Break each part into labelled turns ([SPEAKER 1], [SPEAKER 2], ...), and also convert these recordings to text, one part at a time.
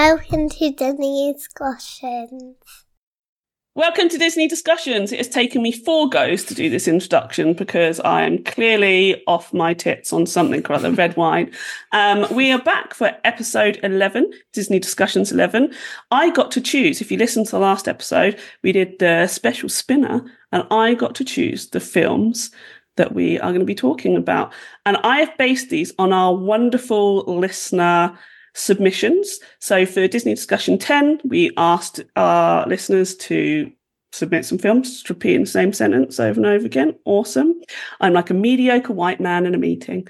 [SPEAKER 1] Welcome to Disney Discussions.
[SPEAKER 2] Welcome to Disney Discussions. It has taken me four goes to do this introduction because I am clearly off my tits on something called the red wine. Um, we are back for episode 11, Disney Discussions 11. I got to choose, if you listen to the last episode, we did the special spinner and I got to choose the films that we are going to be talking about. And I have based these on our wonderful listener submissions. So for Disney Discussion 10, we asked our listeners to submit some films, repeating the same sentence over and over again. Awesome. I'm like a mediocre white man in a meeting.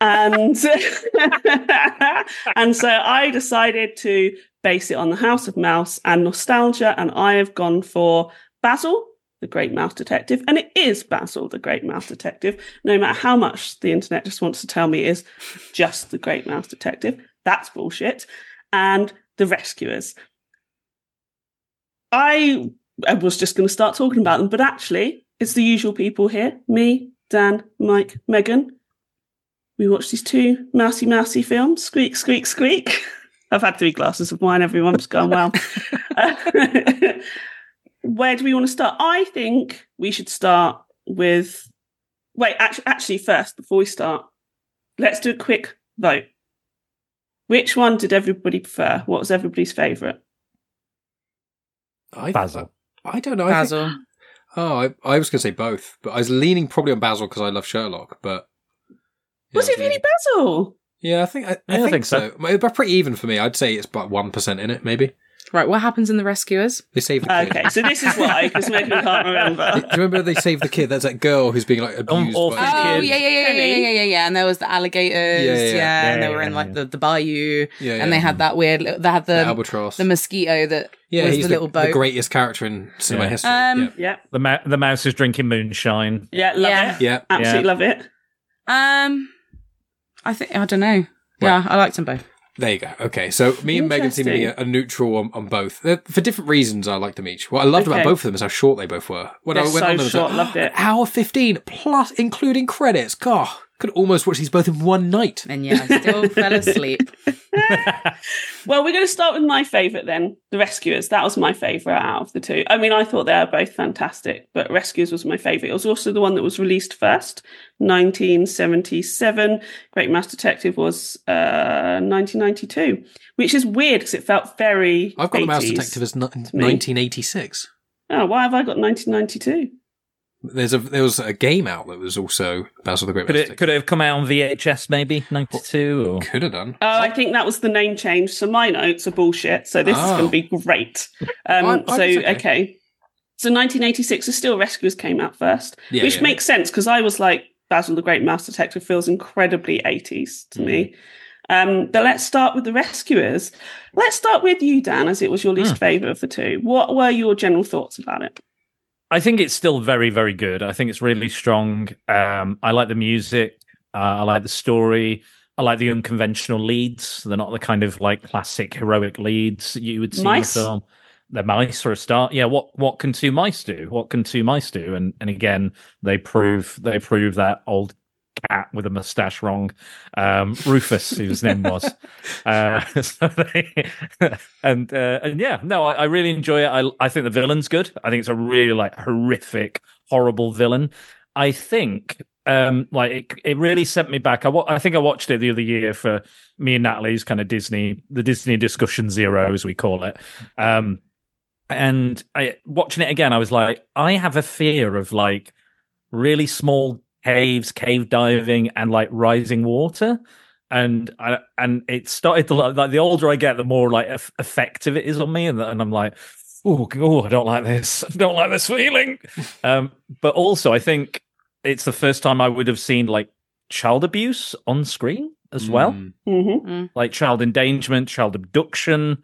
[SPEAKER 2] And, and so I decided to base it on the House of Mouse and nostalgia. And I have gone for Basil, the Great Mouse Detective. And it is Basil, the Great Mouse Detective, no matter how much the internet just wants to tell me is just the Great Mouse Detective. That's bullshit. And The Rescuers. I, was just going to start talking about them, but actually, it's the usual people here me, Dan, Mike, Megan. We watched these two mousy mousy films Squeak, Squeak, Squeak. I've had three glasses of wine, everyone's gone well. where do we want to start? I think we should start with. Wait, actually, actually, first, before we start, let's do a quick vote. Which one did everybody prefer? What was everybody's favourite?
[SPEAKER 3] I,
[SPEAKER 4] Basil.
[SPEAKER 3] I don't know. I
[SPEAKER 5] Basil.
[SPEAKER 3] think- oh, I, I was going to say both, but I was leaning probably on Basil because I love Sherlock. But yeah,
[SPEAKER 2] Was it really
[SPEAKER 3] leaning-
[SPEAKER 2] Basil?
[SPEAKER 3] Yeah, I think I, I
[SPEAKER 4] Yeah, I
[SPEAKER 3] think,
[SPEAKER 4] think
[SPEAKER 3] so.
[SPEAKER 4] so.
[SPEAKER 3] But pretty even for me. I'd say it's about one percent in it. Maybe
[SPEAKER 5] Right, what happens in The Rescuers?
[SPEAKER 3] they save the kid.
[SPEAKER 2] Okay, so this is why, because Megan can't remember.
[SPEAKER 3] Do you remember they saved the kid? That's that girl who's being like abused.
[SPEAKER 4] orphan
[SPEAKER 3] by
[SPEAKER 5] Oh,
[SPEAKER 4] kid.
[SPEAKER 5] yeah, yeah, yeah, yeah,
[SPEAKER 2] Penny.
[SPEAKER 5] yeah, yeah, yeah. And there was the alligators,
[SPEAKER 3] Yeah,
[SPEAKER 5] yeah,
[SPEAKER 3] yeah, yeah.
[SPEAKER 5] and they
[SPEAKER 4] Yeah,
[SPEAKER 5] were in like
[SPEAKER 4] yeah.
[SPEAKER 5] the, the bayou,
[SPEAKER 3] Yeah,
[SPEAKER 5] and they had that weird, li- they had the,
[SPEAKER 3] the albatross.
[SPEAKER 5] the mosquito that
[SPEAKER 3] yeah,
[SPEAKER 5] was
[SPEAKER 3] he's
[SPEAKER 5] the
[SPEAKER 3] the,
[SPEAKER 5] little
[SPEAKER 3] the
[SPEAKER 5] boat.
[SPEAKER 3] greatest character in cinema
[SPEAKER 4] Yeah.
[SPEAKER 3] history.
[SPEAKER 5] Um,
[SPEAKER 2] Yeah,
[SPEAKER 4] The ma- the mouse is drinking moonshine.
[SPEAKER 2] yeah, love
[SPEAKER 5] Yeah.
[SPEAKER 2] it.
[SPEAKER 3] yeah, yeah.
[SPEAKER 2] Absolutely
[SPEAKER 4] Yeah.
[SPEAKER 2] love it.
[SPEAKER 5] Um, I think I don't know. Yeah, I liked them both.
[SPEAKER 3] There you go. Okay, so me and Megan seem to be a, a neutral on, on both They're- for different reasons. I like them each. What I loved
[SPEAKER 2] Okay.
[SPEAKER 3] about both of them is how short they both were. When
[SPEAKER 2] They're
[SPEAKER 3] I went
[SPEAKER 2] so
[SPEAKER 3] on them,
[SPEAKER 2] short,
[SPEAKER 3] like,
[SPEAKER 2] loved it.
[SPEAKER 3] An hour fifteen plus, including credits. God, could almost watch these both in one night.
[SPEAKER 5] And yeah, I still fell asleep.
[SPEAKER 2] Well, we're going to start with my favourite then, The Rescuers. That was my favourite out of the two. I mean, I thought they were both fantastic, but Rescuers was my favourite. It was also the one that was released first, 1977. Great Mouse Detective was uh, 1992, which is weird because it felt very.
[SPEAKER 3] I've got the Mouse Detective as ni- 1986.
[SPEAKER 2] Oh, why have I got 1992?
[SPEAKER 3] There's a there was a game out that was also Basil the Great
[SPEAKER 4] Could it could it have come out on VHS maybe ninety two or
[SPEAKER 3] Could have done.
[SPEAKER 2] Oh, I think that was the name change. So my notes are bullshit. So this is
[SPEAKER 3] Oh.
[SPEAKER 2] going to be great. Um,
[SPEAKER 3] I- I
[SPEAKER 2] so okay.
[SPEAKER 3] okay.
[SPEAKER 2] So 1986 The still Rescuers came out first,
[SPEAKER 3] Yeah,
[SPEAKER 2] which
[SPEAKER 3] yeah.
[SPEAKER 2] makes sense because I was like Basil the Great Mouse Detective feels incredibly 80s to me.
[SPEAKER 3] Mm-hmm.
[SPEAKER 2] Um, but let's start with the Rescuers. Let's start with you, Dan, as it was your least favorite of the two. What were your general thoughts about it?
[SPEAKER 4] I think it's still very, very good. I think it's really strong. Um, I like the music. Uh, I like the story. I like the unconventional leads. They're not the kind of like classic heroic leads that you would see
[SPEAKER 2] Mice?
[SPEAKER 4] in a film. They're mice for a start. Yeah, what what can two mice do? What can two mice do? And and again, they prove they prove that old cat with a mustache wrong. Um, Rufus, whose name was. Uh, so they, and uh, and yeah, no, I, I really enjoy it. I I think the villain's good. I think it's a really like horrific, horrible villain. I think um like it, it really sent me back. I wa- I think I watched it the other year for me and Natalie's kind of Disney the Disney discussion zero as we call it. Um and I watching it again, I was like, I have a fear of like really small caves, cave diving, and like rising water. And I and it started to like, like the older I get, the more like eff- effective it is on me, and, and I'm like, oh, oh, I don't like this. I don't like this feeling. um, but also, I think it's the first time I would have seen like child abuse on screen as well
[SPEAKER 3] Mm.
[SPEAKER 2] hmm
[SPEAKER 4] like child endangerment, child abduction.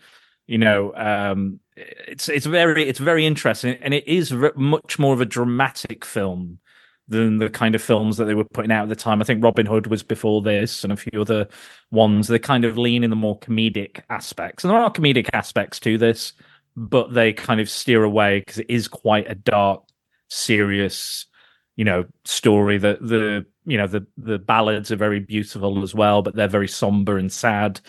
[SPEAKER 4] You know, um, it's it's very it's very interesting, and it is v- much more of a dramatic film than the kind of films that they were putting out at the time. I think Robin Hood was before this, and a few other ones. They kind of lean in the more comedic aspects, and there are comedic aspects to this, but they kind of steer away because it is quite a dark, serious, you know, story. That the you know the the ballads are very beautiful as well, but they're very somber and sad.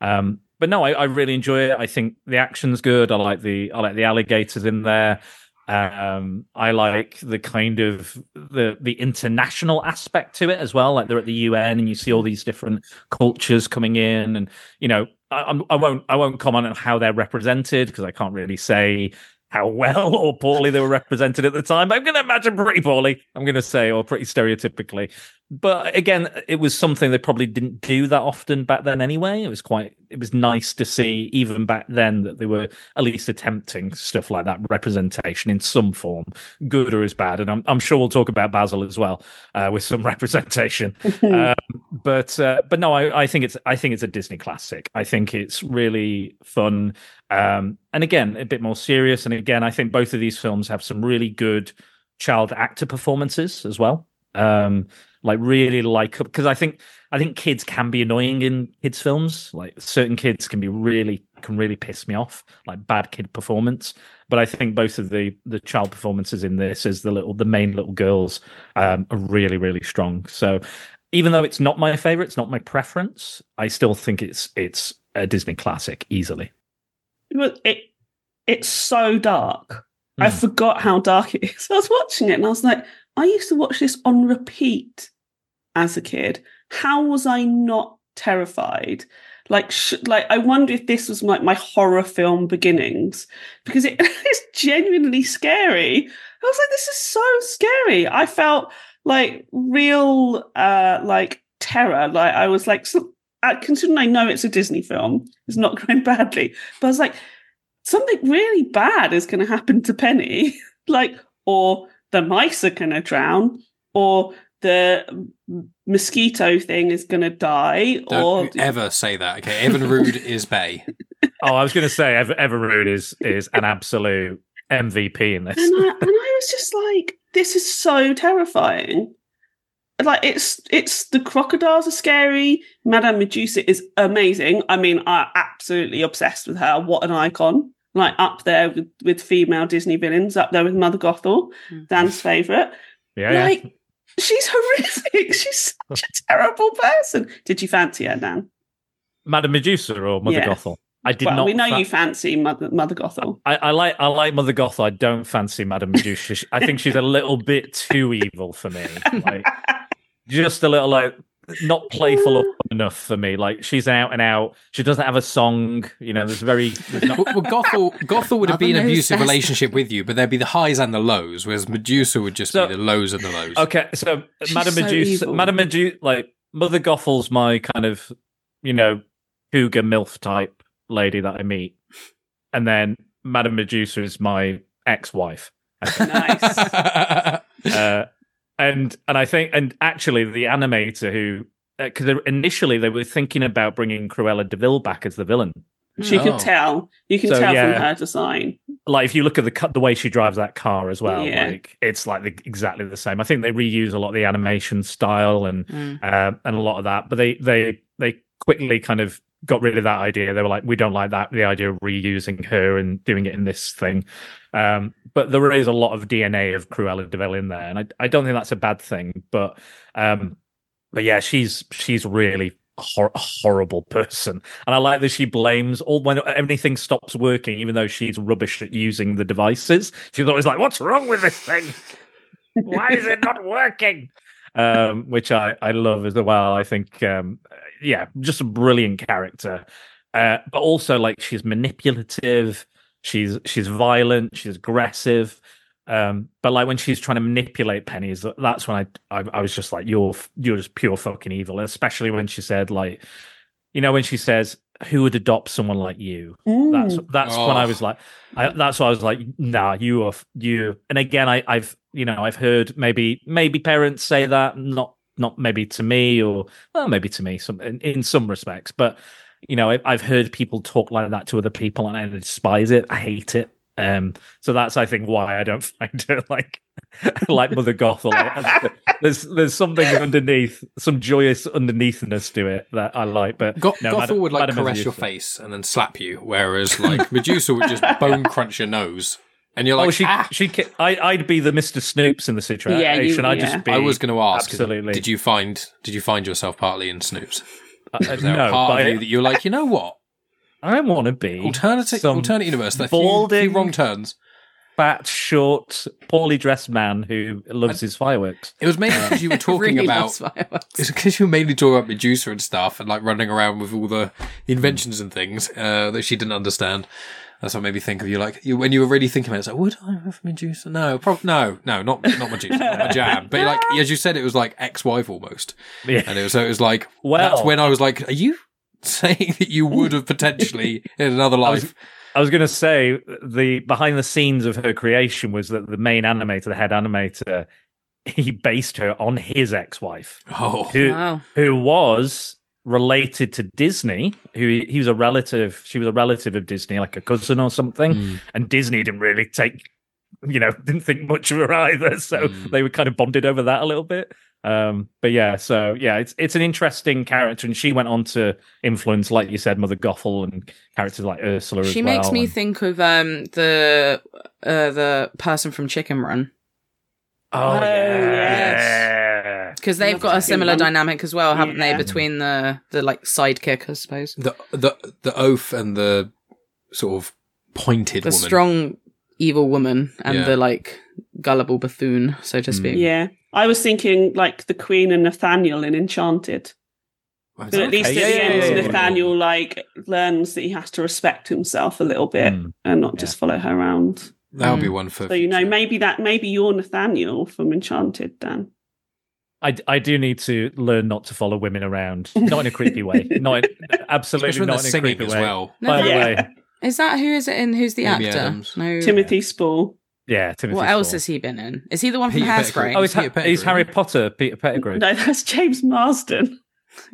[SPEAKER 4] Um, but no, I, I really enjoy it. I think the action's good. I like the I like the alligators in there. Um, I like the kind of the the international aspect to it as well. Like they're at the UN and you see all these different cultures coming in, and you know, I, I won't I won't comment on how they're represented because I can't really say how well or poorly they were represented at the time. I'm going to imagine pretty poorly. I'm going to say, or pretty stereotypically. But again, it was something they probably didn't do that often back then anyway. It was quite, it was nice to see even back then that they were at least attempting stuff like that representation in some form, good or as bad. And I'm, I'm sure we'll talk about Basil as well uh, with some representation. um, but uh, but no, I, I think it's I think it's a Disney classic. I think it's really fun. Um, and again, a bit more serious. And again, I think both of these films have some really good child actor performances as well. Um, like really like because I think I think kids can be annoying in kids films. Like certain kids can be really can really piss me off, like bad kid performance. But I think both of the the child performances in this as the little the main little girls um, are really really strong. So even though it's not my favorite, it's not my preference. I still think it's it's a Disney classic easily.
[SPEAKER 2] Well, it it's so dark. I
[SPEAKER 4] Hmm.
[SPEAKER 2] forgot how dark it is. I was watching it and I was like, I used to watch this on repeat as a kid. How was I not terrified? Like, sh- like I wonder if this was like my horror film beginnings because it is genuinely scary. I was like, this is so scary. I felt like real, uh, like terror. Like I was like, so, considering I know it's a Disney film, it's not going badly, but I was like, something really bad is going to happen to Penny, like, or the mice are going to drown, or the mosquito thing is going to die, or
[SPEAKER 3] Don't ever say that. Okay, Evinrude is Bay.
[SPEAKER 4] Oh, I was going to say Ever- Evinrude is is an absolute MVP in this.
[SPEAKER 2] and I, and I was just like, this is so terrifying. Like it's it's the crocodiles are scary. Madame Medusa is amazing. I mean, I'm absolutely obsessed with her. What an icon! Like up there with, with female Disney villains, up there with Mother Gothel,
[SPEAKER 5] Mm.
[SPEAKER 2] Dan's favorite.
[SPEAKER 4] Yeah, yeah.
[SPEAKER 2] Like she's horrific. She's such a terrible person. Did you fancy her, Dan?
[SPEAKER 4] Madame Medusa or Mother
[SPEAKER 2] Yeah.
[SPEAKER 4] Gothel. I did
[SPEAKER 2] well,
[SPEAKER 4] not.
[SPEAKER 2] we know
[SPEAKER 4] fa-
[SPEAKER 2] you fancy Mother Mother Gothel.
[SPEAKER 4] I, I like I like Mother Gothel. I don't fancy Madame Medusa. I think she's a little bit too evil for me. Like just a little like not playful or enough for me. Like she's out and out. She doesn't have a song. You know, there's very there's not,
[SPEAKER 3] well, well, Gothel, Gothel would have been an abusive
[SPEAKER 5] best.
[SPEAKER 3] relationship with you, but there'd be the highs and the lows, whereas Medusa would just
[SPEAKER 4] So-
[SPEAKER 3] be the lows and the lows.
[SPEAKER 4] Okay, so
[SPEAKER 2] She's
[SPEAKER 4] Madame
[SPEAKER 2] so
[SPEAKER 4] Medusa,
[SPEAKER 2] evil.
[SPEAKER 4] Madame Medusa, like Mother Gothel's my kind of, you know, cougar milf type lady that I meet, and then Madame Medusa is my ex-wife.
[SPEAKER 2] Nice.
[SPEAKER 4] uh, and and I think and actually the animator who because initially they were thinking about bringing Cruella de Vil back as the villain.
[SPEAKER 2] She
[SPEAKER 3] Oh.
[SPEAKER 2] could tell. You can
[SPEAKER 4] So,
[SPEAKER 2] tell
[SPEAKER 4] yeah.
[SPEAKER 2] from her design.
[SPEAKER 4] Like if you look at the cut, the way she drives that car as well,
[SPEAKER 2] Yeah.
[SPEAKER 4] like it's like the, exactly the same. I think they reuse a lot of the animation style and
[SPEAKER 5] Mm.
[SPEAKER 4] uh, and a lot of that. But they they they quickly kind of got rid of that idea. They were like, we don't like that. The idea of reusing her and doing it in this thing. Um, but there is a lot of DNA of Cruella de Vil in there, and I I don't think that's a bad thing. But um, but yeah, she's she's really hor- a horrible person, and I like that she blames all when anything stops working, even though she's rubbish at using the devices. She's always like, "What's wrong with this thing? Why is it not working?" um, which I, I love as well. I think, um, yeah, just a brilliant character. Uh, but also, like, she's manipulative. She's she's violent. She's aggressive. Um, but like when she's trying to manipulate pennies, that's when I, I I was just like, you're you're just pure fucking evil. Especially when she said like, you know, when she says, "Who would adopt someone like you?" That's that's when I
[SPEAKER 3] Oh.
[SPEAKER 4] was like, I, that's why I was like, nah, you are you. And again, I, I've you know I've heard maybe maybe parents say that not not maybe to me or well maybe to me some in, in some respects, but you know I, I've heard people talk like that to other people and I despise it. I hate it. Um, so that's I think why I don't find it like like Mother Gothel. Like, there's there's something underneath, some joyous underneathness to it that I like. But
[SPEAKER 3] Go-
[SPEAKER 4] no,
[SPEAKER 3] Gothel
[SPEAKER 4] Madam-
[SPEAKER 3] would like
[SPEAKER 4] Madam
[SPEAKER 3] caress your face and then slap you, whereas like Medusa would just bone crunch your nose, and you're like,
[SPEAKER 4] oh, she,
[SPEAKER 3] ah.
[SPEAKER 4] she, I, I'd be the Mister Snoops in the situation.
[SPEAKER 2] Yeah, you-
[SPEAKER 4] I'd
[SPEAKER 2] yeah.
[SPEAKER 4] just be.
[SPEAKER 3] I was going to ask.
[SPEAKER 4] absolutely.
[SPEAKER 3] Did you find Did you find yourself partly in Snoops?
[SPEAKER 4] Uh, uh,
[SPEAKER 3] Is there
[SPEAKER 4] no,
[SPEAKER 3] a part
[SPEAKER 4] but
[SPEAKER 3] of
[SPEAKER 4] I-
[SPEAKER 3] you that you're like, you know what?
[SPEAKER 4] I want to be
[SPEAKER 3] Alternative,
[SPEAKER 4] some
[SPEAKER 3] alternate universe. That few, few
[SPEAKER 4] balding-
[SPEAKER 3] wrong turns.
[SPEAKER 4] fat, short, poorly dressed man who loves his fireworks.
[SPEAKER 3] It was mainly because you were talking
[SPEAKER 5] really
[SPEAKER 3] about. It's because you were mainly talking about Medusa and stuff, and like running around with all the inventions and things uh, that she didn't understand. That's what made me think of you. Like you, when you were really thinking about it, it's like, would I have Medusa? No, prob- no, no, not not Medusa, not my jam. But like as you said, it was like ex-wife almost,
[SPEAKER 4] Yeah.
[SPEAKER 3] and it was so it was like
[SPEAKER 4] Well-
[SPEAKER 3] that's when I was like, are you saying that you would have potentially in another life?
[SPEAKER 4] I was going to say the behind the scenes of her creation was that the main animator, the head animator, he based her on his ex-wife,
[SPEAKER 3] Oh,
[SPEAKER 4] who
[SPEAKER 5] Wow.
[SPEAKER 4] who was related to Disney. Who he was a relative. She was a relative of Disney, like a cousin or something.
[SPEAKER 3] Mm.
[SPEAKER 4] And Disney didn't really take, you know, didn't think much of her either. So
[SPEAKER 3] Mm.
[SPEAKER 4] they were kind of bonded over that a little bit. Um, but yeah, so yeah, it's it's an interesting character, and she went on to influence, like you said, Mother Gothel and characters like Ursula. as
[SPEAKER 5] She makes
[SPEAKER 4] well,
[SPEAKER 5] me
[SPEAKER 4] and-
[SPEAKER 5] think of um the uh, the person from Chicken Run
[SPEAKER 4] Oh,
[SPEAKER 2] Oh,
[SPEAKER 4] yeah.
[SPEAKER 5] because they've got a similar
[SPEAKER 2] Run.
[SPEAKER 5] dynamic as well, haven't
[SPEAKER 2] Yeah.
[SPEAKER 5] they? Between the the like sidekick, I suppose,
[SPEAKER 3] the the the oaf and the sort of pointed
[SPEAKER 5] the
[SPEAKER 3] woman.
[SPEAKER 5] strong evil woman and
[SPEAKER 3] Yeah.
[SPEAKER 5] the like gullible buffoon, so to
[SPEAKER 3] Mm.
[SPEAKER 5] speak.
[SPEAKER 2] Yeah. I was thinking like the Queen and Nathaniel in Enchanted. But at least at
[SPEAKER 4] yeah,
[SPEAKER 2] the
[SPEAKER 4] yeah,
[SPEAKER 2] end,
[SPEAKER 4] yeah, yeah.
[SPEAKER 2] Nathaniel like learns that he has to respect himself a little bit
[SPEAKER 4] Mm.
[SPEAKER 2] and not just follow her around.
[SPEAKER 3] that would be one for.
[SPEAKER 2] So you know, maybe that maybe you're Nathaniel from Enchanted, Dan.
[SPEAKER 4] I, I do need to learn not to follow women around, not in a creepy way, not in, absolutely not in a
[SPEAKER 3] singing
[SPEAKER 4] creepy
[SPEAKER 3] as
[SPEAKER 4] way.
[SPEAKER 3] well.
[SPEAKER 4] By the
[SPEAKER 2] Yeah.
[SPEAKER 4] way,
[SPEAKER 5] Is that who is it in? Who's the
[SPEAKER 3] Amy
[SPEAKER 5] actor?
[SPEAKER 3] Adams.
[SPEAKER 5] No.
[SPEAKER 2] Timothy Spall.
[SPEAKER 4] yeah, Timothy.
[SPEAKER 5] What else has he been in? Is he the one from
[SPEAKER 3] Peter
[SPEAKER 5] Hairspray?
[SPEAKER 3] Pettigrew.
[SPEAKER 4] Oh, he's, ha- he's Harry Potter, Peter Pettigrew.
[SPEAKER 2] No, that's James Marsden.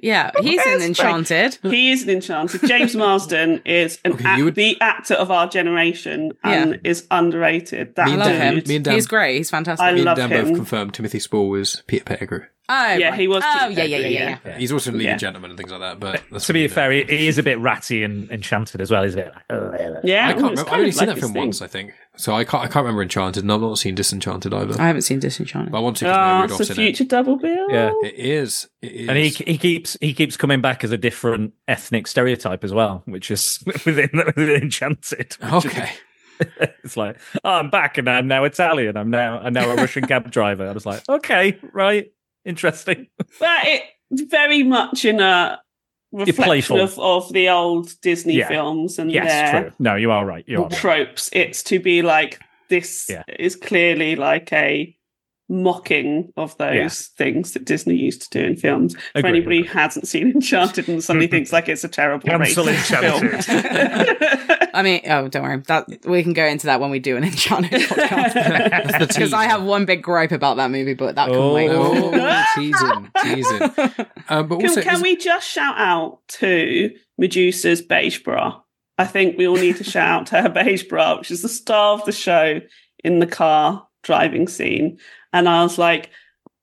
[SPEAKER 5] Yeah, he's in
[SPEAKER 2] Hairspray.
[SPEAKER 5] Enchanted.
[SPEAKER 2] He is an Enchanted. James Marsden is an
[SPEAKER 3] Okay,
[SPEAKER 2] act-
[SPEAKER 3] would-
[SPEAKER 2] the actor of our generation and is underrated. That
[SPEAKER 3] Me
[SPEAKER 5] I
[SPEAKER 3] and
[SPEAKER 5] love
[SPEAKER 3] Dan-
[SPEAKER 5] him.
[SPEAKER 3] me and Dan-
[SPEAKER 5] He's great. He's fantastic.
[SPEAKER 2] I
[SPEAKER 3] Me
[SPEAKER 2] love
[SPEAKER 3] and Dan both confirmed Timothy Spall was Peter Pettigrew.
[SPEAKER 5] Oh,
[SPEAKER 2] Yeah,
[SPEAKER 5] right.
[SPEAKER 2] he was
[SPEAKER 5] Oh, yeah, yeah, yeah, yeah,
[SPEAKER 2] yeah.
[SPEAKER 5] yeah.
[SPEAKER 3] He's also in League
[SPEAKER 2] Yeah.
[SPEAKER 3] of Gentlemen and things like that. But that's
[SPEAKER 4] to be
[SPEAKER 3] you
[SPEAKER 4] fair,
[SPEAKER 3] know.
[SPEAKER 4] he, he is a bit ratty and enchanted as well. He's a bit. Like,
[SPEAKER 2] Yeah,
[SPEAKER 3] I
[SPEAKER 2] it's
[SPEAKER 3] can't remember. I've only
[SPEAKER 2] of
[SPEAKER 3] seen
[SPEAKER 2] like
[SPEAKER 3] that film
[SPEAKER 2] thing.
[SPEAKER 3] once, I think. So I can't. I can't remember Enchanted, and I've not seen Disenchanted either.
[SPEAKER 5] I haven't seen Disenchanted.
[SPEAKER 3] but I want to because Maya ah,
[SPEAKER 2] it's
[SPEAKER 3] Rudolph's
[SPEAKER 2] a
[SPEAKER 3] in it.
[SPEAKER 2] future double bill.
[SPEAKER 4] Yeah.
[SPEAKER 3] It is. It is.
[SPEAKER 4] and he he keeps he keeps coming back as a different ethnic stereotype as well, which is within, within Enchanted. which is-
[SPEAKER 3] okay.
[SPEAKER 4] it's like, oh, I'm back and I'm now Italian. I'm now I'm now a Russian cab driver. I was like, okay, right, interesting.
[SPEAKER 2] But it's very much in a reflection of, of the old Disney
[SPEAKER 4] Yeah.
[SPEAKER 2] films and
[SPEAKER 4] Yes,
[SPEAKER 2] their
[SPEAKER 4] true. No, you are right. You are right.
[SPEAKER 2] tropes. It's to be like this
[SPEAKER 4] Yeah.
[SPEAKER 2] is clearly like a mocking of those
[SPEAKER 4] Yeah.
[SPEAKER 2] things that Disney used to do in films. For anybody who hasn't seen Enchanted and suddenly thinks like it's a terrible
[SPEAKER 4] Cancel
[SPEAKER 2] racist film.
[SPEAKER 5] I mean, oh, don't worry. That we can go into that when we do an Enchanted podcast. Because I have one big gripe about that movie, but that can
[SPEAKER 4] Oh.
[SPEAKER 5] wait.
[SPEAKER 3] Oh, teasing, teasing. Um, but
[SPEAKER 2] Can,
[SPEAKER 3] also,
[SPEAKER 2] can
[SPEAKER 3] is-
[SPEAKER 2] we just shout out to Medusa's beige bra? I think we all need to shout out to her beige bra, which is the star of the show in the car driving scene. And I was like,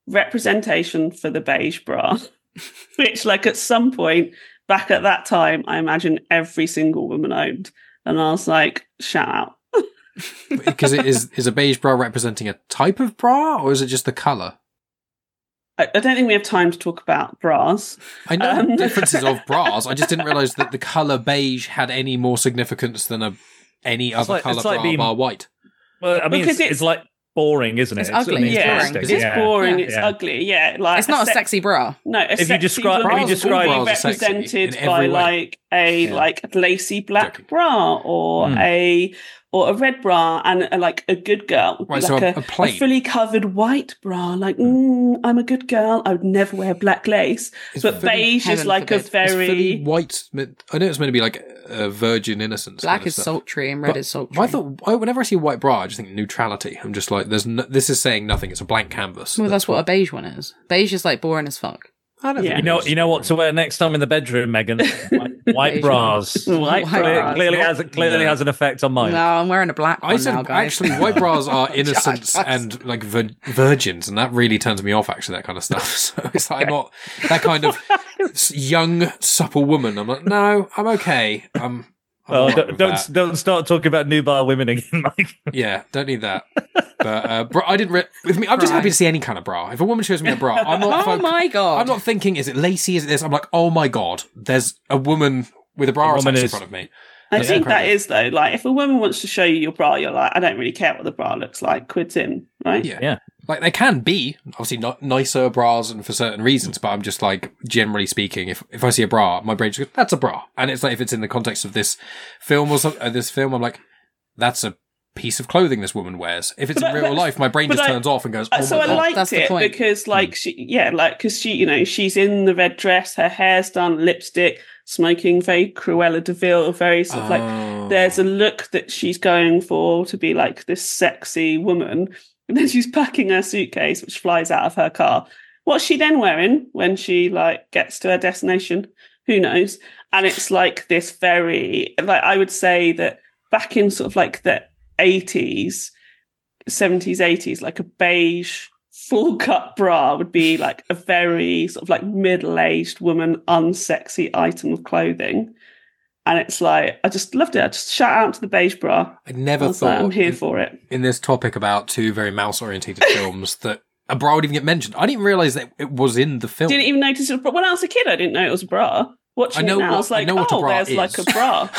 [SPEAKER 2] representation for the beige bra, which, like, at some point back at that time, I imagine every single woman owned. And I was like, shout out.
[SPEAKER 3] because it is is a beige bra representing a type of bra, or is it just the color?
[SPEAKER 2] I, I don't think we have time to talk about bras.
[SPEAKER 3] I know
[SPEAKER 2] Um.
[SPEAKER 3] the differences of bras. I just didn't realize that the color beige had any more significance than a any other
[SPEAKER 4] like-
[SPEAKER 3] color
[SPEAKER 4] it's like
[SPEAKER 3] bra
[SPEAKER 4] being-
[SPEAKER 3] bar white.
[SPEAKER 4] Well, I mean,
[SPEAKER 2] Because
[SPEAKER 4] it's,
[SPEAKER 2] it's-
[SPEAKER 4] it's like boring, isn't it?
[SPEAKER 5] It's ugly,
[SPEAKER 4] I mean,
[SPEAKER 5] it's
[SPEAKER 2] yeah,
[SPEAKER 5] boring.
[SPEAKER 4] boring.
[SPEAKER 2] it's boring. It's
[SPEAKER 4] Yeah.
[SPEAKER 2] ugly. Yeah, like
[SPEAKER 5] It's not a
[SPEAKER 2] sec-
[SPEAKER 5] sexy bra.
[SPEAKER 2] No, a
[SPEAKER 4] If you describe-
[SPEAKER 2] bra
[SPEAKER 4] if you
[SPEAKER 2] is
[SPEAKER 4] describe-
[SPEAKER 2] only
[SPEAKER 3] All bras are
[SPEAKER 2] represented by
[SPEAKER 3] way.
[SPEAKER 2] like a
[SPEAKER 3] Yeah.
[SPEAKER 2] like lacy black
[SPEAKER 3] Joking.
[SPEAKER 2] bra or
[SPEAKER 4] Hmm.
[SPEAKER 2] a or a red bra and a, like a good girl, would be
[SPEAKER 3] Right, so
[SPEAKER 2] like
[SPEAKER 3] a-
[SPEAKER 2] a,
[SPEAKER 3] a
[SPEAKER 2] fully covered white bra. Like mm, I'm a good girl. I would never wear black lace.
[SPEAKER 3] It's
[SPEAKER 2] but beige is like a
[SPEAKER 5] forbid.
[SPEAKER 3] It's
[SPEAKER 2] very
[SPEAKER 3] white. I know it's meant to be like a virgin innocence.
[SPEAKER 5] Black
[SPEAKER 3] kind of
[SPEAKER 5] is
[SPEAKER 3] stuff.
[SPEAKER 5] sultry and red
[SPEAKER 3] But
[SPEAKER 5] is sultry.
[SPEAKER 3] I thought I, whenever I see a white bra, I just think neutrality. I'm just like, there's no, this is saying nothing. It's a blank canvas.
[SPEAKER 5] well, that's what a beige one is. Beige is like boring as fuck.
[SPEAKER 3] I don't
[SPEAKER 2] Yeah.
[SPEAKER 4] You know, you know what to wear next time in the bedroom, Megan? White, white bras.
[SPEAKER 2] white
[SPEAKER 5] White
[SPEAKER 4] Cle-
[SPEAKER 2] bra.
[SPEAKER 5] bras.
[SPEAKER 4] clearly has clearly
[SPEAKER 3] No.
[SPEAKER 4] has an effect on mine.
[SPEAKER 5] No, I'm wearing a black one
[SPEAKER 3] I said
[SPEAKER 5] now, guys.
[SPEAKER 3] actually, white bras are innocence
[SPEAKER 5] Just-
[SPEAKER 3] and like vir- virgins, and that really turns me off. Actually, that kind of stuff. So it's like I'm not that kind of young, supple woman. I'm like, no, I'm okay. I'm. I'm
[SPEAKER 4] Well,
[SPEAKER 3] alright
[SPEAKER 4] don't don't, don't start talking about nubile women again, Mike.
[SPEAKER 3] Yeah, don't need that. But uh, bra, I didn't. Re- with me, I'm just happy to see any kind of bra. If a woman shows me a bra, I'm not.
[SPEAKER 5] oh
[SPEAKER 3] foc-
[SPEAKER 5] my god!
[SPEAKER 3] I'm not thinking, is it lacy? Is it this? I'm like, oh my god, there's a woman with a bra
[SPEAKER 4] A
[SPEAKER 3] attached in front of me.
[SPEAKER 2] I
[SPEAKER 3] That's
[SPEAKER 2] think that
[SPEAKER 3] incredible.
[SPEAKER 2] is though. Like, if a woman wants to show you your bra, you're like, I don't really care what the bra looks like. Quids in, right?
[SPEAKER 3] Yeah.
[SPEAKER 4] Yeah.
[SPEAKER 3] Like they can be obviously not nicer bras and for certain reasons, but I'm just like generally speaking, if if I see a bra, my brain just goes, "That's a bra," and it's like if it's in the context of this film or some, uh, this film, I'm like, "That's a piece of clothing this woman wears." If it's
[SPEAKER 2] But
[SPEAKER 3] in
[SPEAKER 2] I-
[SPEAKER 3] real
[SPEAKER 2] but-
[SPEAKER 3] life, my brain just
[SPEAKER 2] I-
[SPEAKER 3] turns off and goes, "Oh
[SPEAKER 2] so
[SPEAKER 3] my
[SPEAKER 2] I
[SPEAKER 3] god!"
[SPEAKER 2] liked
[SPEAKER 5] That's the
[SPEAKER 2] it
[SPEAKER 5] point.
[SPEAKER 2] because, hmm. like, she, yeah, like, because she, you know, she's in the red dress, her hair's done, lipstick, smoking, very Cruella de Vil, very sort of like,
[SPEAKER 3] Oh.
[SPEAKER 2] there's a oh. look that she's going for to be like this sexy woman. And then she's packing her suitcase, which flies out of her car. What's she then wearing when she like gets to her destination? Who knows? And it's like this very, like, I would say that back in sort of like the 80s, 70s, 80s, like a beige full cut bra would be like a very sort of like middle aged woman, unsexy item of clothing. And it's like, I just loved it. I just shout out to the beige bra.
[SPEAKER 3] I
[SPEAKER 2] I
[SPEAKER 3] never
[SPEAKER 2] like,
[SPEAKER 3] thought
[SPEAKER 2] I'm here
[SPEAKER 3] in,
[SPEAKER 2] for it.
[SPEAKER 3] in this topic about two very mouse orientated films that a bra would even get mentioned. I didn't realize that it was in the film.
[SPEAKER 2] Didn't even notice it. But when I was a kid, I didn't know it was a bra. Watching
[SPEAKER 3] I know
[SPEAKER 2] it now, I
[SPEAKER 3] what-
[SPEAKER 2] was
[SPEAKER 3] I
[SPEAKER 2] like,
[SPEAKER 3] know what a
[SPEAKER 2] oh,
[SPEAKER 3] bra
[SPEAKER 2] there's
[SPEAKER 3] is."
[SPEAKER 2] like a bra.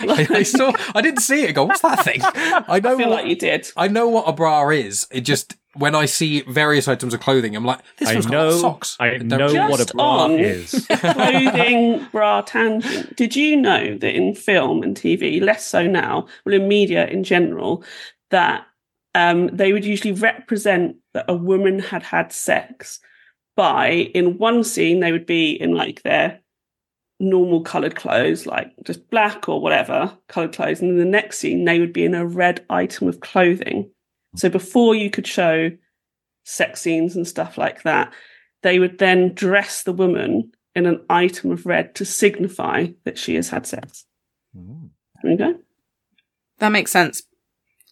[SPEAKER 3] I, I saw. I didn't see it. Go, what's that thing? I know
[SPEAKER 2] I feel
[SPEAKER 3] what,
[SPEAKER 2] like you did.
[SPEAKER 3] I know what a bra is. It just when I see various items of clothing, I'm like, this
[SPEAKER 4] I
[SPEAKER 3] one's got socks.
[SPEAKER 4] I know
[SPEAKER 3] really-
[SPEAKER 4] what a bra
[SPEAKER 2] on-
[SPEAKER 4] is.
[SPEAKER 2] clothing bra tangent. Did you know that in film and TV, less so now, well, in media in general, that um, they would usually represent that a woman had had sex by, in one scene, they would be in like their normal coloured clothes, like just black or whatever coloured clothes. And in the next scene, they would be in a red item of clothing. So before you could show sex scenes and stuff like that, they would then dress the woman in an item of red to signify that she has had sex. Mm. There you go.
[SPEAKER 5] That makes sense.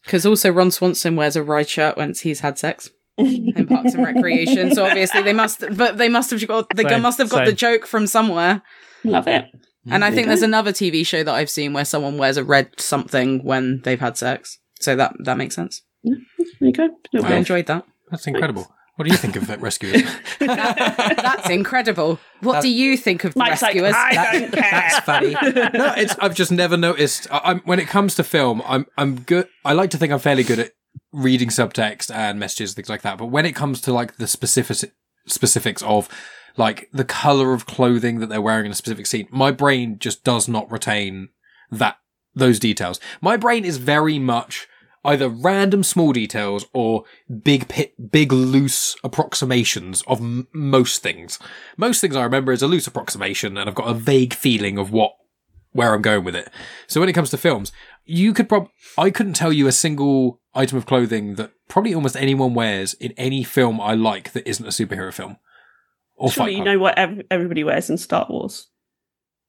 [SPEAKER 5] Because also Ron Swanson wears a ride shirt once he's had sex in Parks and Recreation. So obviously they must, but they must have got they
[SPEAKER 4] Same,
[SPEAKER 5] must have got the joke from somewhere.
[SPEAKER 2] Love it.
[SPEAKER 5] And mm,
[SPEAKER 2] I
[SPEAKER 5] think there's another TV show that I've seen where someone wears a red something when they've had sex. So that that makes sense.
[SPEAKER 2] There you go. Little
[SPEAKER 5] I enjoyed that.
[SPEAKER 3] That's incredible. What do you think of that rescuers?
[SPEAKER 5] That's incredible. What do you think of the
[SPEAKER 2] Mike's like,
[SPEAKER 5] rescuers?
[SPEAKER 2] I don't care.
[SPEAKER 3] That's funny. No, it's I've just never noticed. I, I'm when it comes to film, I'm I'm good. I like to think I'm fairly good at reading subtext and messages, things like that. But when it comes to like the specific specifics of like the color of clothing that they're wearing in a specific scene, my brain just does not retain that those details. My brain is very much either random small details or big pit, big loose approximations of m- most things. Most things I remember is a loose approximation and I've got a vague feeling of what, where I'm going with it. So when it comes to films, you could prob, I couldn't tell you a single item of clothing that probably almost anyone wears in any film I like that isn't a superhero film. Or
[SPEAKER 2] Surely you know what ev- everybody wears in Star Wars.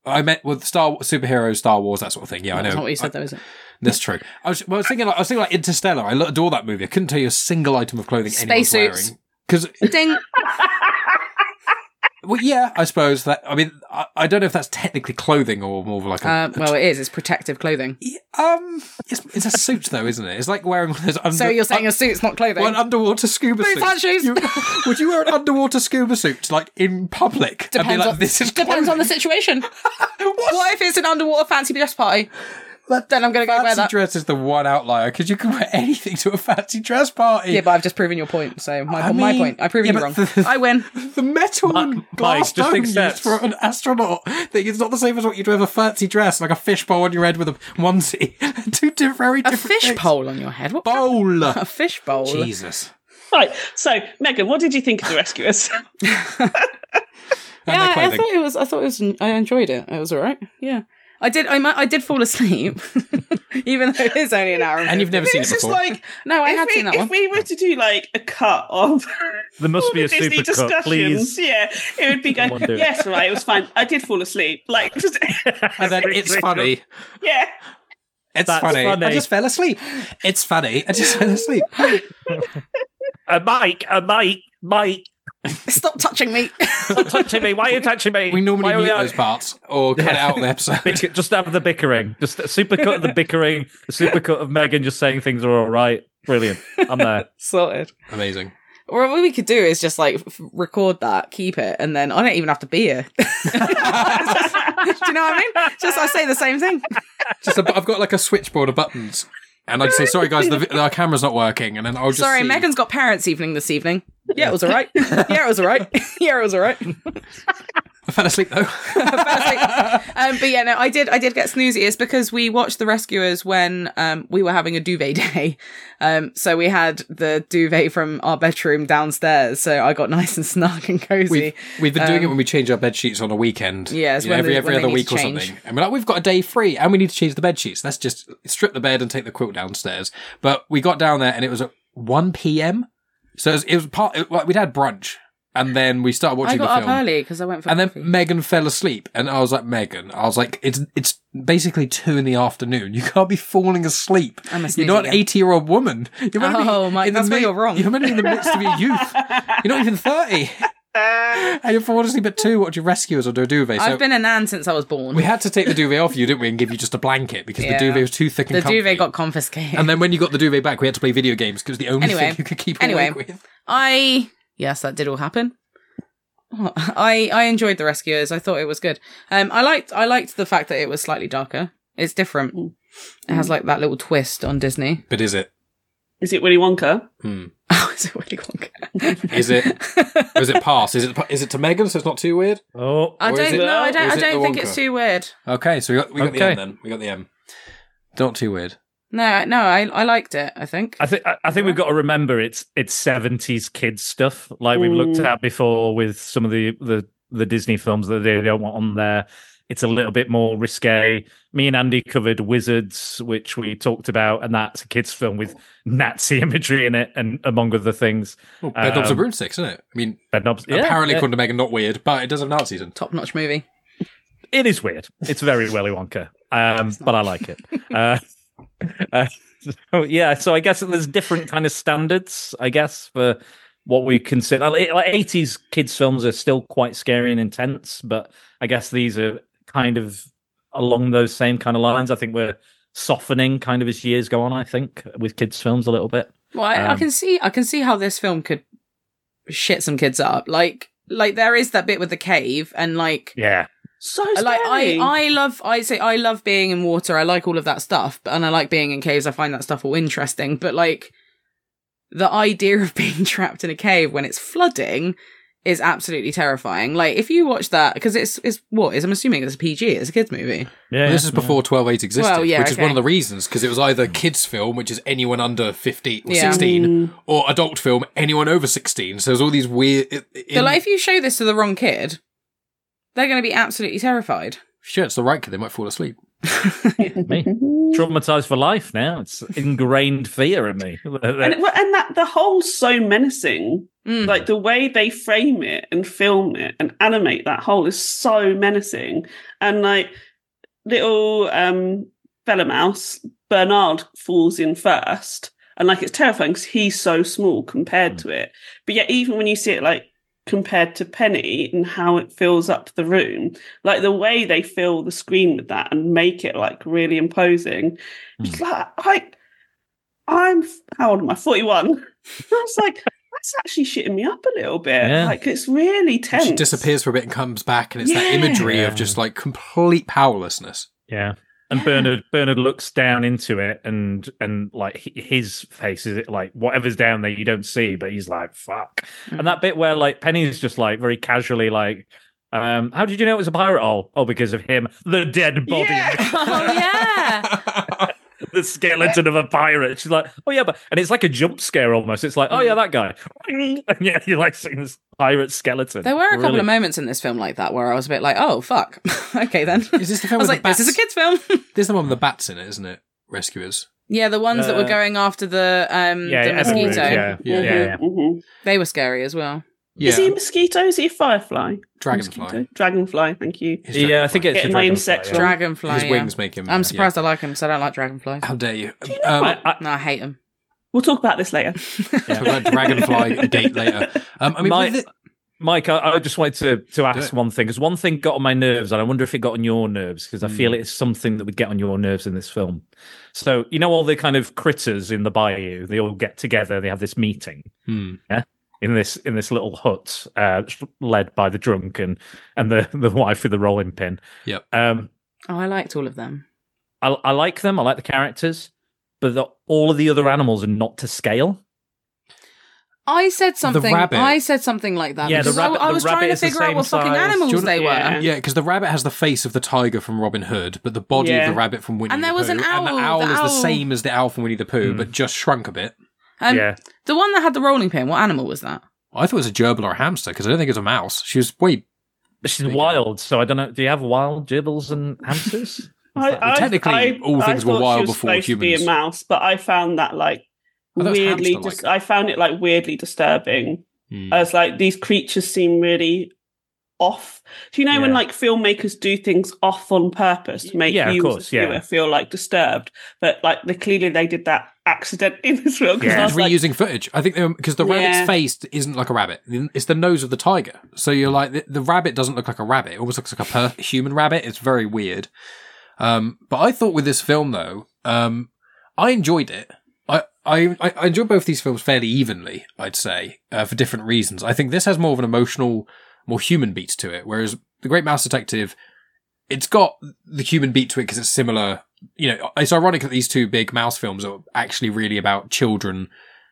[SPEAKER 3] I meant with Star superheroes, Star Wars, that sort of thing. Yeah, I know.
[SPEAKER 5] That's not what you said,
[SPEAKER 3] I-
[SPEAKER 5] though, is it?
[SPEAKER 3] That's true. I was, well, I was thinking, like, I was thinking like Interstellar. I lo- adore that movie. I couldn't tell you a single item of clothing anyone's
[SPEAKER 5] Spacesuits.
[SPEAKER 3] wearing. Because,
[SPEAKER 5] Ding.
[SPEAKER 3] well, yeah, I suppose that. I mean, I, I don't know if that's technically clothing or more of like a.
[SPEAKER 5] Uh, well, it is. It's protective clothing.
[SPEAKER 3] um, it's, it's a suit though, isn't it? It's like wearing one of those. Under,
[SPEAKER 5] So you're saying a suit's not clothing?
[SPEAKER 3] well, an underwater scuba
[SPEAKER 5] Boots
[SPEAKER 3] suit.
[SPEAKER 5] shoes.
[SPEAKER 3] You- would you wear an underwater scuba suit like in public?
[SPEAKER 5] Depends
[SPEAKER 3] like,
[SPEAKER 5] on,
[SPEAKER 3] this is
[SPEAKER 5] depends on the situation. what if it's an underwater fancy dress party? Then I'm going to go wear
[SPEAKER 3] Fancy
[SPEAKER 5] that.
[SPEAKER 3] dress is the one outlier because you can wear anything to a fancy dress party.
[SPEAKER 5] Yeah, but I've just proven your point. So my,
[SPEAKER 3] I
[SPEAKER 5] my
[SPEAKER 3] mean-
[SPEAKER 5] point. I've proven
[SPEAKER 3] yeah,
[SPEAKER 5] you wrong.
[SPEAKER 3] but the-
[SPEAKER 5] I win.
[SPEAKER 3] The metal and
[SPEAKER 4] Mike,
[SPEAKER 3] glass
[SPEAKER 4] just
[SPEAKER 3] dome used
[SPEAKER 4] accept.
[SPEAKER 3] for an astronaut thing is not the same as what you'd wear with a fancy dress, like a fishbowl on your head with a onesie. Two different, very
[SPEAKER 5] A
[SPEAKER 3] different
[SPEAKER 5] fish
[SPEAKER 3] things.
[SPEAKER 5] pole on your head. What?
[SPEAKER 3] Bowl.
[SPEAKER 5] A fish bowl.
[SPEAKER 3] Jesus.
[SPEAKER 2] Right. So, Megan, what did you think of the Rescuers?
[SPEAKER 3] And
[SPEAKER 5] yeah, I
[SPEAKER 3] clothing.
[SPEAKER 5] thought it was. I thought it was. I enjoyed it. It was all right. Yeah, I did. I I did fall asleep, even though it is only an hour.
[SPEAKER 3] And you've never seen it
[SPEAKER 2] It's just
[SPEAKER 3] before.
[SPEAKER 2] like
[SPEAKER 5] No, I
[SPEAKER 2] if
[SPEAKER 5] had
[SPEAKER 2] we,
[SPEAKER 5] seen that
[SPEAKER 2] if
[SPEAKER 5] one.
[SPEAKER 2] we were to do like a cut of
[SPEAKER 4] There must
[SPEAKER 2] all
[SPEAKER 4] be
[SPEAKER 2] the
[SPEAKER 4] a
[SPEAKER 2] Disney
[SPEAKER 4] super cut,
[SPEAKER 2] discussions,
[SPEAKER 4] please.
[SPEAKER 2] yeah, it would be going.
[SPEAKER 4] Someone do it.
[SPEAKER 2] Yes, right, it was fine. I did fall asleep. Like, just
[SPEAKER 3] and then it's funny.
[SPEAKER 2] yeah.
[SPEAKER 3] It's
[SPEAKER 4] That's
[SPEAKER 3] funny. I just fell asleep. It's funny. I just fell asleep.
[SPEAKER 4] Uh, Mike, uh, Mike, Mike,
[SPEAKER 5] Stop touching me.
[SPEAKER 4] stop touching me. Why are you touching me?
[SPEAKER 3] We normally
[SPEAKER 4] Why are
[SPEAKER 3] mute those parts or cut it out of the episode.
[SPEAKER 4] Bicker- just have the bickering. Just a super cut of the bickering. A super cut of Megan just saying things are all right. Brilliant. I'm there.
[SPEAKER 5] Sorted.
[SPEAKER 3] Amazing.
[SPEAKER 5] Or what we could do is just like record that, keep it, and then I don't even have to be here. do you know what I mean? Just I say the same thing.
[SPEAKER 3] Just a, I've got like a switchboard of buttons, and I just say, "Sorry guys, the, vi- our camera's not working," and then I'll just
[SPEAKER 5] Sorry,
[SPEAKER 3] see.
[SPEAKER 5] Megan's got parents' evening this evening. Yeah, it was all right. Yeah, it was all right. Yeah, it was all right.
[SPEAKER 3] I fell asleep though.
[SPEAKER 5] Um, but yeah, no, I did. I did get snoozy. It's because we watched The Rescuers when um, we were having a duvet day. Um, so we had the duvet from our bedroom downstairs. So I got nice and snug and cozy.
[SPEAKER 3] We've, we've been doing it when we change our bed sheets on a weekend.
[SPEAKER 5] Um, Yeah,
[SPEAKER 3] You know, every
[SPEAKER 5] they-
[SPEAKER 3] every other week or something. And we're like, we've got a day free, and we need to change the bed sheets. Let's just strip the bed and take the quilt downstairs. But we got down there, and it was at one p.m. So it was, it was part. It, well, we'd had brunch, and then we started watching I
[SPEAKER 5] got
[SPEAKER 3] the
[SPEAKER 5] up
[SPEAKER 3] film.
[SPEAKER 5] early because I went for
[SPEAKER 3] And then. Megan fell asleep, and I was like, Megan, I was like, it's it's basically two in the afternoon. You can't be falling asleep.
[SPEAKER 5] I'm a
[SPEAKER 3] You're not an eighty year old woman. You're meant to be
[SPEAKER 5] Oh, Mike,
[SPEAKER 3] in the
[SPEAKER 5] that's where
[SPEAKER 3] mid-
[SPEAKER 5] you're wrong.
[SPEAKER 3] You're meant to be in the midst of your youth. You're not even thirty, Uh, and you're falling asleep at two watching Rescuers under a duvet. So
[SPEAKER 5] I've been a nan since I was born.
[SPEAKER 3] we had to take the duvet off you, didn't we, and give you just a blanket because
[SPEAKER 5] Yeah.
[SPEAKER 3] the duvet was too thick and
[SPEAKER 5] the
[SPEAKER 3] comfy.
[SPEAKER 5] duvet got confiscated.
[SPEAKER 3] And then when you got the duvet back, we had to play video games because the only
[SPEAKER 5] Anyway.
[SPEAKER 3] thing you could keep
[SPEAKER 5] Anyway.
[SPEAKER 3] awake with.
[SPEAKER 5] I yes, that did all happen. I I enjoyed the Rescuers. I thought it was good. Um, I liked I liked the fact that it was slightly darker. It's different. Hmm. It has like that little twist on Disney.
[SPEAKER 3] But is it?
[SPEAKER 2] Is it Willy Wonka? Hmm.
[SPEAKER 5] Oh, is it Willy Wonka?
[SPEAKER 3] Is it? Is it pass? Is it? Is it to Megan? So it's not too weird.
[SPEAKER 4] Oh,
[SPEAKER 5] I don't
[SPEAKER 3] it-
[SPEAKER 5] know. I don't. I don't think it's too weird.
[SPEAKER 3] Okay, so we got we got the
[SPEAKER 4] Okay.
[SPEAKER 3] M then. We got the M. Not too weird.
[SPEAKER 5] No, no. I I liked it. I think.
[SPEAKER 4] I think I- I think we've got to remember it's it's seventies kids stuff, like we've looked at before with some of the the the Disney films that they don't want on there. It's a little bit more risque. Me and Andy covered Wizards, which we talked about, and that's a kids' film with Nazi imagery in it, and among other things.
[SPEAKER 3] Well, Bed Knobs
[SPEAKER 4] Um,
[SPEAKER 3] and Broomsticks, isn't it? I mean,
[SPEAKER 4] Bedknobs. Yeah,
[SPEAKER 3] apparently,
[SPEAKER 4] yeah.
[SPEAKER 3] according to Megan, not weird, but it does have Nazis in.
[SPEAKER 5] Top notch movie.
[SPEAKER 4] it is weird. It's very Willy Wonka, um, but I like it. Uh, uh, so, yeah, so I guess there's different kind of standards. I guess for what we consider like eighties kids films are still quite scary and intense, but I guess these are kind of along those same kind of lines. I think we're softening kind of as years go on. I think with kids films a little bit.
[SPEAKER 5] Well, I, I
[SPEAKER 4] Um,
[SPEAKER 5] can see. I can see how this film could shit some kids up. Like, like there is that bit with the cave, and like,
[SPEAKER 4] Yeah,
[SPEAKER 2] So scary.
[SPEAKER 5] like I, I love. I say I love being in water. I like all of that stuff, but and I like being in caves. I find that stuff all interesting. But like, the idea of being trapped in a cave when it's flooding is absolutely terrifying. Like, if you watch that, because it's it's what is I'm assuming it's a PG. It's a kids movie.
[SPEAKER 4] yeah.
[SPEAKER 3] Well, this is before 12 existed,
[SPEAKER 5] Well, yeah,
[SPEAKER 3] which is one of the reasons because it was either hmm. kids' film, which is anyone under 15 or
[SPEAKER 5] Yeah.
[SPEAKER 3] 16, hmm. or adult film, anyone over 16. So there's all these weird. i- In,
[SPEAKER 5] So like, if you show this to the wrong kid, they're going to be absolutely terrified.
[SPEAKER 3] Sure, it's the right kid, they might fall asleep.
[SPEAKER 4] Me traumatized for life now. It's ingrained fear in me.
[SPEAKER 2] and, it- and that the whole so menacing
[SPEAKER 5] Mm.
[SPEAKER 2] like the way they frame it and film it and animate that whole is so menacing and like little um fella mouse bernard falls in first and like it's terrifying because he's so small compared to it but yet even when you see it like compared to penny and how it fills up the room like the way they fill the screen with that and make it like really imposing hmm. it's like I, i'm how old am i 41 i was like that's actually shitting me up a little bit.
[SPEAKER 4] Yeah.
[SPEAKER 2] Like it's really
[SPEAKER 3] And
[SPEAKER 2] tense.
[SPEAKER 3] She disappears for a bit and comes back, and it's that imagery
[SPEAKER 4] Yeah.
[SPEAKER 3] of just like complete powerlessness.
[SPEAKER 4] Yeah. And Bernard Bernard looks down into it and and like his face is it like whatever's down there you don't see, but he's like fuck. And that bit where like Penny's just like very casually like, um, how did you know it was a pirate hole? Oh, because of him, the dead body,
[SPEAKER 2] Yeah.
[SPEAKER 5] oh yeah.
[SPEAKER 4] the skeleton of a pirate. She's like, oh yeah, but and it's like a jump scare almost. It's like, oh yeah, that guy. And yeah, you like seeing this pirate skeleton.
[SPEAKER 5] There were a couple
[SPEAKER 4] Really-
[SPEAKER 5] of moments in this film like that where I was a bit like, oh fuck, okay then.
[SPEAKER 3] Is this the
[SPEAKER 5] I
[SPEAKER 3] film
[SPEAKER 5] was
[SPEAKER 3] with
[SPEAKER 5] like,
[SPEAKER 3] the
[SPEAKER 5] this is a kids film.
[SPEAKER 3] There's the one with the bats in it, isn't it? Rescuers.
[SPEAKER 5] yeah, the ones that were
[SPEAKER 4] Uh,
[SPEAKER 5] going after the um
[SPEAKER 4] Yeah,
[SPEAKER 5] the
[SPEAKER 4] yeah,
[SPEAKER 5] mosquito,
[SPEAKER 4] yeah,
[SPEAKER 3] Yeah.
[SPEAKER 4] yeah, yeah.
[SPEAKER 5] They were scary as well.
[SPEAKER 3] Yeah,
[SPEAKER 2] Is he a mosquito? Is he a firefly?
[SPEAKER 3] Dragonfly.
[SPEAKER 2] Mosquito? Dragonfly. Thank you.
[SPEAKER 3] His
[SPEAKER 4] Yeah, I think it's
[SPEAKER 2] Getting
[SPEAKER 4] a dragonfly, yeah.
[SPEAKER 5] Dragonfly.
[SPEAKER 3] His
[SPEAKER 5] yeah.
[SPEAKER 3] wings make him.
[SPEAKER 5] I'm surprised
[SPEAKER 3] yeah.
[SPEAKER 5] I like him, so I don't like dragonflies.
[SPEAKER 3] How dare you?
[SPEAKER 2] know
[SPEAKER 3] Um,
[SPEAKER 2] what?
[SPEAKER 4] I-
[SPEAKER 5] No, I hate them.
[SPEAKER 2] We'll talk about this later.
[SPEAKER 3] talk about Dragonfly gate later. Um, I mean,
[SPEAKER 4] My-
[SPEAKER 3] it-
[SPEAKER 4] Mike, I, I just wanted to, to ask one thing because one thing got on my nerves, and I wonder if it got on your nerves because I
[SPEAKER 3] Hmm.
[SPEAKER 4] feel it's something that would get on your nerves in this film. So you know all the kind of critters in the bayou, they all get together, they have this meeting.
[SPEAKER 3] Hmm.
[SPEAKER 4] In this in this little hut uh, led by the drunk and and the the wife with the rolling pin.
[SPEAKER 3] Yep.
[SPEAKER 4] Um,
[SPEAKER 5] Oh, I liked all of them.
[SPEAKER 4] I, I like them. I like the characters, but the, all of the other animals are not to scale.
[SPEAKER 5] I said something. I said something like that.
[SPEAKER 4] Yeah, the
[SPEAKER 5] because I-
[SPEAKER 4] rabbit-
[SPEAKER 5] I,
[SPEAKER 4] the
[SPEAKER 5] was trying to figure out
[SPEAKER 4] same
[SPEAKER 5] what fucking animals
[SPEAKER 3] Do you
[SPEAKER 5] they were.
[SPEAKER 2] Yeah.
[SPEAKER 3] Yeah, because the rabbit has the face of the tiger from Robin Hood, but the body
[SPEAKER 2] Yeah.
[SPEAKER 3] of the rabbit from Winnie the Pooh.
[SPEAKER 5] And
[SPEAKER 3] the
[SPEAKER 5] there was
[SPEAKER 3] Pooh.
[SPEAKER 5] an
[SPEAKER 3] and the
[SPEAKER 5] owl,
[SPEAKER 3] owl
[SPEAKER 5] the
[SPEAKER 3] is the same as the owl from Winnie the Pooh,
[SPEAKER 4] Mm.
[SPEAKER 3] but just shrunk a bit.
[SPEAKER 5] Um,
[SPEAKER 4] yeah,
[SPEAKER 5] The one that had the rolling pin. What animal was that?
[SPEAKER 3] I thought it was a gerbil or a hamster because I don't think it was a mouse. She was way.
[SPEAKER 4] she's
[SPEAKER 3] Big
[SPEAKER 4] wild. So I don't know. Do you have wild gerbils and hamsters?
[SPEAKER 2] I,
[SPEAKER 3] Well, technically, all things were
[SPEAKER 2] thought she
[SPEAKER 3] wild
[SPEAKER 2] was
[SPEAKER 3] before
[SPEAKER 2] supposed to be a mouse, but I found that like weirdly.
[SPEAKER 3] hamster-like.
[SPEAKER 2] Dis- I found it like weirdly disturbing.
[SPEAKER 3] Hmm.
[SPEAKER 2] As like these creatures seem really off. Do you know when like filmmakers do things off on purpose to make
[SPEAKER 4] Yeah,
[SPEAKER 2] you
[SPEAKER 4] course,
[SPEAKER 2] as a viewer
[SPEAKER 4] yeah.
[SPEAKER 2] feel like disturbed? But like they clearly they did that accidentally in this film because
[SPEAKER 4] Yeah.
[SPEAKER 2] I
[SPEAKER 3] It's
[SPEAKER 2] was like,
[SPEAKER 3] reusing footage. I think because the
[SPEAKER 2] Yeah.
[SPEAKER 3] rabbit's face isn't like a rabbit; it's the nose of the tiger. So you're like the, the rabbit doesn't look like a rabbit; it almost looks like a per- human rabbit. It's very weird. Um, but I thought with this film though, um, I enjoyed it. I, I I enjoyed both these films fairly evenly. I'd say uh, for different reasons. I think this has more of an emotional, more human beat to it, whereas the Great Mouse Detective, it's got the human beat to it because it's similar. You know, it's ironic that these two big mouse films are actually really about children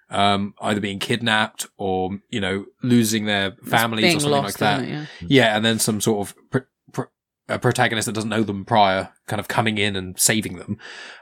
[SPEAKER 3] um, either being kidnapped or you know losing their families or something
[SPEAKER 5] lost,
[SPEAKER 3] like that.
[SPEAKER 5] it? Yeah.
[SPEAKER 3] Yeah, and then some sort of pr- pr- a protagonist that doesn't know them prior, kind of coming in and saving them.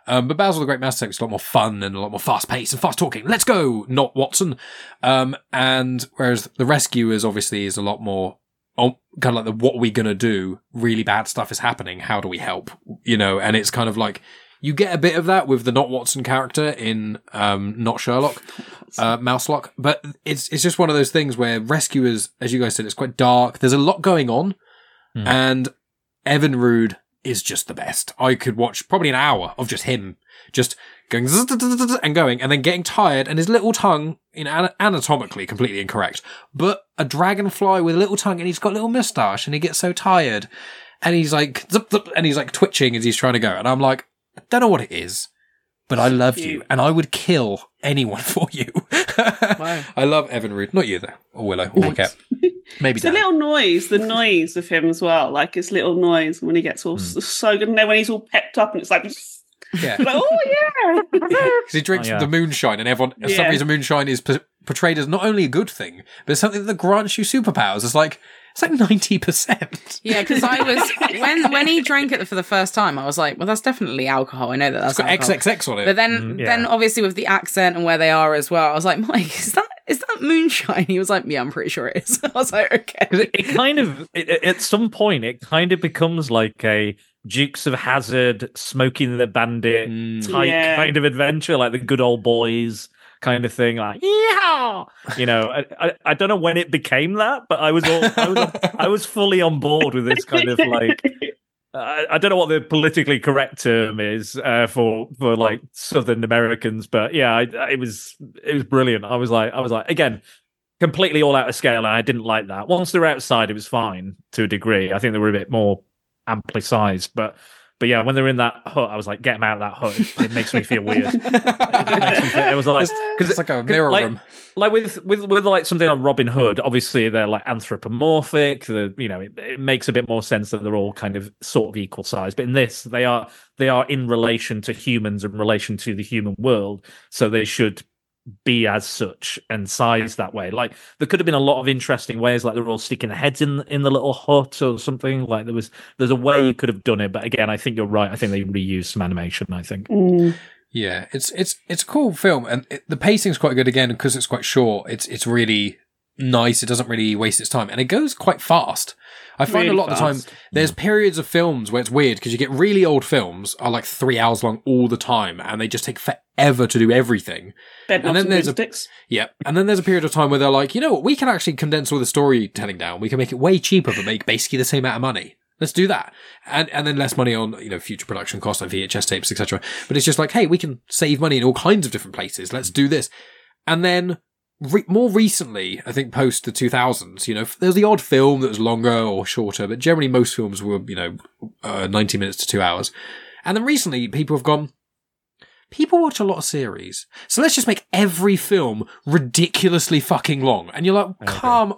[SPEAKER 3] Um, but Basil the Great Mouse Detective is a lot more fun and a lot more fast paced and fast talking. Let's go, not Watson. Um, and whereas the Rescuers obviously is a lot more. Oh, kind of like the what are we gonna do? Really bad stuff is happening. How do we help? You know, and it's kind of like you get a bit of that with the not Watson character in um, not Sherlock, uh, Mouselock. But it's it's just one of those things where Rescuers, as you guys said, it's quite dark. There's a lot going on,
[SPEAKER 4] Hmm.
[SPEAKER 3] and Evinrude is just the best. I could watch probably an hour of just him just going and going, and then getting tired, and his little tongue, you know, anatomically completely incorrect, but a dragonfly with a little tongue, and he's got a little moustache, and he gets so tired, and he's like, and he's like twitching as he's trying to go, and I'm like, I don't know what it is, but I love you,
[SPEAKER 2] Cute.
[SPEAKER 3] and I would kill anyone for you.
[SPEAKER 5] Wow.
[SPEAKER 3] I love Evinrude, not you though, or Willow, or my cat. Maybe
[SPEAKER 2] It's a little noise, the noise of him as well. Like his little noise when he gets all
[SPEAKER 3] hmm.
[SPEAKER 2] s so good. And then when he's all pepped up and it's like,
[SPEAKER 3] yeah.
[SPEAKER 2] like oh yeah.
[SPEAKER 3] Because he drinks
[SPEAKER 4] Oh, yeah.
[SPEAKER 3] the moonshine, and everyone, for some reason, moonshine is p- portrayed as not only a good thing, but something that grants you superpowers. It's like it's like ninety percent.
[SPEAKER 5] Yeah, because I was when when he drank it for the first time, I was like, well, that's definitely alcohol. I know that
[SPEAKER 3] It's
[SPEAKER 5] that's
[SPEAKER 3] got
[SPEAKER 5] alcohol.
[SPEAKER 3] XXX on it.
[SPEAKER 5] But then,
[SPEAKER 4] Mm, yeah.
[SPEAKER 5] then obviously with the accent and where they are as well, I was like, Mike, is that is that moonshine? He was like, Yeah, I'm pretty sure it is. I was like, Okay.
[SPEAKER 4] it, it kind of it, it- at some point it kind of becomes like a Dukes of Hazzard, Smoking the Bandit
[SPEAKER 3] Mm.
[SPEAKER 4] type
[SPEAKER 2] Yeah.
[SPEAKER 4] kind of adventure, like the good old boys kind of thing. Like yeah, you know, I, I, I don't know when it became that, but I was all, I was I was fully on board with this kind of like I, don't know what the politically correct term is uh, for for like Southern Americans, but yeah, I- it was it was brilliant. I was like, I was like, again, completely all out of scale, and I didn't like that. Once they were outside, it was fine to a degree. I think they were a bit more amply sized, but but yeah, when they were in that hut, I was like, get them out of that hut. It, it makes me feel weird. It, me feel- it was like because
[SPEAKER 3] it's like a mirror
[SPEAKER 4] like,
[SPEAKER 3] room.
[SPEAKER 4] like with with with like something on Robin Hood, obviously they're like anthropomorphic. The you know it, it makes a bit more sense that they're all kind of sort of equal size. But in this, they are they are in relation to humans in relation to the human world, so they should be as such and sized that way. Like there could have been a lot of interesting ways, like they're all sticking their heads in in the little hut or something. Like there was there's a way you could have done it, but again, I think you're right. I think they reused some animation. I think.
[SPEAKER 2] Mm.
[SPEAKER 3] Yeah, it's it's it's a cool film, and it, the pacing's quite good again because it's quite short. It's it's really nice. It doesn't really waste its time, and it goes quite fast. I find
[SPEAKER 2] Really
[SPEAKER 3] a lot of the time
[SPEAKER 2] fast.
[SPEAKER 3] there's hmm. periods of films where it's weird because you get really old films are like three hours long all the time, and they just take forever to do everything.
[SPEAKER 2] Bed
[SPEAKER 3] And then
[SPEAKER 2] and
[SPEAKER 3] there's a-
[SPEAKER 2] sticks.
[SPEAKER 3] Yep. And then there's a period of time where they're like, you know what, we can actually condense all the storytelling down. We can make it way cheaper, but make basically the same amount of money. Let's do that. And and then less money on, you know, future production costs like VHS tapes, etc. But it's just like, hey, we can save money in all kinds of different places. Let's do this. And then re- more recently, I think post the 2000s, you know, there's the odd film that was longer or shorter, but generally most films were, you know, uh, 90 minutes to two hours. And then recently people have gone, people watch a lot of series. So let's just make every film ridiculously fucking long. And you're like, come,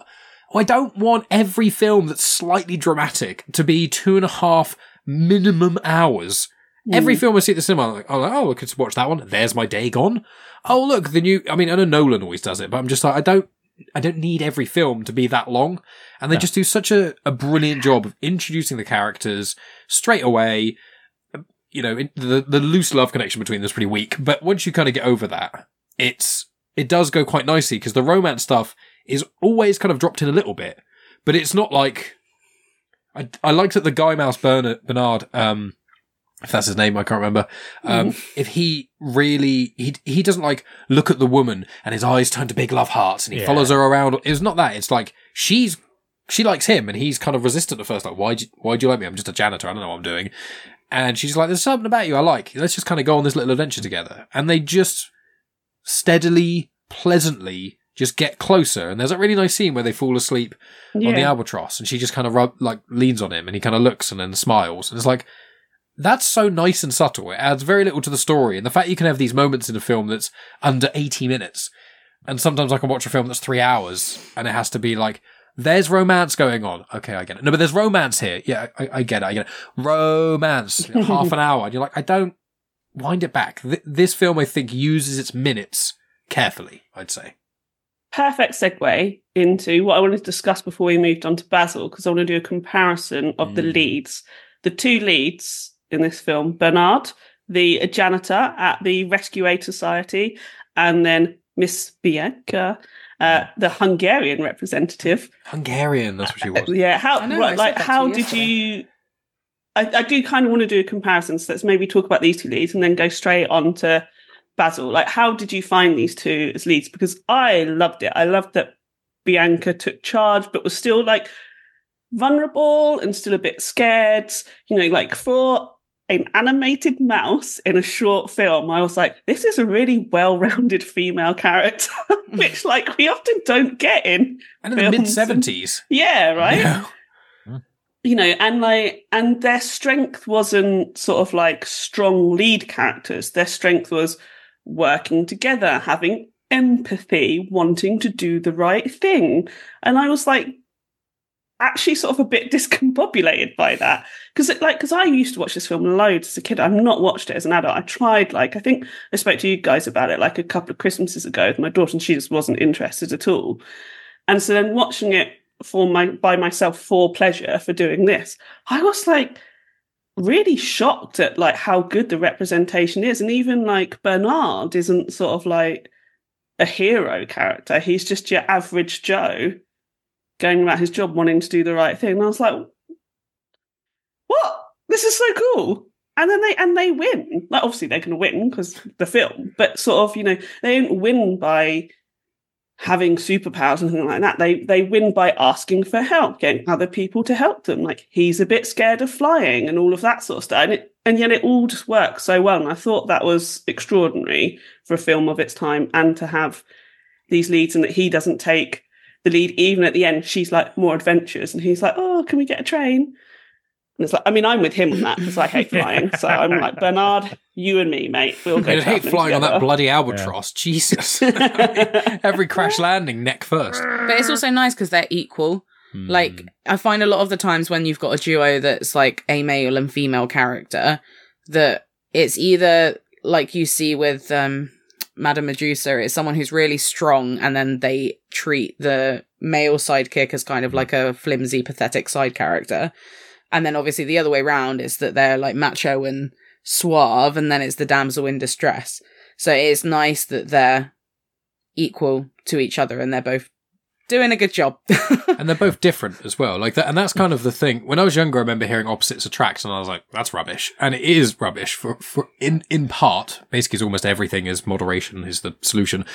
[SPEAKER 3] I don't want every film that's slightly dramatic to be two and a half minimum hours. Every film I see at the cinema, I'm like, oh, oh, I could watch that one. There's my day gone. Oh, look, the new, I mean, I know Nolan always does it, but I'm just like, I don't, I don't need every film to be that long. And they just do such a, a brilliant job of introducing the characters straight away. You know, the, the loose love connection between them is pretty weak, but once you kind of get over that, it's, it does go quite nicely because the romance stuff is always kind of dropped in a little bit, but it's not like, I, I liked that the Guy Mouse Bernard, Bernard, um, if that's his name, I can't remember. Um, if he really, he, he doesn't like look at the woman and his eyes turn to big love hearts and he
[SPEAKER 4] Yeah.
[SPEAKER 3] follows her around. It's not that. It's like she's, she likes him and he's kind of resistant at first. Like, why do you, why do you like me? I'm just a janitor. I don't know what I'm doing. And she's like, there's something about you I like. Let's just kind of go on this little adventure together. And they just steadily, pleasantly just get closer. And there's a really nice scene where they fall asleep on the albatross and she just kind of rub, like leans on him and he kind of looks and then smiles. And it's like, that's so nice and subtle. It adds very little to the story. And the fact you can have these moments in a film that's under 80 minutes. And sometimes I can watch a film that's three hours and it has to be like, there's romance going on. Okay, I get it. No, but there's romance here. Yeah, I, I get it. I get it. Romance. half an hour. And you're like, I don't wind it back. Th- this film, I think, uses its minutes carefully, I'd say.
[SPEAKER 2] perfect segue into what I wanted to discuss before we moved on to Basil, because I want to do a comparison of the
[SPEAKER 3] Mm.
[SPEAKER 2] leads. The two leads in this film Bernard, the janitor at the Rescue Aid Society, and then Miss Bianca, uh, the Hungarian representative.
[SPEAKER 3] Hungarian, that's what she was.
[SPEAKER 2] Yeah, how
[SPEAKER 5] know,
[SPEAKER 2] right, like how
[SPEAKER 5] you
[SPEAKER 2] did
[SPEAKER 5] yesterday.
[SPEAKER 2] you? I, I do kind of want to do a comparison. So let's maybe talk about these two leads and then go straight on to Basil. Like, how did you find these two as leads? Because I loved it. I loved that Bianca took charge, but was still like vulnerable and still a bit scared. You know, like for an animated mouse in a short film, I was like, this is a really well-rounded female character, hmm. which like we often don't get in
[SPEAKER 3] And in the mid 70s.
[SPEAKER 2] yeah, right.
[SPEAKER 3] Yeah.
[SPEAKER 2] You know, and like, and their strength wasn't sort of like strong lead characters. Their strength was working together, having empathy, wanting to do the right thing. And I was like, actually sort of a bit discombobulated by that. Cause it, like, cause I used to watch this film loads as a kid. I've not watched it as an adult. I tried, like, I think I spoke to you guys about it like a couple of Christmases ago with my daughter and she just wasn't interested at all. And so then watching it for my by myself for pleasure for doing this, I was like really shocked at like how good the representation is. And even like Bernard isn't sort of like a hero character. He's just your average Joe going about his job wanting to do the right thing. And I was like, what? This is so cool. And then they and they win. Like obviously they're gonna win because the film, but sort of, you know, they don't win by having superpowers and anything like that. They they win by asking for help, getting other people to help them. Like he's a bit scared of flying and all of that sort of stuff. And it, and yet it all just works so well. And I thought that was extraordinary for a film of its time and to have these leads and that he doesn't take the lead even at the end. She's like more adventurous and he's like, Oh, can we get a train? And it's like, I mean, I'm with him on that because I hate flying. So I'm like, Bernard, you and me, mate, we'll go.
[SPEAKER 3] I'd hate
[SPEAKER 2] travelling
[SPEAKER 3] flying on that bloody albatross. Jesus. Every crash landing, neck first.
[SPEAKER 5] But it's also nice because they're equal. Like, I find a lot of the times when you've got a duo that's like a male and female character, that it's either like you see with um, Madame Medusa, is someone who's really strong and then they treat the male sidekick as kind of like a flimsy, pathetic side character. And then obviously the other way round is that they're like macho and suave, and then it's the damsel in distress. So it is nice that they're equal to each other and they're both doing a good job.
[SPEAKER 3] and they're both different as well. Like that, and that's kind of the thing. When I was younger, I remember hearing opposites attract, and I was like, "That's rubbish," and it is rubbish for for in in part. Basically, it's almost everything is moderation is the solution.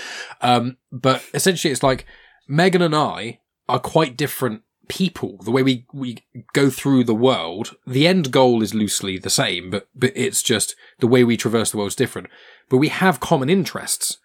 [SPEAKER 3] Um, but essentially, it's like Megan and I are quite different people. The way we we go through the world, the end goal is loosely the same, but but it's just the way we traverse the world is different. But we have common interests.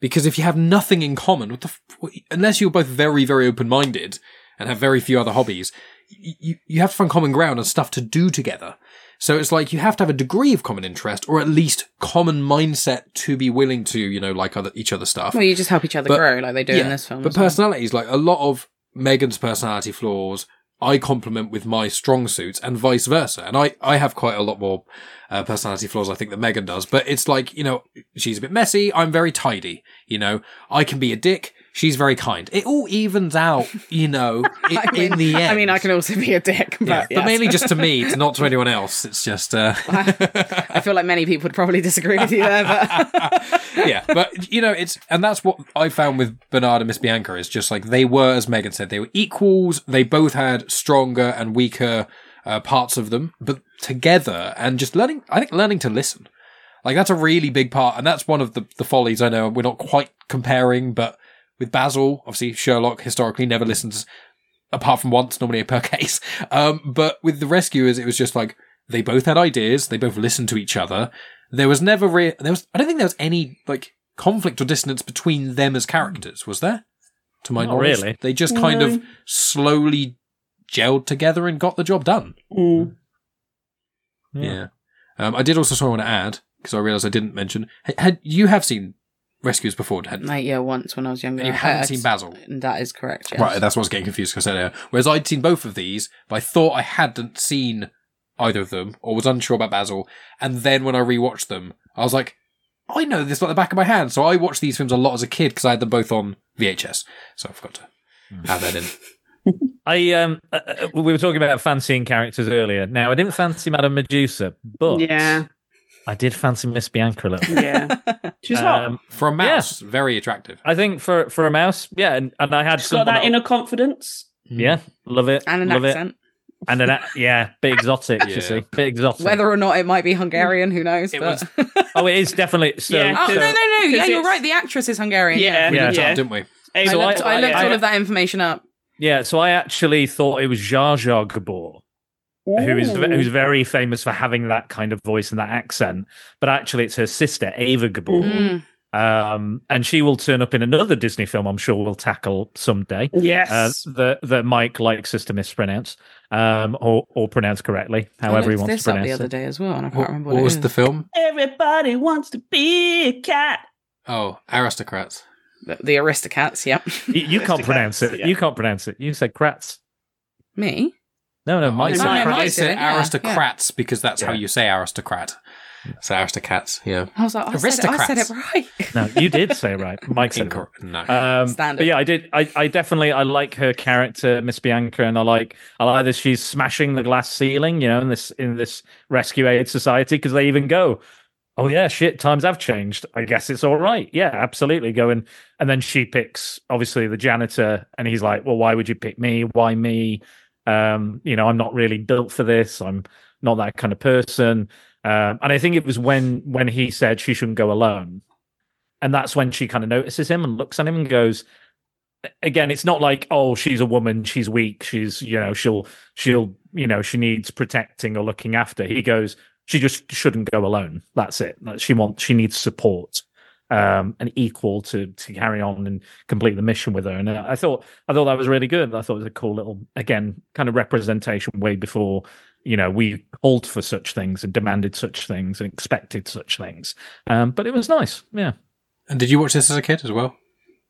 [SPEAKER 3] Because if you have nothing in common, what the f- unless you're both very, very open minded and have very few other hobbies, you, you have to find common ground and stuff to do together. So it's like you have to have a degree of common interest or at least common mindset to be willing to, you know, like other, each other stuff.
[SPEAKER 5] Well, you just help each other
[SPEAKER 3] But-
[SPEAKER 5] grow like they do in this film.
[SPEAKER 3] But
[SPEAKER 5] as well.
[SPEAKER 3] personalities, like a lot of Megan's personality flaws, I complement with my strong suits and vice versa. And I, I have quite a lot more uh, personality flaws, I think, than Megan does. But it's like, you know, she's a bit messy. I'm very tidy. You know, I can be a dick. She's very kind. It all evens out, you know, i-
[SPEAKER 5] I mean,
[SPEAKER 3] in the end.
[SPEAKER 5] I mean, I can also be a dick, but,
[SPEAKER 3] Yeah,
[SPEAKER 5] yes.
[SPEAKER 3] but mainly just to me, to not to anyone else. It's just, uh,
[SPEAKER 5] I feel like many people would probably disagree with you there, but
[SPEAKER 3] yeah, but you know, it's and that's what I found with Bernard and Miss Bianca is just like they were, as Megan said, they were equals. They both had stronger and weaker uh, parts of them, but together and just learning. I think learning to listen, like that's a really big part, and that's one of the the follies. I know we're not quite comparing, but with Basil, obviously Sherlock historically never listens apart from once, normally per case. Um, but with the rescuers, it was just like they both had ideas, they both listened to each other. There was never re- there was I don't think there was any like conflict or dissonance between them as characters, was there? To my
[SPEAKER 4] Not
[SPEAKER 3] knowledge,
[SPEAKER 4] really.
[SPEAKER 3] they just kind
[SPEAKER 2] No.
[SPEAKER 3] of slowly gelled together and got the job done.
[SPEAKER 2] Mm.
[SPEAKER 3] Yeah. Um, I did also sort of want to add because I realised I didn't mention. Had, had you have seen rescues before? Had
[SPEAKER 5] like yeah, once when I was younger,
[SPEAKER 3] and you
[SPEAKER 5] I-
[SPEAKER 3] haven't
[SPEAKER 5] I-
[SPEAKER 3] seen Basil?
[SPEAKER 5] and that is correct. Yes.
[SPEAKER 3] Right, that's what I was getting confused because I said earlier. Whereas I'd seen both of these, but I thought I hadn't seen either of them or was unsure about Basil. And then when I rewatched them, I was like, I know this like the back of my hand. So I watched these films a lot as a kid because I had them both on VHS. So I forgot to add that in.
[SPEAKER 4] I um, uh, uh, we were talking about fancying characters earlier. Now, I didn't fancy Madame Medusa, but
[SPEAKER 2] Yeah,
[SPEAKER 4] I did fancy Miss Bianca a little.
[SPEAKER 2] yeah. She's hot.
[SPEAKER 4] Um,
[SPEAKER 3] For a mouse, very attractive.
[SPEAKER 4] I think for for a mouse, yeah, and, and I had
[SPEAKER 2] She's got that
[SPEAKER 4] else-
[SPEAKER 2] inner confidence.
[SPEAKER 4] yeah, love it,
[SPEAKER 5] and an
[SPEAKER 4] love
[SPEAKER 5] accent.
[SPEAKER 4] it, and an a- yeah, bit exotic,
[SPEAKER 3] Yeah.
[SPEAKER 4] you see, bit exotic.
[SPEAKER 5] Whether or not it might be Hungarian, who knows?
[SPEAKER 3] It
[SPEAKER 5] but...
[SPEAKER 4] oh, it is definitely so.
[SPEAKER 2] Yeah.
[SPEAKER 5] oh
[SPEAKER 2] So-
[SPEAKER 5] no, no, no! Yeah,
[SPEAKER 2] because
[SPEAKER 5] you're
[SPEAKER 2] it's-
[SPEAKER 5] right. The actress is Hungarian.
[SPEAKER 2] Yeah,
[SPEAKER 3] We
[SPEAKER 4] Yeah.
[SPEAKER 3] looked
[SPEAKER 2] yeah.
[SPEAKER 3] up, didn't we?
[SPEAKER 5] I
[SPEAKER 2] So
[SPEAKER 5] looked, I, looked
[SPEAKER 2] I-
[SPEAKER 5] all of that information up.
[SPEAKER 4] Yeah, so I actually thought it was Zsa Zsa Gabor, who is
[SPEAKER 2] Ooh.
[SPEAKER 4] who's very famous for having that kind of voice and that accent. But actually, it's her sister Eva Gabor,
[SPEAKER 2] Mhm.
[SPEAKER 5] Mm.
[SPEAKER 4] um, and she will turn up in another Disney film. I'm sure we'll tackle someday.
[SPEAKER 2] Yes.
[SPEAKER 4] Uh, that that Mike likes us to mispronounce, um, or or pronounce correctly, however he wants
[SPEAKER 5] this
[SPEAKER 4] to
[SPEAKER 5] up the
[SPEAKER 4] pronounce
[SPEAKER 5] other day as well, and I can't
[SPEAKER 3] What,
[SPEAKER 5] remember
[SPEAKER 3] what
[SPEAKER 5] what, it
[SPEAKER 3] was
[SPEAKER 5] is.
[SPEAKER 3] the film?
[SPEAKER 2] Everybody wants to be a cat.
[SPEAKER 3] Oh, Aristocrats.
[SPEAKER 5] The, the Aristocats. Yep.
[SPEAKER 4] You, you can't pronounce it.
[SPEAKER 2] yeah.
[SPEAKER 4] You can't pronounce it. You said Kratz.
[SPEAKER 5] Me.
[SPEAKER 4] No, no,
[SPEAKER 3] I
[SPEAKER 4] Mike
[SPEAKER 5] Oh,
[SPEAKER 3] said,
[SPEAKER 4] said
[SPEAKER 3] I
[SPEAKER 4] Kratz.
[SPEAKER 3] Said
[SPEAKER 5] did yeah,
[SPEAKER 3] aristocrats because that's how you say aristocrat. So aristocrats, yeah.
[SPEAKER 5] I was like, I said, it, I said it right.
[SPEAKER 4] No, you did say it right. Mike said it right.
[SPEAKER 3] No.
[SPEAKER 4] Um,
[SPEAKER 5] Standard.
[SPEAKER 4] but yeah, I did. I, I definitely I like her character, Miss Bianca, and I like I like that she's smashing the glass ceiling, you know, in this in this rescue aid society because they even go, oh yeah, shit, times have changed. I guess it's all right. Yeah, absolutely. Going and then she picks obviously the janitor, and he's like, well, why would you pick me? Why me? Um, you know, I'm not really built for this. I'm not that kind of person. Um, and I think it was when when he said she shouldn't go alone. And that's when she kind of notices him and looks at him and goes again it's not like oh she's a woman she's weak she's you know she'll she'll you know she needs protecting or looking after. He goes she just shouldn't go alone. That's it. She wants she needs support um and equal to to carry on and complete the mission with her. And i thought i thought that was really good. I thought it was a cool little again kind of representation way before you know we called for such things and demanded such things and expected such things. Um but it was nice. Yeah.
[SPEAKER 3] And did you watch this as a kid as well?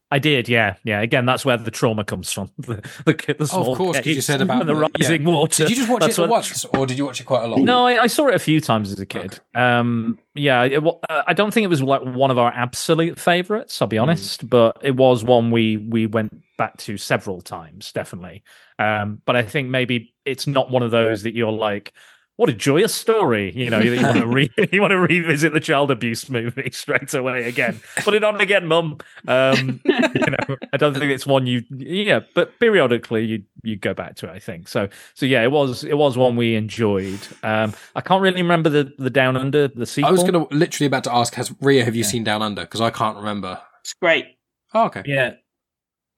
[SPEAKER 4] I did, yeah, yeah. Again, that's where the trauma comes from. The the, the
[SPEAKER 3] Oh,
[SPEAKER 4] small
[SPEAKER 3] of course, you said about
[SPEAKER 4] the rising
[SPEAKER 3] yeah.
[SPEAKER 4] water.
[SPEAKER 3] Did you just watch
[SPEAKER 4] That's
[SPEAKER 3] it
[SPEAKER 4] what-
[SPEAKER 3] once, or did you watch it quite a lot?
[SPEAKER 4] No, I, I saw it a few times as a kid. Um, yeah, it, uh, I don't think it was like one of our absolute favorites. I'll be honest, but it was one we we went back to several times, definitely. Um, but I think maybe it's not one of those that you're like. What a joyous story! You know, you, want to re- you want to revisit the child abuse movie straight away again. Put it on again, mum. Um, you know, I don't think it's one you, yeah, but periodically you you go back to it. I think so. So yeah, it was it was one we enjoyed. Um, I can't really remember the the Down Under the sequel.
[SPEAKER 3] I was going to literally about to ask, has Ria, have you seen Down Under? Because I can't remember.
[SPEAKER 2] It's great.
[SPEAKER 3] Oh, okay.
[SPEAKER 4] yeah.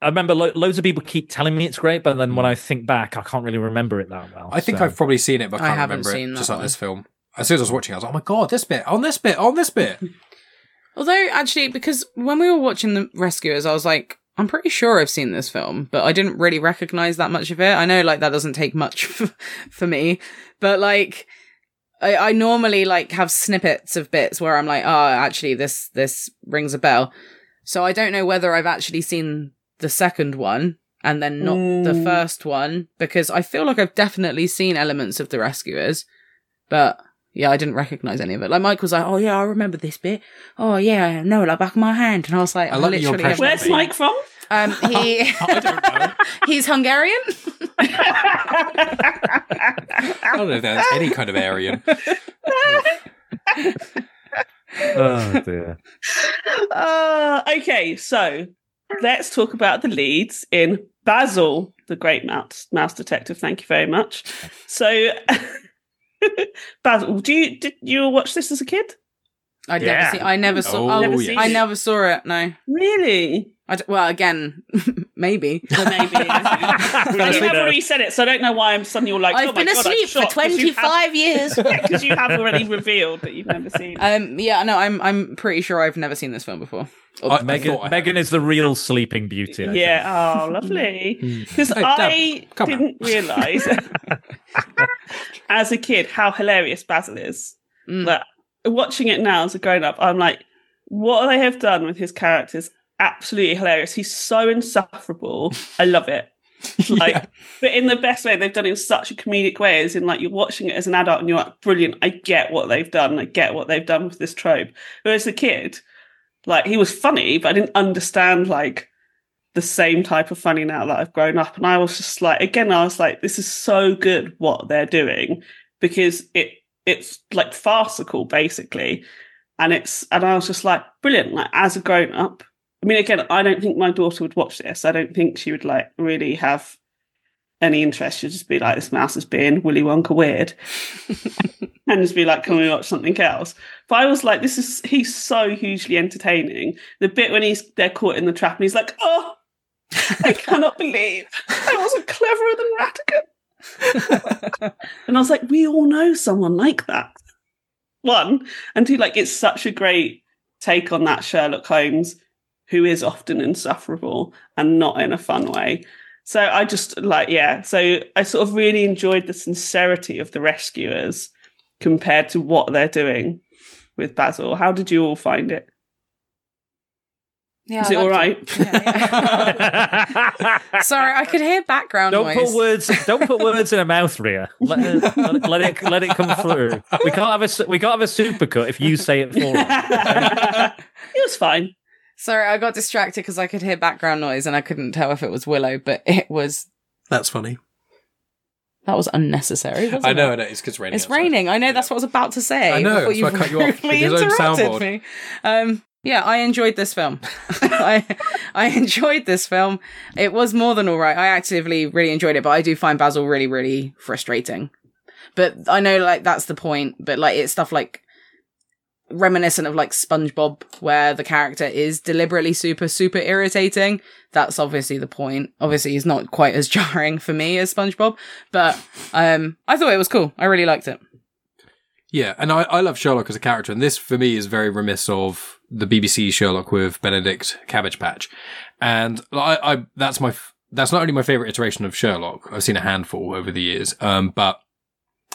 [SPEAKER 4] I remember lo- loads of people keep telling me it's great, but then when mm. I think back, I can't really remember it that well.
[SPEAKER 3] I think
[SPEAKER 4] so-
[SPEAKER 3] I've probably seen it, but I
[SPEAKER 5] I
[SPEAKER 3] can't
[SPEAKER 5] haven't
[SPEAKER 3] remember
[SPEAKER 5] seen
[SPEAKER 3] it.
[SPEAKER 5] that
[SPEAKER 3] Just like
[SPEAKER 5] one.
[SPEAKER 3] this film. As soon as I was watching, it, I was like, "Oh my god, this bit, on this bit, on this bit."
[SPEAKER 5] Although, actually, because when we were watching The Rescuers, I was like, I'm pretty sure I've seen this film, but I didn't really recognize that much of it. I know, like, that doesn't take much for me, but, like, I, I normally like have snippets of bits where I'm like, oh, actually, this this rings a bell. So I don't know whether I've actually seen the second one and then not the
[SPEAKER 2] Mm.
[SPEAKER 5] first one because I feel like I've definitely seen elements of the Rescuers, but yeah, I didn't recognize any of it. Like Mike was like, oh yeah, I remember this bit. Oh yeah, I know it like back of my hand, and I was like,
[SPEAKER 3] I
[SPEAKER 5] I,
[SPEAKER 3] like your
[SPEAKER 5] literally have
[SPEAKER 3] impression of
[SPEAKER 2] Where's
[SPEAKER 3] me.
[SPEAKER 2] Mike from?
[SPEAKER 5] um, he
[SPEAKER 3] I don't know.
[SPEAKER 5] he's Hungarian.
[SPEAKER 3] I don't know if that's any kind of Aryan.
[SPEAKER 4] Oh dear.
[SPEAKER 2] Uh, okay, so let's talk about the leads in Basil, the Great Mouse, Mouse Detective. Thank you very much. So, Basil, do you did you watch this as a kid?
[SPEAKER 5] I never
[SPEAKER 4] Yeah.
[SPEAKER 5] see. I never saw.
[SPEAKER 3] Oh,
[SPEAKER 5] Oh,
[SPEAKER 2] Never
[SPEAKER 3] yes.
[SPEAKER 5] I
[SPEAKER 2] it.
[SPEAKER 5] never saw it. No.
[SPEAKER 2] Really?
[SPEAKER 5] I d- well, again, maybe.
[SPEAKER 2] So maybe. and you have
[SPEAKER 4] No.
[SPEAKER 2] already said it, so I don't know why I'm suddenly all like.
[SPEAKER 5] I've
[SPEAKER 2] oh my
[SPEAKER 5] been
[SPEAKER 2] God,
[SPEAKER 5] asleep for
[SPEAKER 2] shocked 'cause you have-
[SPEAKER 5] 25 years.
[SPEAKER 2] because you have already revealed that you've never seen. it.
[SPEAKER 5] Um, yeah, no, I'm I'm pretty sure I've never seen this film before.
[SPEAKER 3] I- I
[SPEAKER 4] Megan,
[SPEAKER 3] thought I.
[SPEAKER 4] Megan is the real sleeping beauty. I think.
[SPEAKER 2] yeah. Oh, lovely. Because
[SPEAKER 3] Hey,
[SPEAKER 2] I
[SPEAKER 3] come
[SPEAKER 2] didn't realise as a kid how hilarious Basil is.
[SPEAKER 5] Mm.
[SPEAKER 2] That watching it now as a grown up, I'm like, what they have done with his characters, absolutely hilarious. He's so insufferable. I love it. Like,
[SPEAKER 3] Yeah.
[SPEAKER 2] but in the best way, they've done it in such a comedic way. As in, like, you're watching it as an adult and you're like, brilliant. I get what they've done. I get what they've done with this trope. Whereas the kid, like, he was funny, but I didn't understand like the same type of funny now that I've grown up. And I was just like, again, I was like, this is so good what they're doing because it it's like farcical basically. And it's and I was just like, brilliant. Like as a grown up. I mean, again, I don't think my daughter would watch this. I don't think she would like really have any interest. She'd just be like, this mouse is being Willy Wonka weird. and just be like, can we watch something else? But I was like, this is he's so hugely entertaining. The bit when he's they're caught in the trap and he's like, oh, I cannot believe I wasn't cleverer than Ratigan. and I was like, we all know someone like that. One and two, like it's such a great take on that Sherlock Holmes, who is often insufferable and not in a fun way. So I just like, yeah. So I sort of really enjoyed the sincerity of the rescuers compared to what they're doing with Basil. How did you all find it?
[SPEAKER 5] Yeah,
[SPEAKER 2] Is it all right?
[SPEAKER 5] liked
[SPEAKER 2] right?
[SPEAKER 5] Yeah, yeah. Sorry, I could hear background
[SPEAKER 4] Don't
[SPEAKER 5] noise.
[SPEAKER 4] put words. Don't put words in her mouth, Ria. Let, it- let, let it let it come through. We can't have a we can't have a supercut if you say it for us.
[SPEAKER 2] it was fine.
[SPEAKER 5] Sorry, I got distracted because I could hear background noise and I couldn't tell if it was Willow, but it was
[SPEAKER 3] That's funny.
[SPEAKER 5] that was unnecessary. Wasn't
[SPEAKER 3] I know,
[SPEAKER 5] it?
[SPEAKER 3] I know. It's because it's raining.
[SPEAKER 5] It's
[SPEAKER 3] outside.
[SPEAKER 5] raining. I know that's what I was about to say.
[SPEAKER 3] I know,
[SPEAKER 5] before
[SPEAKER 3] that's why I cut you off
[SPEAKER 5] rudely
[SPEAKER 3] with his own
[SPEAKER 5] interrupted me. Um, yeah, I enjoyed this film. I I enjoyed this film. It was more than all right. I actively really enjoyed it, but I do find Basil really, really frustrating. But I know, like, that's the point. But like, it's stuff like reminiscent of like SpongeBob, where the character is deliberately super, super irritating. That's obviously the point. Obviously, he's not quite as jarring for me as SpongeBob, but um, I thought it was cool. I really liked it.
[SPEAKER 3] Yeah, and I, I love Sherlock as a character, and this for me is very remiss of the BBC Sherlock with Benedict Cabbage Patch, and I, I that's my that's not only my favorite iteration of Sherlock. I've seen a handful over the years, um, but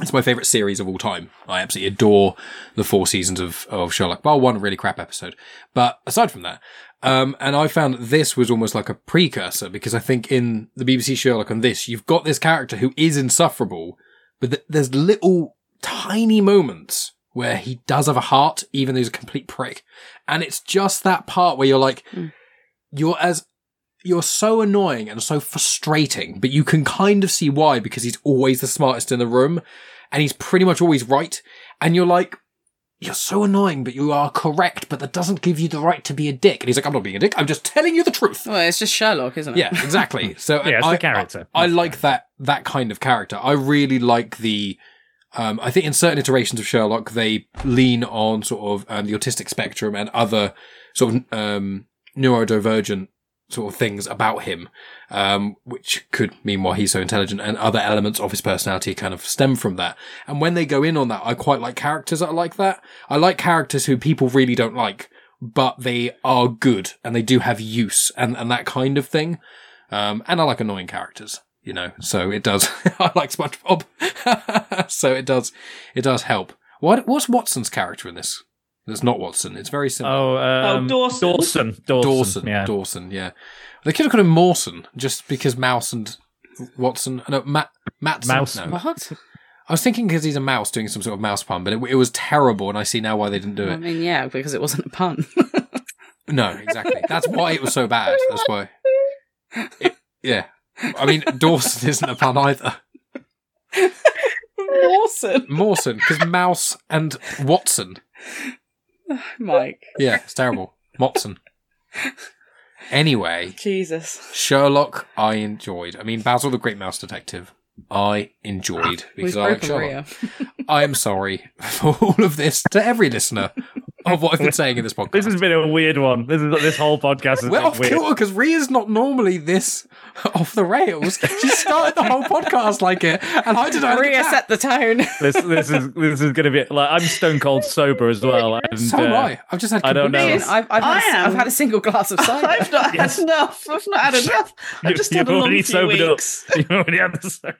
[SPEAKER 3] it's my favorite series of all time. I absolutely adore the four seasons of of Sherlock. Well, one really crap episode, but aside from that. Um, and I found that this was almost like a precursor because I think in the BBC Sherlock and this, you've got this character who is insufferable, but th- there's little tiny moments where he does have a heart, even though he's a complete prick. And it's just that part where you're like, you're as, you're so annoying and so frustrating, but you can kind of see why because he's always the smartest in the room and he's pretty much always right. And you're like, you're so annoying, but you are correct, but that doesn't give you the right to be a dick. And he's like, I'm not being a dick. I'm just telling you the truth.
[SPEAKER 5] Well, it's just Sherlock, isn't it?
[SPEAKER 3] Yeah, exactly. So
[SPEAKER 4] Yeah, it's
[SPEAKER 3] I,
[SPEAKER 4] the character.
[SPEAKER 3] I, I like that that kind of character. I really like the. Um, I think in certain iterations of Sherlock, they lean on sort of um, the autistic spectrum and other sort of um, neurodivergent sort of things about him, um, which could mean why he's so intelligent, and other elements of his personality kind of stem from that. And when they go in on that, I quite like characters that are like that. I like characters who people really don't like, but they are good and they do have use and, and that kind of thing. Um, and I like annoying characters. you know. So it does. I like SpongeBob, so it does. It does help. What what's Watson's character in this? It's not Watson. It's very similar.
[SPEAKER 4] Oh, um,
[SPEAKER 2] Dawson.
[SPEAKER 4] Dawson. Dawson.
[SPEAKER 3] Dawson.
[SPEAKER 4] Yeah.
[SPEAKER 3] Dawson. Yeah. They could have called him Mawson just because Mouse and Watson. No, Matt. Matson.
[SPEAKER 4] Mouse.
[SPEAKER 3] No.
[SPEAKER 5] What?
[SPEAKER 3] I was thinking because he's a mouse doing some sort of mouse pun, but it, it was terrible, and I see now why they didn't do it.
[SPEAKER 5] I mean, yeah, because it wasn't a pun.
[SPEAKER 3] No, exactly. That's why it was so bad. That's why. It- yeah. I mean, Dawson isn't a pun either.
[SPEAKER 5] Mawson.
[SPEAKER 3] Mawson, because Mouse and Watson.
[SPEAKER 5] Mike.
[SPEAKER 3] Yeah, it's terrible. Watson. Anyway,
[SPEAKER 5] Jesus.
[SPEAKER 3] Sherlock, I enjoyed. I mean, Basil the Great Mouse Detective, I enjoyed because
[SPEAKER 5] We've
[SPEAKER 3] I like
[SPEAKER 5] broken
[SPEAKER 3] Sherlock.
[SPEAKER 5] Maria.
[SPEAKER 3] I am sorry for all of this to every listener of what I've been saying in this podcast.
[SPEAKER 4] This has been a weird one. This is this whole podcast has
[SPEAKER 3] We're off
[SPEAKER 4] weird.
[SPEAKER 3] kilter because Ria's not normally this off the rails. She started the whole podcast like it, and I didn't.
[SPEAKER 5] Maria set the tone.
[SPEAKER 4] This this is this is going to be like I'm stone cold sober as well. And,
[SPEAKER 3] So
[SPEAKER 4] uh,
[SPEAKER 3] am I. I've just had.
[SPEAKER 4] I don't know.
[SPEAKER 5] I've, I've,
[SPEAKER 2] I
[SPEAKER 5] had, a,
[SPEAKER 2] am.
[SPEAKER 5] I've had a single glass of cider.
[SPEAKER 2] I've not
[SPEAKER 4] Yes.
[SPEAKER 2] had enough. I've not had enough. I've
[SPEAKER 4] You-
[SPEAKER 2] just
[SPEAKER 4] you've
[SPEAKER 2] had a long
[SPEAKER 4] already
[SPEAKER 2] few
[SPEAKER 4] sobered up.
[SPEAKER 2] weeks.
[SPEAKER 4] You already had this-
[SPEAKER 3] It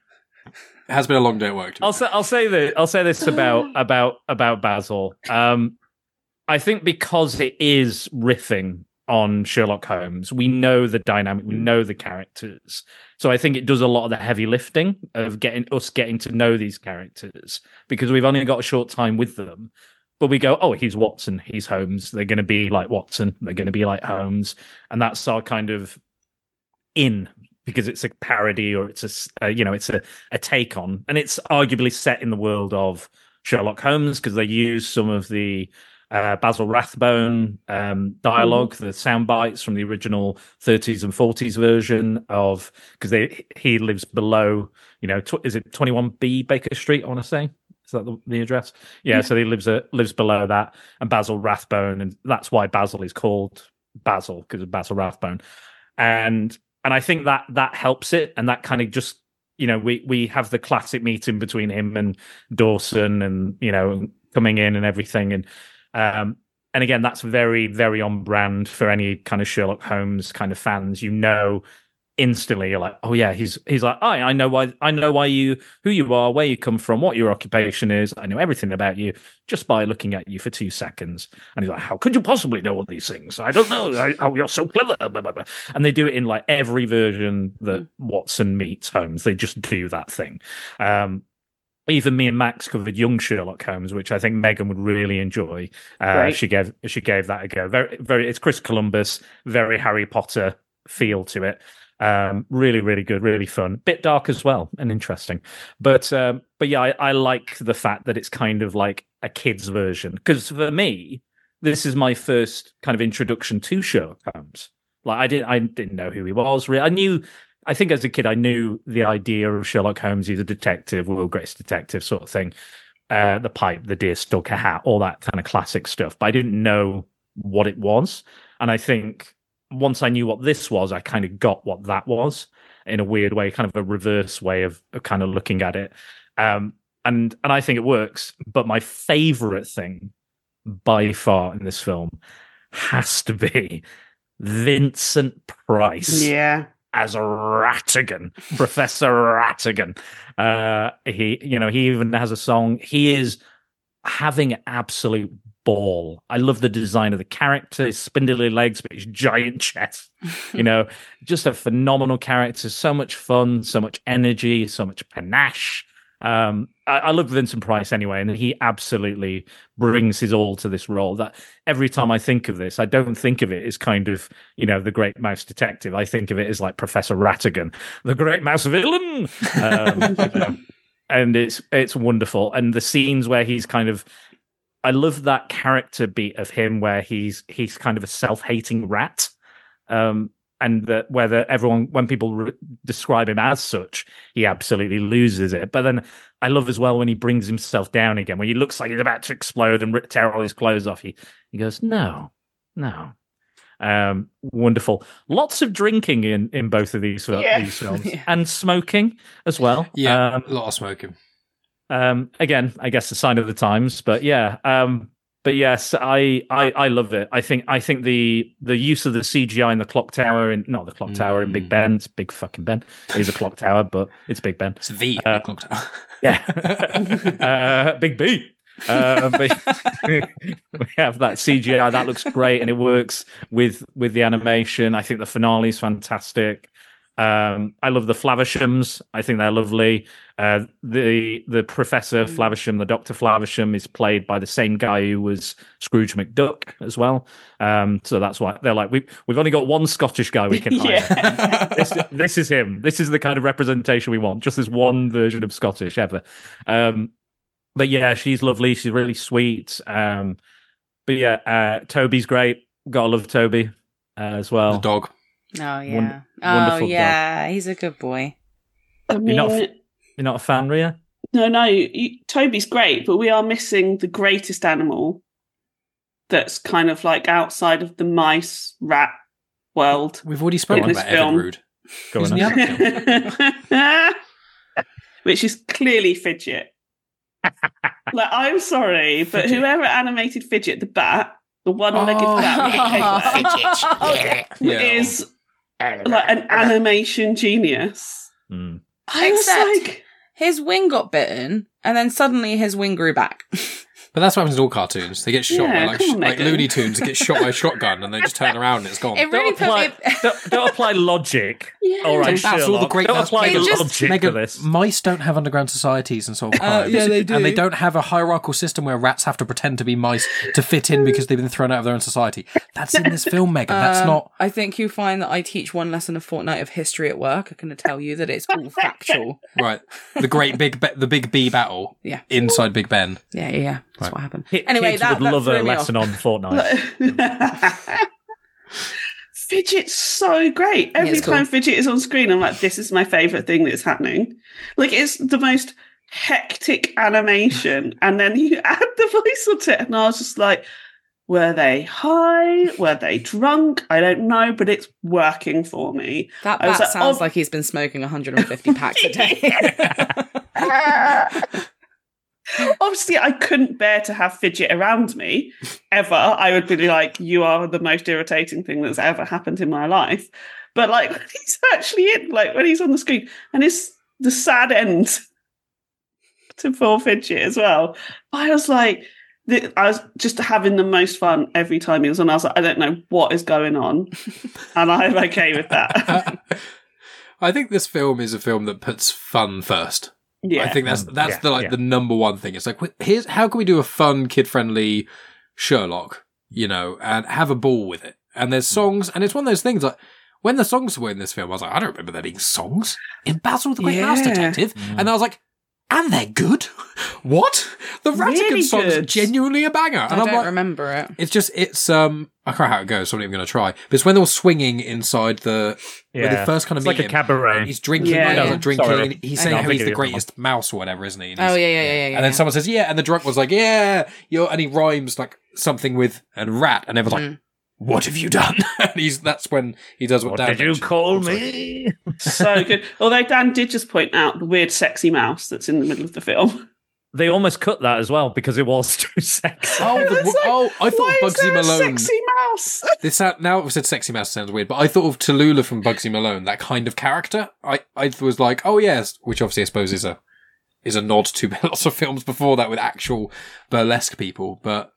[SPEAKER 3] has been a long day at work.
[SPEAKER 4] I'll say I'll say this I'll say this about about about Basil. Um, I think because it is riffing on Sherlock Holmes, we know the dynamic, we know the characters. So I think it does a lot of the heavy lifting of getting us getting to know these characters because we've only got a short time with them. But we go, oh, he's Watson, he's Holmes. They're going to be like Watson, they're going to be like Holmes, and that's our kind of in because it's a parody or it's a uh, you know it's a, a take on and it's arguably set in the world of Sherlock Holmes because they use some of the uh, Basil Rathbone um, dialogue, the sound bites from the original 30s and 40s version of because he lives below you know tw- is it 21B Baker Street I want to say? Is that the, the address? Yeah, so he lives a, lives below that and Basil Rathbone and that's why Basil is called Basil because of Basil Rathbone. And and I think that that helps it, and that kind of just you know we we have the classic meeting between him and Dawson, and you know coming in and everything, and um and again that's very very on brand for any kind of Sherlock Holmes kind of fans. You know instantly you're like oh yeah he's he's like I I know why I know why you who you are where you come from what your occupation is. I know everything about you just by looking at you for two seconds. And he's like how could you possibly know all these things? I don't know. I, oh you're so clever. Blah, blah, blah. and they do it in like every version that Watson meets Holmes. They just do that thing. Um even me and Max covered Young Sherlock Holmes, which I think Megan would really enjoy. Uh,
[SPEAKER 2] Right.
[SPEAKER 4] She gave she gave that a go. Very very. It's Chris Columbus. Very Harry Potter feel to it. Um, really really good, really fun. Bit dark as well and interesting. But um, but yeah, I, I like the fact that it's kind of like a kids version because for me, this is my first kind of introduction to Sherlock Holmes. Like I didn't I didn't know who he was. Really, I knew. I think as a kid, I knew the idea of Sherlock Holmes. He's a detective, world greatest detective sort of thing. Uh, the pipe, the deer stalker hat, all that kind of classic stuff. But I didn't know what it was. And I think once I knew what this was, I kind of got what that was in a weird way, kind of a reverse way of, of kind of looking at it. Um, and and I think it works. But my favorite thing by far in this film has to be Vincent Price
[SPEAKER 2] Yeah.
[SPEAKER 4] As Ratigan, Professor Ratigan. Uh, he, you know, he even has a song. He is having absolute ball. I love the design of the character, his spindly legs, but his giant chest. You know, just a phenomenal character. So much fun, so much energy, so much panache. Um, I, I love Vincent Price anyway, and he absolutely brings his all to this role. That every time I think of this, I don't think of it as kind of you know the Great Mouse Detective. I think of it as like Professor Ratigan, the Great Mouse Villain, um, you know. and it's it's wonderful. And the scenes where he's kind of, I love that character beat of him where he's he's kind of a self hating rat. Um, and that whether everyone when people re- describe him as such he absolutely loses it but then i love as well when he brings himself down again when he looks like he's about to explode and tear all his clothes off he he goes no no um wonderful lots of drinking in in both of these,
[SPEAKER 2] Yeah.
[SPEAKER 4] these films
[SPEAKER 5] Yeah.
[SPEAKER 4] and smoking as well
[SPEAKER 3] Yeah,
[SPEAKER 4] um,
[SPEAKER 3] a lot of smoking.
[SPEAKER 4] um again i guess a sign of the times but yeah um but yes, I, I I love it. I think I think the the use of the CGI in the clock tower in not the clock tower in Big
[SPEAKER 3] Mm.
[SPEAKER 4] Ben, it's Big fucking Ben. It is a clock tower, but it's Big Ben.
[SPEAKER 3] It's the
[SPEAKER 4] Uh,
[SPEAKER 3] clock tower.
[SPEAKER 4] Yeah, uh, Big B. Uh, we have that CGI that looks great and it works with with the animation. I think the finale is fantastic. Um, I love the Flavershams. I think they're lovely. Uh, the the Professor Flaversham, the Doctor Flaversham, is played by the same guy who was Scrooge McDuck as well. Um, so that's why they're like we we've only got one Scottish guy we can hire.
[SPEAKER 2] Yeah.
[SPEAKER 4] this, this is him. This is the kind of representation we want. Just this one version of Scottish ever. Um, but yeah, she's lovely. She's really sweet. Um, but yeah, uh, Toby's great. Gotta love Toby uh, as
[SPEAKER 3] The
[SPEAKER 4] well.
[SPEAKER 3] dog.
[SPEAKER 5] Oh yeah.
[SPEAKER 4] Won-
[SPEAKER 5] oh
[SPEAKER 4] wonderful dog.
[SPEAKER 5] yeah. He's a good boy.
[SPEAKER 2] I mean,
[SPEAKER 4] not f- You're not a fan, Ria?
[SPEAKER 2] no, no. You, Toby's great, but we are missing the greatest animal. That's kind of like outside of the mice rat world.
[SPEAKER 3] We've already spoken
[SPEAKER 2] In this
[SPEAKER 3] about
[SPEAKER 2] film.
[SPEAKER 3] Evinrude.
[SPEAKER 4] Go on.
[SPEAKER 3] the other
[SPEAKER 2] Which is clearly Fidget. like, I'm sorry, but
[SPEAKER 3] Fidget.
[SPEAKER 2] whoever animated Fidget the bat, the one-legged
[SPEAKER 3] Oh.
[SPEAKER 2] bat with the oh.
[SPEAKER 3] Yeah.
[SPEAKER 2] is like an animation genius.
[SPEAKER 4] Mm.
[SPEAKER 2] I was
[SPEAKER 5] Except-
[SPEAKER 2] like,
[SPEAKER 5] His wing got bitten, and then suddenly his wing grew back.
[SPEAKER 3] But that's what happens in all cartoons. They get shot
[SPEAKER 2] Yeah,
[SPEAKER 3] by like,
[SPEAKER 2] on,
[SPEAKER 3] sh- like Looney Tunes. Get shot by a shotgun and they just turn around and it's gone.
[SPEAKER 5] It really
[SPEAKER 4] Don't apply,
[SPEAKER 5] me.
[SPEAKER 4] don't, don't apply logic.
[SPEAKER 2] yeah.
[SPEAKER 4] All right,
[SPEAKER 3] That's all the great-
[SPEAKER 4] Don't
[SPEAKER 3] that's-
[SPEAKER 4] apply
[SPEAKER 5] It
[SPEAKER 4] the
[SPEAKER 5] just-
[SPEAKER 4] logic
[SPEAKER 3] Megan,
[SPEAKER 4] to this.
[SPEAKER 3] mice don't have underground societies and solve
[SPEAKER 5] Uh, yeah, they do.
[SPEAKER 3] And they
[SPEAKER 5] do.
[SPEAKER 3] don't have a hierarchical system where rats have to pretend to be mice to fit in because they've been thrown out of their own society. That's in this film, Megan. That's
[SPEAKER 5] Um,
[SPEAKER 3] not.
[SPEAKER 5] I think you find that I teach one lesson a fortnight of history at work. I can tell you that it's all factual.
[SPEAKER 3] Right. The great big, be- the big B battle
[SPEAKER 5] Yeah.
[SPEAKER 3] inside Big Ben.
[SPEAKER 5] Yeah, yeah, yeah. That's
[SPEAKER 3] Right.
[SPEAKER 5] what happened.
[SPEAKER 4] Ki-
[SPEAKER 5] Anyway,
[SPEAKER 4] Kids
[SPEAKER 5] that-
[SPEAKER 4] would
[SPEAKER 5] that
[SPEAKER 4] love
[SPEAKER 5] threw
[SPEAKER 4] a
[SPEAKER 5] me
[SPEAKER 4] lesson on Fortnite.
[SPEAKER 2] Fidget's so great. Every
[SPEAKER 5] it's cool.
[SPEAKER 2] time Fidget is on screen, I'm like, this is my favorite thing that's happening. Like, it's the most hectic animation. and then you add the voice onto it, and I was just like, were they high? Were they drunk? I don't know, but it's working for me.
[SPEAKER 5] That
[SPEAKER 2] I
[SPEAKER 5] bat
[SPEAKER 2] like,
[SPEAKER 5] sounds
[SPEAKER 2] oh.
[SPEAKER 5] like he's been smoking 150 packs a day.
[SPEAKER 2] Obviously, I couldn't bear to have Fidget around me ever. I would be like, you are the most irritating thing that's ever happened in my life. But like, when he's actually in, like, when he's on the screen, and it's the sad end to poor Fidget as well. I was like, I was just having the most fun every time he was on. I was like, I don't know what is going on, and I'm okay with that.
[SPEAKER 3] I think this film is a film that puts fun first.
[SPEAKER 2] Yeah,
[SPEAKER 3] I think that's
[SPEAKER 4] Um,
[SPEAKER 3] that's
[SPEAKER 4] yeah,
[SPEAKER 3] the like
[SPEAKER 4] yeah.
[SPEAKER 3] the number one thing. It's like here's how can we do a fun kid friendly Sherlock, you know, and have a ball with it. And there's songs, and it's one of those things like when the songs were in this film, I was like, I don't remember there being songs in Basil the Great Mouse
[SPEAKER 2] Yeah.
[SPEAKER 3] Detective, and I was like, and they're good. what? The Ratigan
[SPEAKER 2] Really
[SPEAKER 3] song's
[SPEAKER 2] good.
[SPEAKER 3] genuinely a banger,
[SPEAKER 5] I
[SPEAKER 3] and I'm
[SPEAKER 5] don't
[SPEAKER 3] like,
[SPEAKER 5] remember it.
[SPEAKER 3] it's just it's um I can't remember how it goes, so I'm not even going to try. But it's when they're all swinging inside the when they first kind of
[SPEAKER 4] It's
[SPEAKER 3] meet
[SPEAKER 4] like a
[SPEAKER 3] him.
[SPEAKER 4] cabaret.
[SPEAKER 3] He's drinking,
[SPEAKER 2] Yeah.
[SPEAKER 3] he does
[SPEAKER 5] Yeah.
[SPEAKER 3] drinking.
[SPEAKER 4] Sorry.
[SPEAKER 3] and he's saying how he's the
[SPEAKER 4] of the
[SPEAKER 3] greatest mouse or whatever, isn't he? And
[SPEAKER 5] Oh, yeah, yeah, yeah, yeah.
[SPEAKER 3] And then someone says, "Yeah," and the drunk was like, "Yeah," you're, and he rhymes like something with and rat, and everyone's like,
[SPEAKER 5] Mm.
[SPEAKER 3] "What have you done?" and he's that's when he does what,
[SPEAKER 4] What
[SPEAKER 3] Dan
[SPEAKER 4] did you call me?
[SPEAKER 2] so good. Although Dan did just point out the weird, sexy mouse that's in the middle of the film.
[SPEAKER 4] They almost cut that as well because it was too sexy.
[SPEAKER 3] Oh, the,
[SPEAKER 2] like,
[SPEAKER 3] oh, I thought
[SPEAKER 2] Why
[SPEAKER 3] of
[SPEAKER 2] is
[SPEAKER 3] Bugsy
[SPEAKER 2] there a
[SPEAKER 3] Malone.
[SPEAKER 2] sexy mouse?
[SPEAKER 3] This now I've said sexy mouse sounds weird, but I thought of Tallulah from Bugsy Malone, that kind of character. I, I was like, oh yes, which obviously I suppose is a is a nod to lots of films before that with actual burlesque people. But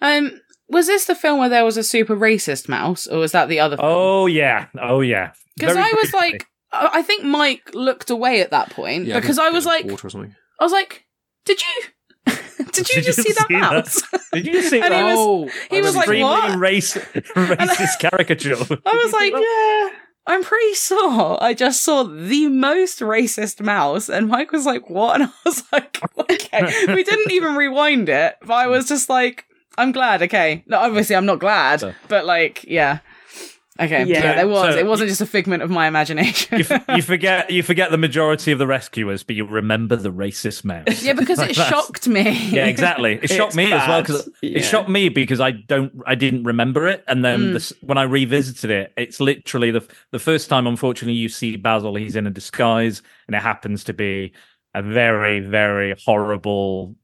[SPEAKER 5] Um, was this the film where there was a super racist mouse, or was that the other?
[SPEAKER 4] Oh yeah, oh yeah.
[SPEAKER 5] because I was
[SPEAKER 4] briefly.
[SPEAKER 5] like, I I think Mike looked away at that point
[SPEAKER 3] yeah,
[SPEAKER 5] because I was like,
[SPEAKER 3] water or something.
[SPEAKER 5] I was like, did you, did you
[SPEAKER 4] Did
[SPEAKER 5] just
[SPEAKER 4] you
[SPEAKER 5] see that
[SPEAKER 4] see that?
[SPEAKER 5] mouse?
[SPEAKER 4] did you just see
[SPEAKER 5] And he
[SPEAKER 4] that?
[SPEAKER 5] was-
[SPEAKER 3] oh,
[SPEAKER 5] he was like,
[SPEAKER 3] seeing-
[SPEAKER 5] what?
[SPEAKER 4] Extremely race, racist caricature.
[SPEAKER 5] I was like,
[SPEAKER 2] yeah.
[SPEAKER 5] I'm pretty sure I just saw the most racist mouse, and Mike was like, "What?" And I was like, "Okay." we didn't even rewind it, but I was just like, "I'm glad." Okay, no, obviously I'm not glad,
[SPEAKER 4] So-
[SPEAKER 5] but like, yeah, okay, yeah,
[SPEAKER 2] Yeah.
[SPEAKER 5] there was.
[SPEAKER 4] So-
[SPEAKER 5] it wasn't just a figment of my imagination.
[SPEAKER 4] you, f- you forget you forget the majority of the rescuers, but you remember the racist mouse.
[SPEAKER 5] yeah, because it shocked me.
[SPEAKER 4] Yeah, exactly. It shocked
[SPEAKER 2] It's
[SPEAKER 4] me as well because
[SPEAKER 2] Yeah.
[SPEAKER 4] it shocked me because I don't, I didn't remember it, and then
[SPEAKER 5] Mm.
[SPEAKER 4] this, when I revisited it, it's literally the the first time. Unfortunately, you see Basil. He's in a disguise, and it happens to be a very, very horrible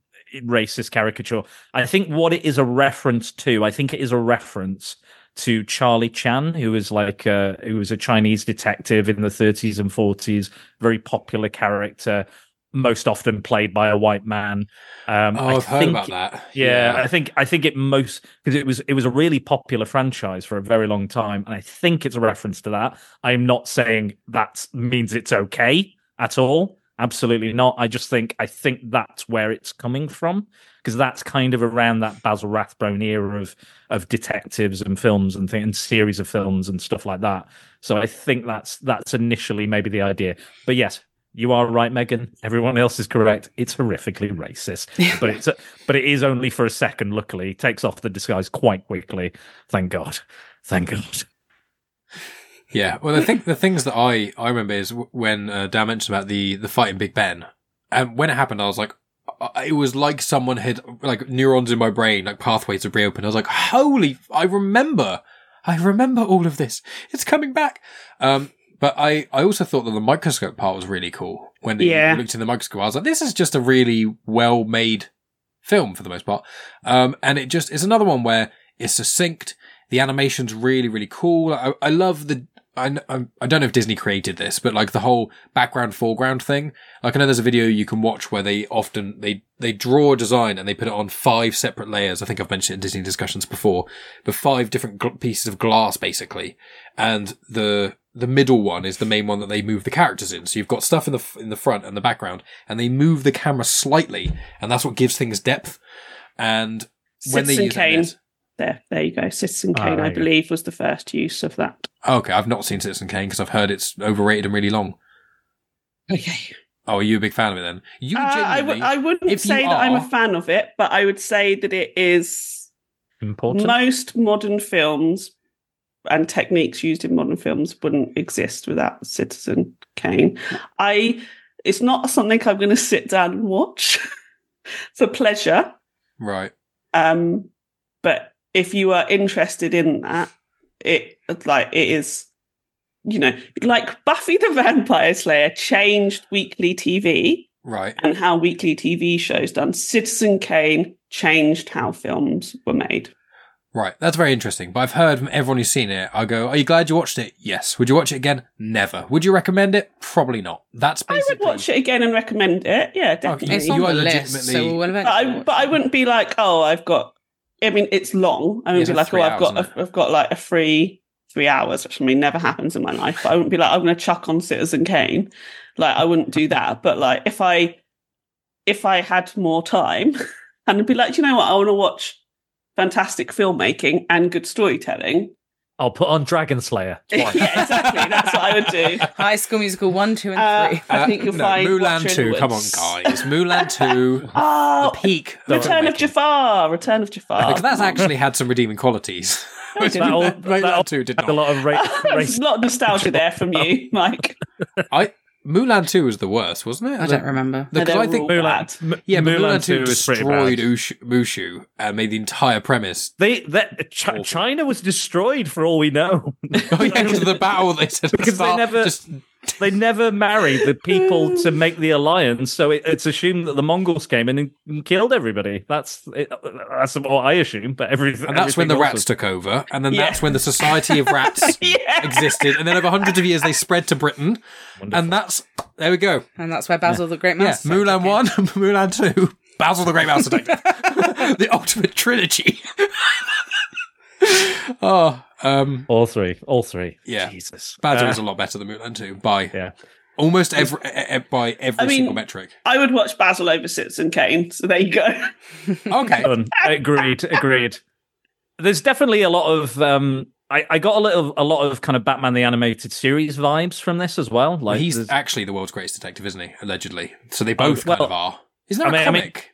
[SPEAKER 4] racist caricature. I think what it is a reference to, I think it is a reference to Charlie Chan, who was like uh, who was a Chinese detective in the 30s and 40s, very popular character, most often played by a white man. Um,
[SPEAKER 3] Oh,
[SPEAKER 4] I
[SPEAKER 3] I've heard
[SPEAKER 4] think-
[SPEAKER 3] about that.
[SPEAKER 4] Yeah, I think I think it most because it was it was a really popular franchise for a very long time, and I think it's a reference to that. I'm not saying that means it's okay at all. Absolutely not. I just think I think that's where it's coming from because that's kind of around that Basil Rathbone era of of detectives and films and thing and series of films and stuff like that. So I think that's that's initially maybe the idea. But yes, you are right, Megan. Everyone else is correct. It's horrifically racist, but it's but it is only for a second. Luckily, It takes off the disguise quite quickly. Thank God. Thank God.
[SPEAKER 3] Yeah. Well, I think the things that I, I remember is when uh, Dan mentioned about the, the fight in Big Ben. And when it happened, I was like, it was like someone had, like neurons in my brain, like pathways had reopened. I was like, holy, I remember. I remember all of this. It's coming back. Um, but I, I also thought that the microscope part was really cool. When they
[SPEAKER 2] Yeah.
[SPEAKER 3] looked in the microscope, I was like, this is just a really well made film for the most part. Um, and it just is another one where it's succinct. The animation's really, really cool. I, I love the, I, I'm- don't know if Disney created this, but like the whole background foreground thing. Like I know there's a video you can watch where they often, they, they draw a design and they put it on five separate layers. I think I've mentioned it in Disney discussions before, but five different gl- pieces of glass basically. And the, the middle one is the main one that they move the characters in. So you've got stuff in the, in the front and the background and they move the camera slightly and that's what gives things depth. And when they
[SPEAKER 2] Citizen
[SPEAKER 3] use it
[SPEAKER 2] Kane.
[SPEAKER 3] this-
[SPEAKER 2] There, there you go. Citizen
[SPEAKER 4] Ah,
[SPEAKER 2] Kane,
[SPEAKER 4] there
[SPEAKER 2] I
[SPEAKER 4] you go.
[SPEAKER 2] believe, was the first use of that.
[SPEAKER 3] Okay, I've not seen Citizen Kane because I've heard it's overrated and really long.
[SPEAKER 2] Okay.
[SPEAKER 3] Oh, are you a big fan of it then? You
[SPEAKER 2] Uh, I,
[SPEAKER 3] genuinely,
[SPEAKER 2] w- I wouldn't
[SPEAKER 3] if
[SPEAKER 2] say that I'm a fan of it, but I would say that it is
[SPEAKER 4] Important.
[SPEAKER 2] most modern films and techniques used in modern films wouldn't exist without Citizen Kane. I it's not something I'm going to sit down and watch for pleasure.
[SPEAKER 3] right?
[SPEAKER 2] Um, but if you are interested in that, it like it is, you know, like Buffy the Vampire Slayer changed weekly TV
[SPEAKER 3] Right.
[SPEAKER 2] and how weekly TV shows done. Citizen Kane changed how films were made.
[SPEAKER 3] Right. That's very interesting. But I've heard from everyone who's seen it, I go, Are you glad you watched it? Yes. Would you watch it again? Never. Would you recommend it? Probably not. That's
[SPEAKER 2] I would watch it again and recommend it. Yeah, definitely.
[SPEAKER 5] It's
[SPEAKER 3] You
[SPEAKER 5] on
[SPEAKER 3] are
[SPEAKER 5] the list,
[SPEAKER 3] legitimately-
[SPEAKER 5] so we'll
[SPEAKER 2] but I, but I wouldn't be like, oh, I've got. I mean, it's long. I wouldn't be like, oh, I've got, a, I've got like a free three hours, which I mean never happens in my life. But I wouldn't be like, I'm going to chuck on Citizen Kane. Like, I wouldn't do that. But like, if I, if I had more time, and I'd be like, you know what? I want to watch fantastic filmmaking and good storytelling.
[SPEAKER 4] I'll put on Dragon Slayer.
[SPEAKER 2] yeah, exactly. That's what I would do.
[SPEAKER 5] High School Musical 1, 2, and
[SPEAKER 2] Uh,
[SPEAKER 5] 3.
[SPEAKER 2] I think you'll
[SPEAKER 3] no,
[SPEAKER 2] find
[SPEAKER 3] Mulan 2.
[SPEAKER 2] the
[SPEAKER 3] Come on,
[SPEAKER 2] Woods.
[SPEAKER 3] guys. Mulan 2.
[SPEAKER 2] Oh,
[SPEAKER 3] the peak.
[SPEAKER 2] Return of
[SPEAKER 3] filmmaking.
[SPEAKER 2] Jafar. Return of Jafar.
[SPEAKER 3] Because that's actually had some redeeming qualities.
[SPEAKER 2] No, it didn't.
[SPEAKER 4] That all- that all-
[SPEAKER 3] 2 did
[SPEAKER 4] Had a lot of ra-
[SPEAKER 2] There's
[SPEAKER 4] race.
[SPEAKER 2] a lot of nostalgia there from you, Mike.
[SPEAKER 3] I, Mulan 2 was the worst, wasn't it?
[SPEAKER 5] I don't remember.
[SPEAKER 3] Because
[SPEAKER 2] No,
[SPEAKER 3] I
[SPEAKER 2] they're
[SPEAKER 3] think.
[SPEAKER 2] all
[SPEAKER 4] Mulan,
[SPEAKER 2] bad.
[SPEAKER 4] M-
[SPEAKER 3] Yeah, but Mulan,
[SPEAKER 4] Mulan
[SPEAKER 3] 2
[SPEAKER 4] is pretty
[SPEAKER 3] destroyed
[SPEAKER 4] bad.
[SPEAKER 3] Mushu and made the entire premise.
[SPEAKER 4] They that Ch- China was destroyed for all we know.
[SPEAKER 3] Oh, yeah, to the battle they said at the
[SPEAKER 4] Because they
[SPEAKER 3] start,
[SPEAKER 4] never-
[SPEAKER 3] just
[SPEAKER 4] they never married the people to make the alliance, so it, it's assumed that the Mongols came in and, and killed everybody. That's it, that's what I assume. But everything,
[SPEAKER 3] And that's when the rats
[SPEAKER 4] was-
[SPEAKER 3] took over, and then
[SPEAKER 2] Yeah.
[SPEAKER 3] that's when the Society of Rats
[SPEAKER 2] Yeah.
[SPEAKER 3] existed, and then over hundreds of years they spread to Britain, and that's there we go.
[SPEAKER 5] And that's where Basil the Great
[SPEAKER 3] Yeah,
[SPEAKER 5] Mouse.
[SPEAKER 3] Mulan one, Mulan two, Basil the Great Mouse Detective, the ultimate trilogy. oh, um,
[SPEAKER 4] all three, all three.
[SPEAKER 3] Yeah.
[SPEAKER 4] Jesus,
[SPEAKER 3] Basil
[SPEAKER 4] Uh,
[SPEAKER 3] is a lot better than Mulan two by
[SPEAKER 4] yeah.
[SPEAKER 3] almost every e- by every
[SPEAKER 2] I mean-
[SPEAKER 3] single metric.
[SPEAKER 2] I would watch Basil over Citizen Kane, so there you go.
[SPEAKER 3] Okay,
[SPEAKER 4] Done. agreed, agreed. There's definitely a lot of. Um, I, I got a little, a lot of kind of Batman the animated series vibes from this as well. Like
[SPEAKER 3] he's
[SPEAKER 4] there's-
[SPEAKER 3] actually the world's greatest detective, isn't he? Allegedly, so they both
[SPEAKER 4] well,
[SPEAKER 3] kind of are. Isn't there
[SPEAKER 4] I mean-
[SPEAKER 3] a
[SPEAKER 4] I mean-
[SPEAKER 3] comic?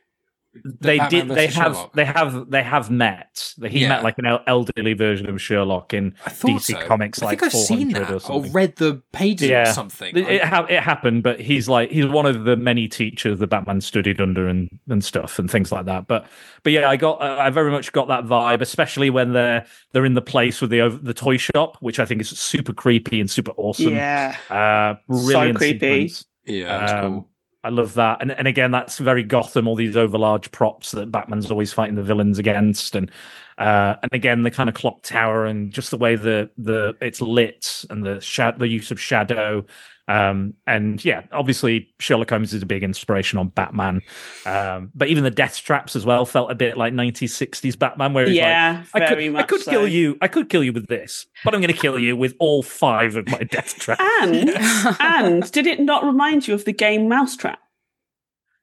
[SPEAKER 4] They
[SPEAKER 3] Batman
[SPEAKER 4] did they have
[SPEAKER 3] Sherlock?
[SPEAKER 4] they have they have met he
[SPEAKER 3] Yeah.
[SPEAKER 4] met like an elderly version of sherlock in dc
[SPEAKER 3] so.
[SPEAKER 4] comics
[SPEAKER 3] I
[SPEAKER 4] like
[SPEAKER 3] think I've seen that
[SPEAKER 4] or
[SPEAKER 3] or, read the pages
[SPEAKER 4] Yeah.
[SPEAKER 3] or something.
[SPEAKER 4] it, it, ha- it happened but he's like he's one of the many teachers that batman studied under and and stuff and things like that but but yeah i got uh, i very much got that vibe especially when they're they're in the place with the ov- the toy shop which i think is super creepy and super awesome
[SPEAKER 2] Yeah.
[SPEAKER 4] uh brilliant
[SPEAKER 2] creepy.
[SPEAKER 4] sequence.
[SPEAKER 3] yeah, that's
[SPEAKER 4] Um,
[SPEAKER 3] cool.
[SPEAKER 4] I love that. And and again, that's very Gotham. All these overlarge props that Batman's always fighting the villains against, and uh, and again the kind of clock tower and just the way the the it's lit and the the use of shadow. Um, and yeah, obviously Sherlock Holmes is a big inspiration on Batman. Um, but even the death traps as well felt a bit like 1960s Batman, where he's
[SPEAKER 2] Yeah,
[SPEAKER 4] like, I could,
[SPEAKER 2] very
[SPEAKER 4] I could
[SPEAKER 2] so.
[SPEAKER 4] kill you, I could kill you with this, but I'm going to kill you with all five of my death traps.
[SPEAKER 2] And and did it not remind you of the game Mousetrap?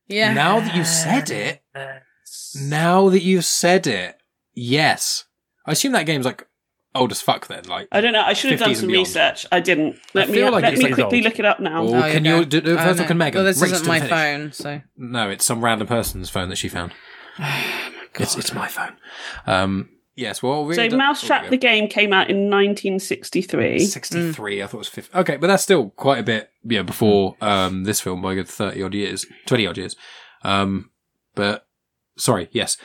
[SPEAKER 5] Yeah.
[SPEAKER 3] Now that you've said it, now that you've said it, yes. I assume that game's like old as fuck then. Like,
[SPEAKER 2] I don't know. I should have done some research. I didn't. Let me
[SPEAKER 3] like
[SPEAKER 2] let me
[SPEAKER 4] like
[SPEAKER 2] quickly
[SPEAKER 4] old.
[SPEAKER 2] look it up now.
[SPEAKER 3] Oh,
[SPEAKER 5] Oh,
[SPEAKER 3] can
[SPEAKER 5] yeah,
[SPEAKER 3] you
[SPEAKER 5] go.
[SPEAKER 3] do, do
[SPEAKER 5] Oh,
[SPEAKER 3] first
[SPEAKER 5] no.
[SPEAKER 3] or can Megan?
[SPEAKER 5] Well, this
[SPEAKER 3] Race
[SPEAKER 5] isn't my
[SPEAKER 3] finish.
[SPEAKER 5] phone, so.
[SPEAKER 3] No, it's some random person's phone that she found. It's, it's my phone. Um, yes, well, we
[SPEAKER 2] So Mousetrap the game came out in 1963.
[SPEAKER 3] 63, I thought it was 50. Okay, but that's still quite a bit, yeah, before um, this film by a good 30 odd years, 20 odd years. Um, but, sorry, yes.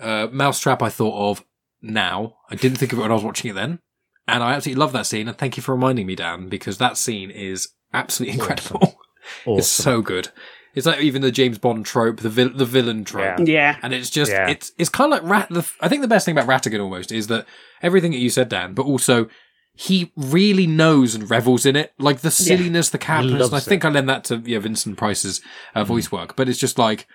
[SPEAKER 3] Uh, Mousetrap I thought of now. I didn't think of it when I was watching it then. And I absolutely love that scene. And thank you for reminding me, Dan, because that scene is absolutely incredible. It's
[SPEAKER 4] Awesome.
[SPEAKER 3] so good. It's like even the James Bond trope, the vil- the villain trope.
[SPEAKER 4] Yeah.
[SPEAKER 2] Yeah.
[SPEAKER 3] And it's just
[SPEAKER 4] Yeah.
[SPEAKER 3] it's it's kind of like Rat. The, I think the best thing about Ratigan almost is that everything that you said, Dan, but also he really knows and revels in it, like the silliness, the campness. I think I lend that to yeah Vincent Price's uh, voice work, but it's just like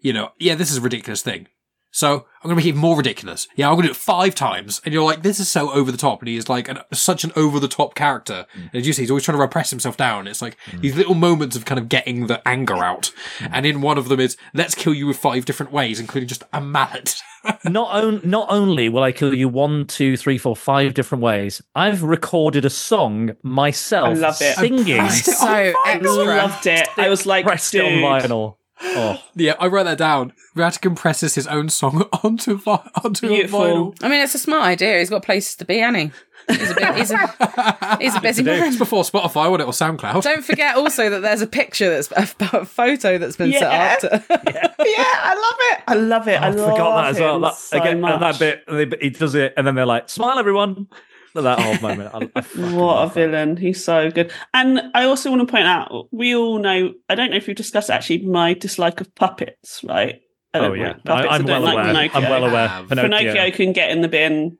[SPEAKER 3] you know, yeah, this is a ridiculous thing. So I'm going to make it even more ridiculous. Yeah, I'm going to do it five times, and you're like, this is so over the top, and he is like an, such an over the top character. Mm. And as you see, he's always trying to repress himself down. It's like mm. these little moments of kind of getting the anger out, mm. and in one of them is let's kill you with five different ways, including just a mallet.
[SPEAKER 4] not on, not only will I kill you one, two, three, four, five different ways, I've recorded a song myself
[SPEAKER 2] I love it.
[SPEAKER 4] singing
[SPEAKER 3] pressed it
[SPEAKER 5] So extra.
[SPEAKER 2] Loved it. I was like,
[SPEAKER 4] pressed it on
[SPEAKER 2] dude.
[SPEAKER 4] vinyl. Oh,
[SPEAKER 3] yeah, I wrote that down. Ratigan presses his own song onto vi- onto a
[SPEAKER 2] Beautiful.
[SPEAKER 3] vinyl.
[SPEAKER 5] I mean, it's a smart idea. He's got places to be, hasn't? He's a, bit, he's a, he's a busy man.
[SPEAKER 3] It's before Spotify, wasn't it, or SoundCloud?
[SPEAKER 5] Don't forget also that there's a picture that's a, a photo that's been
[SPEAKER 2] Yeah.
[SPEAKER 5] set up. To,
[SPEAKER 2] Yeah, I love it. I love it. I,
[SPEAKER 4] I forgot that as well. That,
[SPEAKER 2] so
[SPEAKER 4] again,
[SPEAKER 2] much.
[SPEAKER 4] and that bit, he does it, and then they're like, "Smile, everyone!" That whole moment. I, I
[SPEAKER 2] What a
[SPEAKER 4] love that.
[SPEAKER 2] villain. He's so good. And I also want to point out, we all know, I don't know if we've discussed actually my dislike of puppets, right? I
[SPEAKER 4] Oh yeah,
[SPEAKER 2] like puppets.
[SPEAKER 4] I, am
[SPEAKER 2] I don't
[SPEAKER 4] well
[SPEAKER 2] like
[SPEAKER 4] aware. I'm well aware.
[SPEAKER 3] Have.
[SPEAKER 2] Pinocchio can get in the bin,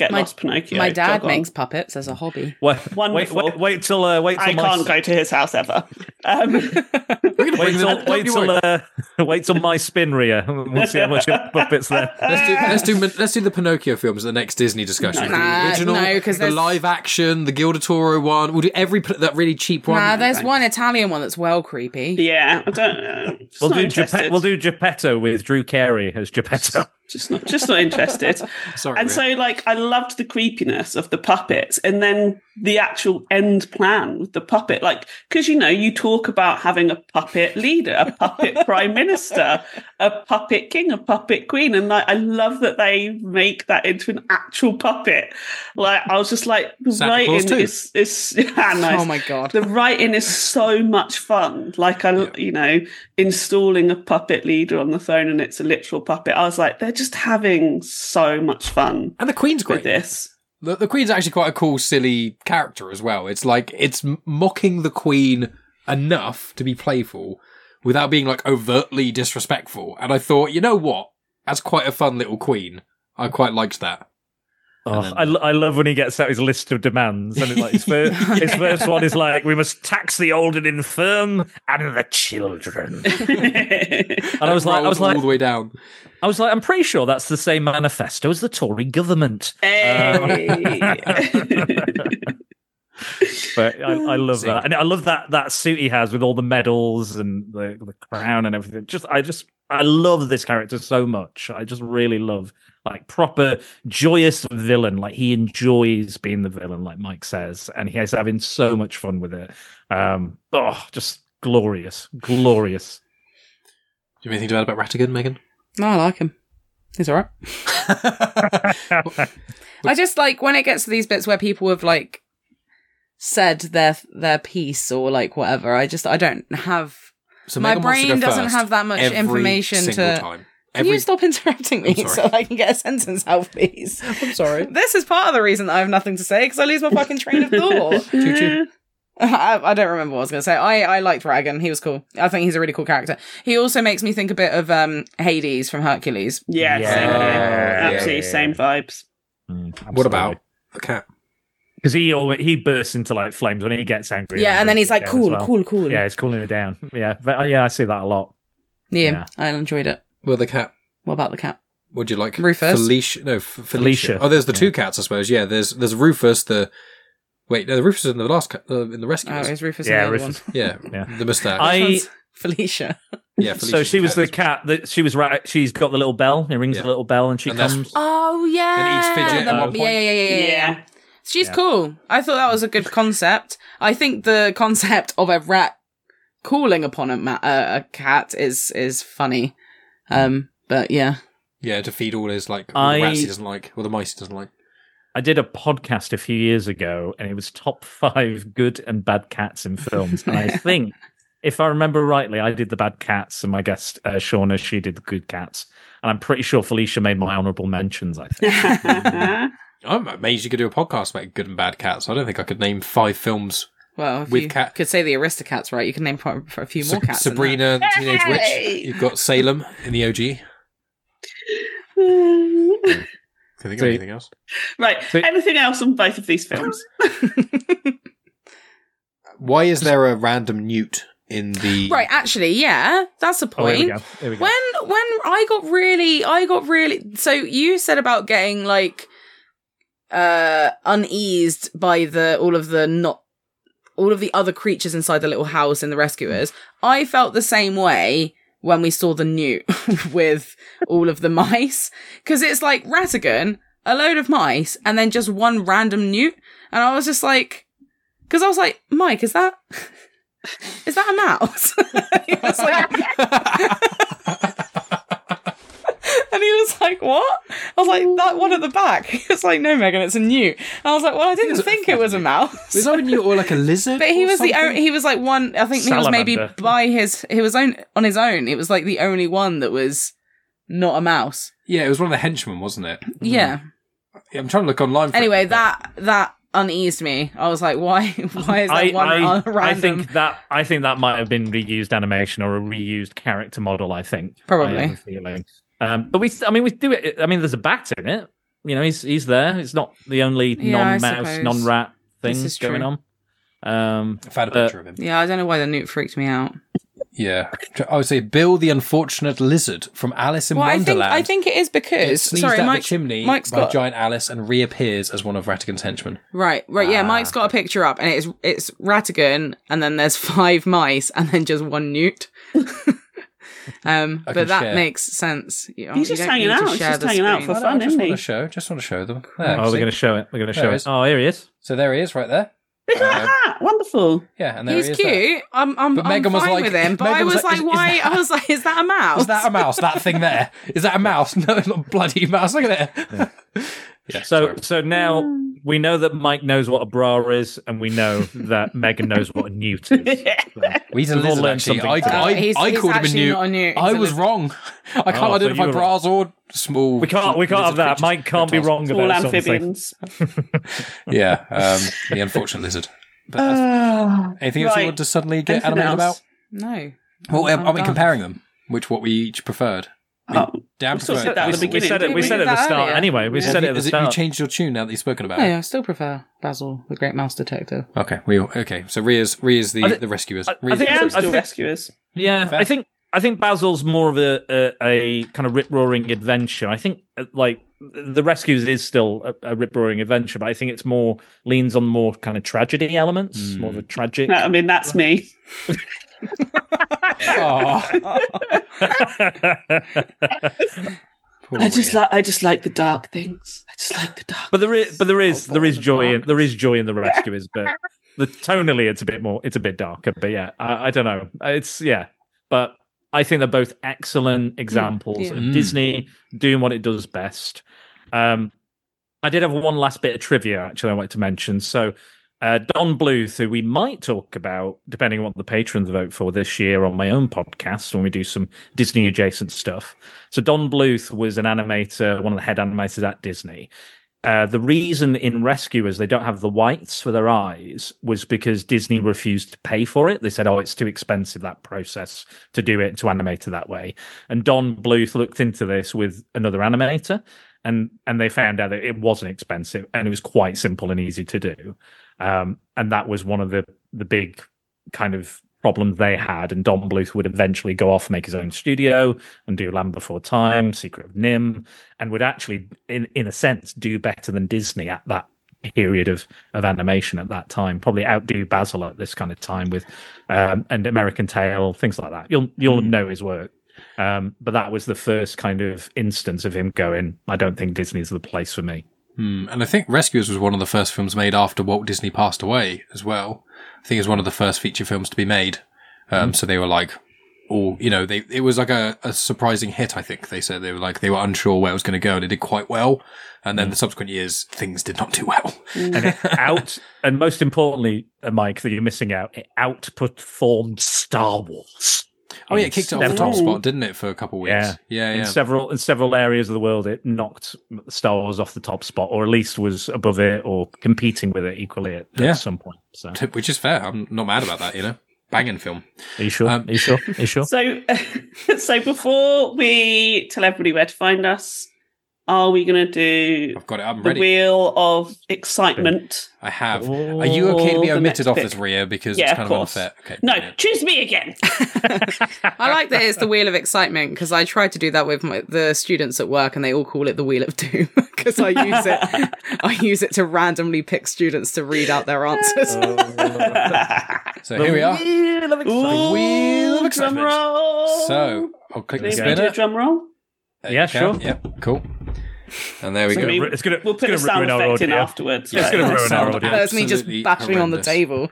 [SPEAKER 2] get
[SPEAKER 5] My-
[SPEAKER 2] lost Pinocchio.
[SPEAKER 5] my dad
[SPEAKER 2] jog on.
[SPEAKER 5] makes puppets as a hobby.
[SPEAKER 4] Wait, wait, wait, wait till uh, wait till
[SPEAKER 2] I
[SPEAKER 4] my
[SPEAKER 2] can't go to his house ever. Um,
[SPEAKER 3] We're gonna
[SPEAKER 4] Wait till, wait till, uh, wait till my spin rear. We'll see how much your puppets there.
[SPEAKER 3] Let's do let's do let's do the Pinocchio films at the next Disney discussion.
[SPEAKER 5] Nah,
[SPEAKER 3] the original,
[SPEAKER 5] no, 'cause
[SPEAKER 3] the live action, the Gilda Toro one. We'll do every that really cheap one.
[SPEAKER 5] Nah, there's one Italian one that's well creepy.
[SPEAKER 2] yeah, I don't know. Just
[SPEAKER 4] We'll do
[SPEAKER 2] interested.
[SPEAKER 4] Geppetto, we'll do Geppetto with Drew Carey as Geppetto.
[SPEAKER 2] Just not just not interested.
[SPEAKER 3] Sorry,
[SPEAKER 2] and so like I loved the creepiness of the puppets and then the actual end plan with the puppet like because you know you talk about having a puppet leader a puppet prime minister a puppet king a puppet queen and like I love that they make that into an actual puppet like I was just like the
[SPEAKER 3] Santa
[SPEAKER 2] writing is is yeah, nice.
[SPEAKER 5] Oh my god.
[SPEAKER 2] the writing is so much fun. Like I,
[SPEAKER 3] Yeah.
[SPEAKER 2] you know, installing a puppet leader on the throne, and it's a literal puppet. I was like, they're just having so much fun
[SPEAKER 3] and the Queen's
[SPEAKER 2] with
[SPEAKER 3] great.
[SPEAKER 2] this.
[SPEAKER 3] The, the Queen's actually quite a cool, silly character as well. It's like it's mocking the Queen enough to be playful without being like overtly disrespectful. And I thought, you know what? That's quite a fun little Queen, I quite liked that.
[SPEAKER 4] Oh,
[SPEAKER 3] then-
[SPEAKER 4] I, I love when he gets out his list of demands, and it's like his, first, his first one is like, "We must tax the old and infirm and the children." And I was like, I was
[SPEAKER 3] Rolled
[SPEAKER 4] like,
[SPEAKER 3] all the way down.
[SPEAKER 4] I was like, I'm pretty sure that's the same manifesto as the Tory government. Um, but I, I love
[SPEAKER 3] See.
[SPEAKER 4] that, and I love that that suit he has with all the medals and the, the crown and everything. Just, I just, I love this character so much. I just really love like proper joyous villain. Like he enjoys being the villain, like Mike says, and he's having so much fun with it. Um, oh, just glorious, glorious.
[SPEAKER 3] Do you have anything to add about Ratigan, Megan?
[SPEAKER 5] No, I like him. He's alright. I just like when it gets to these bits where people have like said their their piece or like whatever. I just I don't have.
[SPEAKER 3] So
[SPEAKER 5] My
[SPEAKER 3] Megan
[SPEAKER 5] brain doesn't have that much information to-
[SPEAKER 3] Time.
[SPEAKER 5] Can
[SPEAKER 3] Every
[SPEAKER 5] you stop interrupting me so. I can get a sentence out, please?
[SPEAKER 3] I'm sorry.
[SPEAKER 5] This is part of the reason that I have nothing to say because I lose my fucking train of thought.
[SPEAKER 3] Choo choo.
[SPEAKER 5] I, I don't remember what I was going to say. I, I liked Ratigan. He was cool. I think he's a really cool character. He also makes me think a bit of um Hades from Hercules.
[SPEAKER 2] Yeah,
[SPEAKER 4] Yeah.
[SPEAKER 2] same.
[SPEAKER 3] Yeah,
[SPEAKER 2] Absolutely
[SPEAKER 3] yeah,
[SPEAKER 2] same vibes.
[SPEAKER 3] What about the cat?
[SPEAKER 4] Because he always, he bursts into like flames when he gets angry.
[SPEAKER 5] Yeah, and then he's like,
[SPEAKER 4] bursts it down
[SPEAKER 5] cool,
[SPEAKER 4] well.
[SPEAKER 5] cool, cool.
[SPEAKER 4] Yeah, it's cooling it down. Yeah, but, uh, yeah, I see that a lot.
[SPEAKER 5] Yeah,
[SPEAKER 4] Yeah.
[SPEAKER 5] I enjoyed it.
[SPEAKER 3] Well, the cat.
[SPEAKER 5] What about the cat?
[SPEAKER 3] What do you like?
[SPEAKER 5] Rufus?
[SPEAKER 3] Felicia. No, F- Felicia.
[SPEAKER 4] Felicia.
[SPEAKER 3] Oh, there's the
[SPEAKER 4] Yeah.
[SPEAKER 3] two cats, I suppose. Yeah, there's there's Rufus. The wait, no, the Rufus is in the last cat, uh, in the
[SPEAKER 5] rescue.
[SPEAKER 3] Oh,
[SPEAKER 5] is Rufus
[SPEAKER 4] Yeah,
[SPEAKER 5] and the other
[SPEAKER 4] Rufus.
[SPEAKER 5] one.
[SPEAKER 3] yeah,
[SPEAKER 4] Yeah.
[SPEAKER 3] the mustache.
[SPEAKER 4] I-
[SPEAKER 5] This one's Felicia.
[SPEAKER 3] yeah,
[SPEAKER 4] so she was the
[SPEAKER 3] cat.
[SPEAKER 4] cat that she was right. She's got the little bell. He rings
[SPEAKER 3] Yeah.
[SPEAKER 4] the little bell, and she
[SPEAKER 3] And
[SPEAKER 4] comes.
[SPEAKER 5] Oh yeah.
[SPEAKER 3] And eats Fidget at one point.
[SPEAKER 5] Yeah, yeah, yeah, yeah, yeah.
[SPEAKER 2] Yeah.
[SPEAKER 5] She's
[SPEAKER 4] Yeah.
[SPEAKER 5] cool. I thought that was a good concept. I think the concept of a rat calling upon a, ma- uh, a cat is is funny. Um, but yeah,
[SPEAKER 3] Yeah, to feed all his like all
[SPEAKER 4] I-
[SPEAKER 3] the rats he doesn't like, or the mice he doesn't like.
[SPEAKER 4] I did a podcast a few years ago, and it was top five good and bad cats in films. And I think, if I remember rightly, I did the bad cats, and my guest uh, Shauna she did the good cats. And I'm pretty sure Felicia made my honourable mentions. I think.
[SPEAKER 3] I'm amazed you could do a podcast about good and bad cats. I don't think I could name five films.
[SPEAKER 5] Well, if
[SPEAKER 3] With
[SPEAKER 5] you
[SPEAKER 3] cat-
[SPEAKER 5] could say the Aristocats, right? You can name for, for a few more
[SPEAKER 3] Sa-
[SPEAKER 5] cats.
[SPEAKER 3] Sabrina, the Teenage
[SPEAKER 2] Hey!
[SPEAKER 3] Witch. You've got Salem in the OG. Can you think of
[SPEAKER 4] So-
[SPEAKER 3] anything else?
[SPEAKER 2] right.
[SPEAKER 4] So-
[SPEAKER 2] Anything else on both of these films?
[SPEAKER 3] Why is there a random newt in the
[SPEAKER 5] Right, actually, yeah, that's a
[SPEAKER 4] Oh, here we
[SPEAKER 5] point.
[SPEAKER 4] go. Here we go.
[SPEAKER 5] when when I got really I got really so you said about getting like uh uneased by the all of the not all of the other creatures inside the little house in the rescuers. I felt the same way when we saw the newt with all of the mice because it's like Ratigan, a load of mice, and then just one random newt, and I was just like, because I was like, Mike, is that is that a mouse? Like, and he was like, "What?" I was like, "That one at the back." He was like, "No, Megan, it's a newt." And I was like, "Well, I didn't
[SPEAKER 3] It's
[SPEAKER 5] think it was a mouse."
[SPEAKER 3] Was that a newt or like a lizard?
[SPEAKER 5] But he
[SPEAKER 3] or
[SPEAKER 5] was the
[SPEAKER 3] something?
[SPEAKER 5] only. He was like one. I think he was maybe by his. He was on, on his own. It was like the only one that was not a mouse.
[SPEAKER 3] Yeah, it was one of the henchmen, wasn't it?
[SPEAKER 5] Yeah.
[SPEAKER 3] Yeah, I'm trying to look online. For
[SPEAKER 5] Anyway,
[SPEAKER 3] it,
[SPEAKER 5] that that uneased me. I was like, "Why? Why is that
[SPEAKER 4] I,
[SPEAKER 5] one
[SPEAKER 4] I,
[SPEAKER 5] uh,
[SPEAKER 4] I think that I think that might have been reused animation or a reused character model. I think
[SPEAKER 5] Probably.
[SPEAKER 4] I feeling. Um, but we, I mean, we do it. I mean, there's a bat in it. You know, he's he's there. It's not the only
[SPEAKER 5] Yeah,
[SPEAKER 4] non-mouse, non-rat
[SPEAKER 5] This
[SPEAKER 4] thing going
[SPEAKER 5] true.
[SPEAKER 4] on. Um,
[SPEAKER 3] I found a
[SPEAKER 4] uh,
[SPEAKER 3] picture of him.
[SPEAKER 5] yeah, I don't know why the newt freaked me out.
[SPEAKER 3] Yeah, I would say Bill the Unfortunate Lizard from Alice in
[SPEAKER 5] Well, I think
[SPEAKER 3] Wonderland.
[SPEAKER 5] I think it is because
[SPEAKER 3] sneezed
[SPEAKER 5] sorry,
[SPEAKER 3] out
[SPEAKER 5] Mike,
[SPEAKER 3] the chimney
[SPEAKER 5] Mike's
[SPEAKER 3] by
[SPEAKER 5] got
[SPEAKER 3] giant Alice and reappears as one of Ratigan's henchmen.
[SPEAKER 5] Right, right, yeah.
[SPEAKER 3] Ah.
[SPEAKER 5] Mike's got a picture up, and it's it's Ratigan, and then there's five mice, and then just one newt. um, but that
[SPEAKER 3] share.
[SPEAKER 5] makes sense. You know,
[SPEAKER 2] He's just hanging out, he's just
[SPEAKER 5] the
[SPEAKER 2] hanging out for fun,
[SPEAKER 3] just
[SPEAKER 2] isn't
[SPEAKER 3] want
[SPEAKER 2] he?
[SPEAKER 3] to show. Just want to show them. There,
[SPEAKER 4] oh, we're going to show it. We're going to show
[SPEAKER 3] it
[SPEAKER 4] it.
[SPEAKER 3] is.
[SPEAKER 4] Oh, here he is.
[SPEAKER 3] So there he is, right there.
[SPEAKER 2] Look at that. Wonderful.
[SPEAKER 3] Yeah, and there
[SPEAKER 5] He's
[SPEAKER 3] he is
[SPEAKER 5] cute.
[SPEAKER 3] there.
[SPEAKER 5] I'm I'm,
[SPEAKER 3] But
[SPEAKER 5] I'm
[SPEAKER 3] Megan was
[SPEAKER 5] fine
[SPEAKER 3] like-
[SPEAKER 5] with him, but I
[SPEAKER 3] Megan was
[SPEAKER 5] was
[SPEAKER 3] like,
[SPEAKER 5] like,
[SPEAKER 3] is- is
[SPEAKER 5] why?
[SPEAKER 3] that-
[SPEAKER 5] I was like, is that a mouse?
[SPEAKER 3] Is that a mouse? That thing there? Is that a mouse? No, it's not a bloody mouse. Look at it. Yeah.
[SPEAKER 4] So,
[SPEAKER 3] sorry.
[SPEAKER 4] so now we know that Mike knows what a bra is, and we know that Megan knows what a newt is.
[SPEAKER 3] Well, he's a
[SPEAKER 4] We've all
[SPEAKER 3] lizard.
[SPEAKER 4] learned
[SPEAKER 3] Actually,
[SPEAKER 4] something
[SPEAKER 3] I,
[SPEAKER 4] today.
[SPEAKER 3] I,
[SPEAKER 5] he's-
[SPEAKER 3] I
[SPEAKER 5] he's
[SPEAKER 3] called him a
[SPEAKER 5] actually
[SPEAKER 3] newt.
[SPEAKER 5] not a newt,
[SPEAKER 3] I
[SPEAKER 5] he's a
[SPEAKER 3] was
[SPEAKER 5] lizard.
[SPEAKER 3] wrong. I can't
[SPEAKER 4] Oh, so
[SPEAKER 3] identify
[SPEAKER 4] you were-
[SPEAKER 3] bras or small.
[SPEAKER 4] We can't. We can't have
[SPEAKER 3] lizard
[SPEAKER 4] that.
[SPEAKER 3] creatures.
[SPEAKER 4] Mike can't be
[SPEAKER 3] Reptiles.
[SPEAKER 4] wrong
[SPEAKER 2] All
[SPEAKER 4] about something.
[SPEAKER 2] amphibians.
[SPEAKER 3] Yeah, um, the unfortunate lizard. But that's- anything else you
[SPEAKER 2] right.
[SPEAKER 3] want to suddenly get
[SPEAKER 2] Anything
[SPEAKER 3] animated
[SPEAKER 2] else?
[SPEAKER 3] about?
[SPEAKER 5] No.
[SPEAKER 3] Well,
[SPEAKER 5] I'm-
[SPEAKER 3] are
[SPEAKER 5] I'm
[SPEAKER 3] we
[SPEAKER 5] done.
[SPEAKER 3] comparing them? Which what we each preferred?
[SPEAKER 2] Oh,
[SPEAKER 3] Damn
[SPEAKER 2] We said that at
[SPEAKER 3] We-
[SPEAKER 2] the
[SPEAKER 4] We said it. We
[SPEAKER 5] we
[SPEAKER 4] said it at the start.
[SPEAKER 5] earlier?
[SPEAKER 4] Anyway, we
[SPEAKER 3] Have
[SPEAKER 4] said
[SPEAKER 3] you,
[SPEAKER 4] it at the
[SPEAKER 3] has it- you changed your tune now that you've spoken about it?
[SPEAKER 5] yeah, I still prefer Basil, the Great Mouse Detective.
[SPEAKER 3] Okay, we all, okay. So Ria's Ria's the
[SPEAKER 4] I
[SPEAKER 3] the rescuers.
[SPEAKER 4] I- I think
[SPEAKER 3] the
[SPEAKER 2] yeah, I'm still
[SPEAKER 4] think-
[SPEAKER 2] rescuers.
[SPEAKER 4] Yeah,
[SPEAKER 3] Fair.
[SPEAKER 4] I think I think Basil's more of a a, a kind of rip roaring adventure. I think uh, like the Rescues is still a, a rip roaring adventure, but I think it's more leans on more kind of tragedy elements, more of a tragic.
[SPEAKER 2] No, I mean, that's me.
[SPEAKER 3] Aw, poor
[SPEAKER 2] I just like I just like the dark things. I just like the dark.
[SPEAKER 4] but there is but there is
[SPEAKER 2] Oh,
[SPEAKER 4] there is
[SPEAKER 2] boy,
[SPEAKER 4] joy in there is joy in the Rescuers, but the tonally it's a bit more it's a bit darker. But yeah, I, I don't know. It's yeah, but I think they're both excellent examples
[SPEAKER 5] yeah.
[SPEAKER 4] of
[SPEAKER 3] Mm.
[SPEAKER 4] Disney doing what it does best. Um, I did have one last bit of trivia actually I wanted to mention. So uh, Don Bluth, who we might talk about depending on what the patrons vote for this year on my own podcast when we do some Disney adjacent stuff. So Don Bluth was an animator, one of the head animators at Disney. uh, the reason in Rescuers they don't have the whites for their eyes was because Disney refused to pay for it. They said, "Oh, it's too expensive that process to do it to animate it that way." And Don Bluth looked into this with another animator, and and they found out that it wasn't expensive and it was quite simple and easy to do. Um, and that was one of the the big kind of problems they had. And Don Bluth would eventually go off, make his own studio, and do Land Before Time, Secret of NIMH, and would actually, in in a sense, do better than Disney at that period of of animation at that time. Probably outdo Basil at this kind of time with um, and American Tail, things like that. You'll you'll know his work. Um, but that was the first kind of instance of him going, I don't think Disney's the place for me.
[SPEAKER 3] Hmm, And I think Rescuers was one of the first films made after Walt Disney passed away as well. I think it was one of the first feature films to be made. Um, so they were like, all, you know, they, it was like a, a surprising hit, I think they said. They were like, they were unsure where it was going to go and it did quite well. And then the subsequent years, things did not do well.
[SPEAKER 4] and it out and most importantly uh, mike that you're missing out it outperformed star wars
[SPEAKER 3] Oh yeah, it kicked it off the top spot, didn't it, for a couple of weeks?
[SPEAKER 4] Yeah.
[SPEAKER 3] Yeah, yeah.
[SPEAKER 4] in several in several areas of the world it knocked star wars off the top spot or at least was above it or competing with it equally at,
[SPEAKER 3] Yeah.
[SPEAKER 4] at some point so
[SPEAKER 3] Which is fair. I'm not mad about that, you know? Banging film.
[SPEAKER 4] Are you sure
[SPEAKER 3] Um,
[SPEAKER 4] are you sure are you sure
[SPEAKER 2] So, so before we tell everybody where to find us, are we going to do
[SPEAKER 3] I've got it. I'm
[SPEAKER 2] the
[SPEAKER 3] ready.
[SPEAKER 2] wheel of excitement?
[SPEAKER 3] I have. Are you okay to be omitted off
[SPEAKER 2] pick?
[SPEAKER 3] this, Ria? Because
[SPEAKER 2] Yeah,
[SPEAKER 3] it's
[SPEAKER 2] of
[SPEAKER 3] kind
[SPEAKER 2] course.
[SPEAKER 3] unfair. Okay.
[SPEAKER 2] No,
[SPEAKER 3] brilliant.
[SPEAKER 2] choose me again.
[SPEAKER 5] I like that it's the wheel of excitement because I tried to do that with my, the students at work, and they all call it the wheel of doom because I use it. I use it to randomly pick students to read out their answers.
[SPEAKER 3] So here we are.
[SPEAKER 4] Wheel of
[SPEAKER 2] Ooh,
[SPEAKER 3] wheel of
[SPEAKER 2] drum
[SPEAKER 3] excitement.
[SPEAKER 2] roll.
[SPEAKER 3] So I'll click the
[SPEAKER 2] Can we do a
[SPEAKER 3] spinner.
[SPEAKER 2] drum roll?
[SPEAKER 3] There
[SPEAKER 4] Yeah, sure.
[SPEAKER 3] Yep, cool. And there we
[SPEAKER 2] So
[SPEAKER 3] go.
[SPEAKER 2] we-
[SPEAKER 4] it's gonna
[SPEAKER 2] We'll put a
[SPEAKER 4] it's gonna
[SPEAKER 2] sound
[SPEAKER 4] ruin
[SPEAKER 2] effect in
[SPEAKER 4] audio.
[SPEAKER 2] afterwards.
[SPEAKER 4] It's
[SPEAKER 2] right?
[SPEAKER 4] gonna ruin our
[SPEAKER 3] Sound
[SPEAKER 4] audio.
[SPEAKER 5] That's me just
[SPEAKER 3] absolutely
[SPEAKER 5] battering on the table.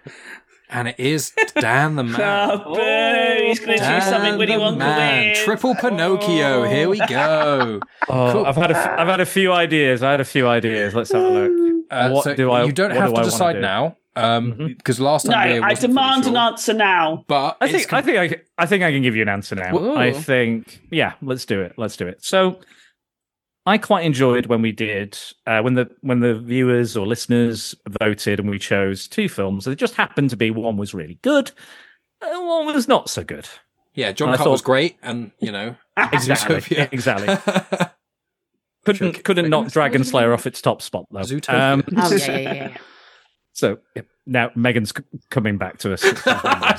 [SPEAKER 3] And it is Dan the Man.
[SPEAKER 2] Oh, boo. He's going to choose
[SPEAKER 3] Dan
[SPEAKER 2] something Willy
[SPEAKER 3] the
[SPEAKER 2] Wonka
[SPEAKER 3] Man.
[SPEAKER 2] with.
[SPEAKER 3] Triple Pinocchio. Here we go.
[SPEAKER 4] Oh,
[SPEAKER 3] Cool.
[SPEAKER 4] I've had a f- I've had a few ideas. I had a few ideas. Let's have a look.
[SPEAKER 3] Uh,
[SPEAKER 4] What
[SPEAKER 3] so
[SPEAKER 4] do I-
[SPEAKER 3] You don't
[SPEAKER 4] what
[SPEAKER 3] have
[SPEAKER 4] do
[SPEAKER 3] to
[SPEAKER 4] I
[SPEAKER 3] decide
[SPEAKER 4] do?
[SPEAKER 3] now, um,
[SPEAKER 4] Mhm.
[SPEAKER 3] because last time Ria
[SPEAKER 2] I
[SPEAKER 3] wasn't fully
[SPEAKER 2] demand an answer now.
[SPEAKER 3] But
[SPEAKER 4] I
[SPEAKER 3] it's
[SPEAKER 4] think I think I, I think I can give you an answer now.
[SPEAKER 5] Ooh.
[SPEAKER 4] I think yeah, let's do it. Let's do it. So I quite enjoyed when we did uh, when the when the viewers or listeners voted and we chose two films. It just happened to be one was really good, and one was not so good.
[SPEAKER 3] yeah, John
[SPEAKER 4] I
[SPEAKER 3] Cut was great, and you know,
[SPEAKER 4] Exactly. Exactly. Couldn't
[SPEAKER 3] Sure.
[SPEAKER 4] couldn't
[SPEAKER 3] Wait,
[SPEAKER 4] knock Dragon Slayer off its top spot though.
[SPEAKER 3] Zootopia.
[SPEAKER 4] Um,
[SPEAKER 5] Oh yeah, yeah, yeah. yeah.
[SPEAKER 4] so yeah, now Megan's c- coming back to us.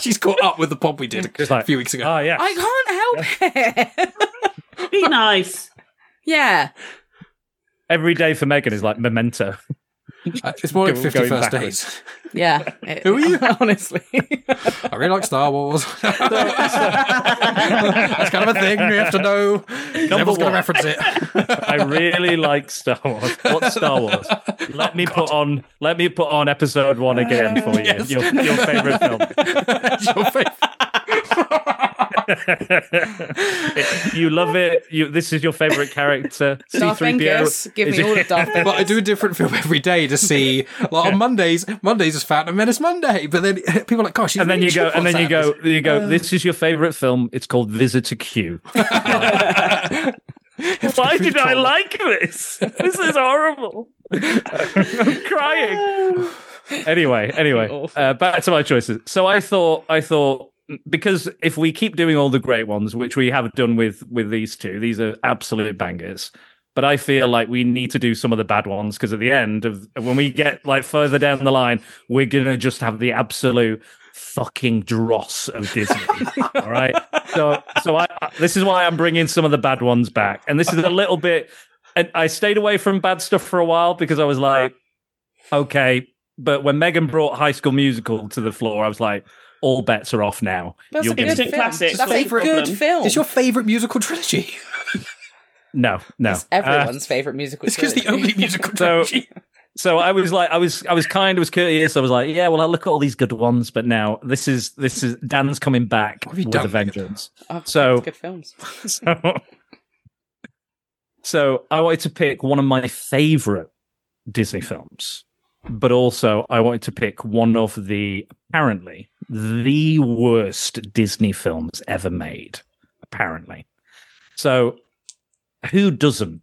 [SPEAKER 3] She's caught up with the pod we did
[SPEAKER 4] Just
[SPEAKER 3] a few weeks ago.
[SPEAKER 4] Oh yeah,
[SPEAKER 5] I can't help it.
[SPEAKER 2] Be nice.
[SPEAKER 5] Yeah.
[SPEAKER 4] every day for Megan is like memento.
[SPEAKER 3] Uh, it's more like
[SPEAKER 4] Go-
[SPEAKER 3] 50
[SPEAKER 4] going
[SPEAKER 3] First
[SPEAKER 4] backwards.
[SPEAKER 3] Days.
[SPEAKER 5] Yeah. It-
[SPEAKER 3] Who are you?
[SPEAKER 5] Honestly.
[SPEAKER 3] I really like Star Wars. That's kind of a thing we have to know. 'cause Everyone's going to reference it.
[SPEAKER 4] I really like Star Wars. What's Star Wars? Let me put on. Let me put on episode one again for you.
[SPEAKER 3] Yes.
[SPEAKER 4] Your, your favorite film.
[SPEAKER 3] It's your favorite.
[SPEAKER 4] you love it. You. This is your favorite character.
[SPEAKER 5] Darth
[SPEAKER 4] C-3PO.
[SPEAKER 5] Give
[SPEAKER 4] Is
[SPEAKER 5] me
[SPEAKER 4] it-
[SPEAKER 5] all of Darth Venkis.
[SPEAKER 3] But I do a different film every day to see. Like on Mondays, Mondays is Phantom Menace Monday. But then people are like, gosh,
[SPEAKER 4] And then you go, and then you go, you go. This is your favorite film. It's called Visitor Q. Why did I like this? This is horrible. I'm crying. Anyway, anyway, uh, back to my choices. So I thought, I thought, because if we keep doing all the great ones, which we have done with with these two, these are absolute bangers. But I feel like we need to do some of the bad ones because at the end of when we get like further down the line, we're gonna just have the absolute fucking dross of Disney. all right. So, so I, I- this is why I'm bringing some of the bad ones back, and this is a little bit. And I stayed away from bad stuff for a while because I was like, okay. But when Megan brought High School Musical to the floor, I was like, all bets are off now.
[SPEAKER 5] That's
[SPEAKER 4] You're
[SPEAKER 5] a good film.
[SPEAKER 2] classic.
[SPEAKER 5] That's a
[SPEAKER 3] Favorite
[SPEAKER 5] good
[SPEAKER 2] problem.
[SPEAKER 5] film.
[SPEAKER 3] It's your favorite musical trilogy.
[SPEAKER 4] no, no.
[SPEAKER 5] It's
[SPEAKER 4] Uh,
[SPEAKER 5] everyone's favorite musical.
[SPEAKER 3] It's because the only musical
[SPEAKER 4] So-
[SPEAKER 3] trilogy.
[SPEAKER 4] so I was like, I was, I was kind of was curious. I was like, yeah, well, I look at all these good ones, but now this is this is Dan's coming back
[SPEAKER 3] What have you
[SPEAKER 4] with a
[SPEAKER 3] done, Megan?
[SPEAKER 4] vengeance.
[SPEAKER 5] Oh,
[SPEAKER 4] So-
[SPEAKER 5] good films.
[SPEAKER 4] So, so I wanted to pick one of my favorite Disney films, but also I wanted to pick one of the apparently the worst Disney films ever made. Apparently, so who doesn't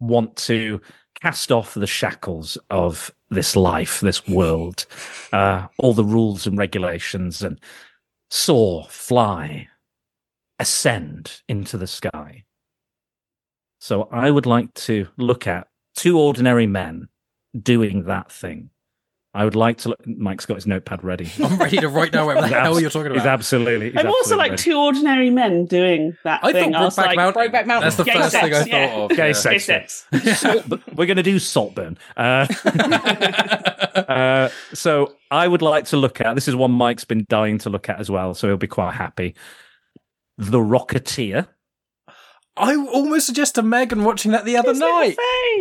[SPEAKER 4] want to cast off the shackles of this life, this world, uh, all the rules and regulations, and soar, fly, ascend into the sky. So I would like to look at two ordinary men doing that thing. I would like to look. Mike's got his notepad ready.
[SPEAKER 3] I'm ready to write down whatever the
[SPEAKER 4] He's
[SPEAKER 3] hell
[SPEAKER 4] abs-
[SPEAKER 3] you're talking
[SPEAKER 4] He's
[SPEAKER 3] about.
[SPEAKER 4] absolutely. he's
[SPEAKER 2] I'm also like
[SPEAKER 4] ready.
[SPEAKER 2] two ordinary men doing that
[SPEAKER 3] I
[SPEAKER 2] thing.
[SPEAKER 3] thought
[SPEAKER 2] I
[SPEAKER 3] Brokeback
[SPEAKER 2] like,
[SPEAKER 3] Mountain.
[SPEAKER 5] Brokeback Mountain.
[SPEAKER 3] That's the
[SPEAKER 2] Gay
[SPEAKER 3] first thing I
[SPEAKER 2] yeah.
[SPEAKER 3] thought of.
[SPEAKER 4] Gay
[SPEAKER 3] yeah.
[SPEAKER 4] sex.
[SPEAKER 2] Gay sex.
[SPEAKER 4] Salt, we're going to do Saltburn. Uh, uh, so I would like to look at this is one Mike's been dying to look at as well, so he'll be quite happy. The Rocketeer.
[SPEAKER 3] I almost suggested Megan watching that the other
[SPEAKER 2] His
[SPEAKER 3] night.
[SPEAKER 2] face.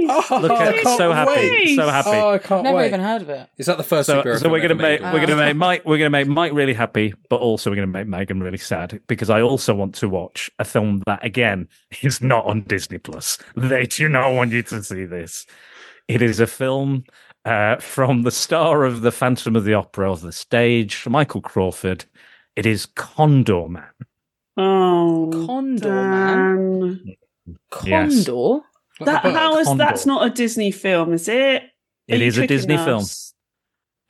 [SPEAKER 3] Oh,
[SPEAKER 4] Look at it, so happy,
[SPEAKER 3] wait.
[SPEAKER 4] so happy.
[SPEAKER 3] Oh, I can't
[SPEAKER 5] Never
[SPEAKER 3] wait.
[SPEAKER 5] even heard of it.
[SPEAKER 3] Is that the first
[SPEAKER 4] So,
[SPEAKER 3] superhero
[SPEAKER 4] so we're gonna make
[SPEAKER 3] made?
[SPEAKER 4] we're gonna make Mike we're gonna make Mike really happy, but also we're gonna make Megan really sad because I also want to watch a film that again is not on Disney Plus. They do not want you to see this. It is a film uh, from the star of the Phantom of the Opera of the stage, Michael Crawford. It is Condorman.
[SPEAKER 2] Oh,
[SPEAKER 5] Condor, man.
[SPEAKER 2] Dan.
[SPEAKER 4] Yes.
[SPEAKER 5] Condor.
[SPEAKER 2] That, how is
[SPEAKER 4] Condor.
[SPEAKER 2] that's not a Disney film, is it?
[SPEAKER 4] It
[SPEAKER 2] Are you
[SPEAKER 4] is a
[SPEAKER 2] tricking
[SPEAKER 4] Disney film.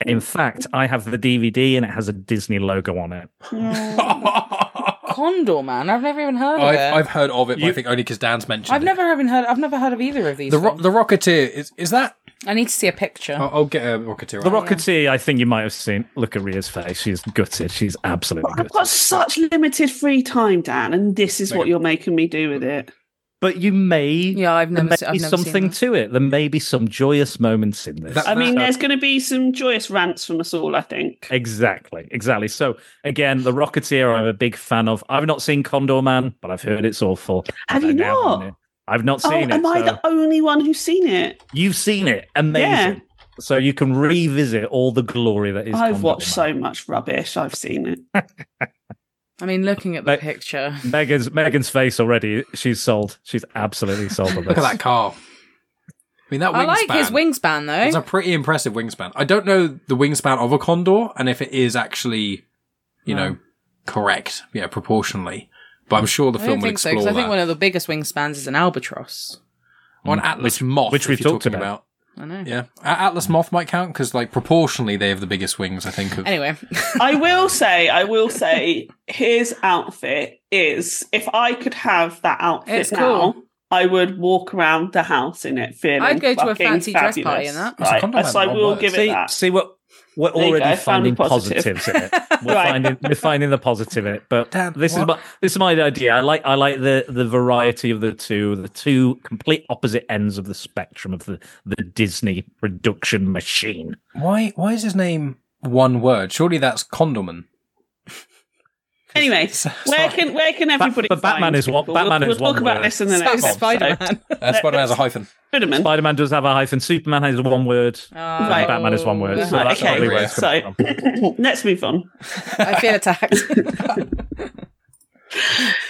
[SPEAKER 4] In fact, I have the DVD and it has a Disney logo on it. Oh.
[SPEAKER 5] Condor, man. I've never even heard of
[SPEAKER 3] I've,
[SPEAKER 5] it.
[SPEAKER 3] I've heard of it, but I think only because Dan's mentioned
[SPEAKER 5] I've
[SPEAKER 3] it.
[SPEAKER 5] never even heard. I've never heard of either of these.
[SPEAKER 3] The, ro- the Rocketeer is is that?
[SPEAKER 5] I need to see a picture.
[SPEAKER 3] I'll, I'll get a Rocketeer.
[SPEAKER 4] The
[SPEAKER 3] out.
[SPEAKER 4] Rocketeer, I think you might have seen. Look at Ria's face; she's gutted. She's absolutely
[SPEAKER 2] I've
[SPEAKER 4] gutted.
[SPEAKER 2] got such limited free time, Dan, and this is what
[SPEAKER 3] Megan.
[SPEAKER 2] you're making me do with it.
[SPEAKER 4] But you may.
[SPEAKER 5] yeah, I've
[SPEAKER 4] There
[SPEAKER 5] never.
[SPEAKER 4] may
[SPEAKER 5] se- I've
[SPEAKER 4] be
[SPEAKER 5] never seen
[SPEAKER 4] something
[SPEAKER 5] that.
[SPEAKER 4] to it. There may be some joyous moments in this.
[SPEAKER 3] That-
[SPEAKER 2] I mean, there's going to be some joyous rants from us all, I think.
[SPEAKER 4] exactly, exactly. So again, the Rocketeer, I'm a big fan of. I've not seen Condorman, but I've heard it's awful.
[SPEAKER 2] Have
[SPEAKER 4] And
[SPEAKER 2] you
[SPEAKER 4] now
[SPEAKER 2] not?
[SPEAKER 4] own it. I've not
[SPEAKER 2] Oh,
[SPEAKER 4] seen it.
[SPEAKER 2] am I the only one who's seen it?
[SPEAKER 4] You've seen it. Amazing.
[SPEAKER 2] Yeah.
[SPEAKER 4] So you can revisit all the glory that is.
[SPEAKER 2] I've
[SPEAKER 4] Condor
[SPEAKER 2] watched
[SPEAKER 4] Man.
[SPEAKER 2] so much rubbish. I've seen it.
[SPEAKER 5] I mean, looking at the
[SPEAKER 4] Like-
[SPEAKER 5] picture.
[SPEAKER 4] Megan's Megan's face already. She's sold. She's absolutely sold on this.
[SPEAKER 3] Look at that car. I mean, that was
[SPEAKER 5] I
[SPEAKER 3] wingspan.
[SPEAKER 5] like his wingspan though.
[SPEAKER 3] It's a pretty impressive wingspan. I don't know the wingspan of a condor and if it is actually, you know, correct, yeah, proportionally. But I'm sure the
[SPEAKER 5] I
[SPEAKER 3] film
[SPEAKER 5] don't
[SPEAKER 3] will
[SPEAKER 5] think so
[SPEAKER 3] explore
[SPEAKER 5] because I think
[SPEAKER 3] that.
[SPEAKER 5] one of the biggest wingspans is an albatross.
[SPEAKER 3] Or an mm. Atlas moth,
[SPEAKER 4] which
[SPEAKER 3] if
[SPEAKER 4] we've
[SPEAKER 3] you're
[SPEAKER 4] talked
[SPEAKER 3] talking
[SPEAKER 4] about.
[SPEAKER 5] I know.
[SPEAKER 3] Yeah, A- Atlas mm. moth might count because, like, proportionally, they have the biggest wings. I think. Of
[SPEAKER 5] Anyway,
[SPEAKER 2] I will say, I will say, his outfit is. If I could have that outfit
[SPEAKER 5] It's
[SPEAKER 2] now,
[SPEAKER 5] cool.
[SPEAKER 2] I would walk around the house in it, feeling.
[SPEAKER 5] I'd go to a
[SPEAKER 2] fucking
[SPEAKER 5] fancy dress
[SPEAKER 2] fabulous.
[SPEAKER 5] party in that.
[SPEAKER 3] It's a
[SPEAKER 2] Right,
[SPEAKER 3] condom
[SPEAKER 2] so I
[SPEAKER 3] man,
[SPEAKER 2] will
[SPEAKER 3] one
[SPEAKER 2] give it
[SPEAKER 4] see,
[SPEAKER 2] that.
[SPEAKER 4] see what we're
[SPEAKER 2] There
[SPEAKER 4] already
[SPEAKER 2] go,
[SPEAKER 4] finding
[SPEAKER 2] positive.
[SPEAKER 4] positives in it. We're
[SPEAKER 2] Right.
[SPEAKER 4] finding we're finding the positive in it. But
[SPEAKER 3] Dan,
[SPEAKER 4] this is my this is my idea. I like I like the the variety of the two, the two complete opposite ends of the spectrum of the the Disney production machine.
[SPEAKER 3] why? Why is his name one word? Surely that's Condorman.
[SPEAKER 2] Anyway, where can where can everybody?
[SPEAKER 4] but Batman
[SPEAKER 2] find
[SPEAKER 4] is one-
[SPEAKER 2] people?
[SPEAKER 4] Batman
[SPEAKER 2] we'll,
[SPEAKER 4] is
[SPEAKER 2] we'll
[SPEAKER 4] one
[SPEAKER 2] talk about
[SPEAKER 4] word.
[SPEAKER 2] this in the next
[SPEAKER 5] Spider
[SPEAKER 2] episode.
[SPEAKER 5] Man.
[SPEAKER 3] That's uh, Spider-Man has a hyphen.
[SPEAKER 2] Spider-Man.
[SPEAKER 4] Spider Man does have a hyphen. Superman has one word. Oh. and
[SPEAKER 2] Right.
[SPEAKER 4] Batman is one word. So
[SPEAKER 2] Right,
[SPEAKER 4] that's
[SPEAKER 2] okay,
[SPEAKER 4] probably where it's
[SPEAKER 2] so
[SPEAKER 4] coming from.
[SPEAKER 2] let's move on.
[SPEAKER 5] I feel attacked.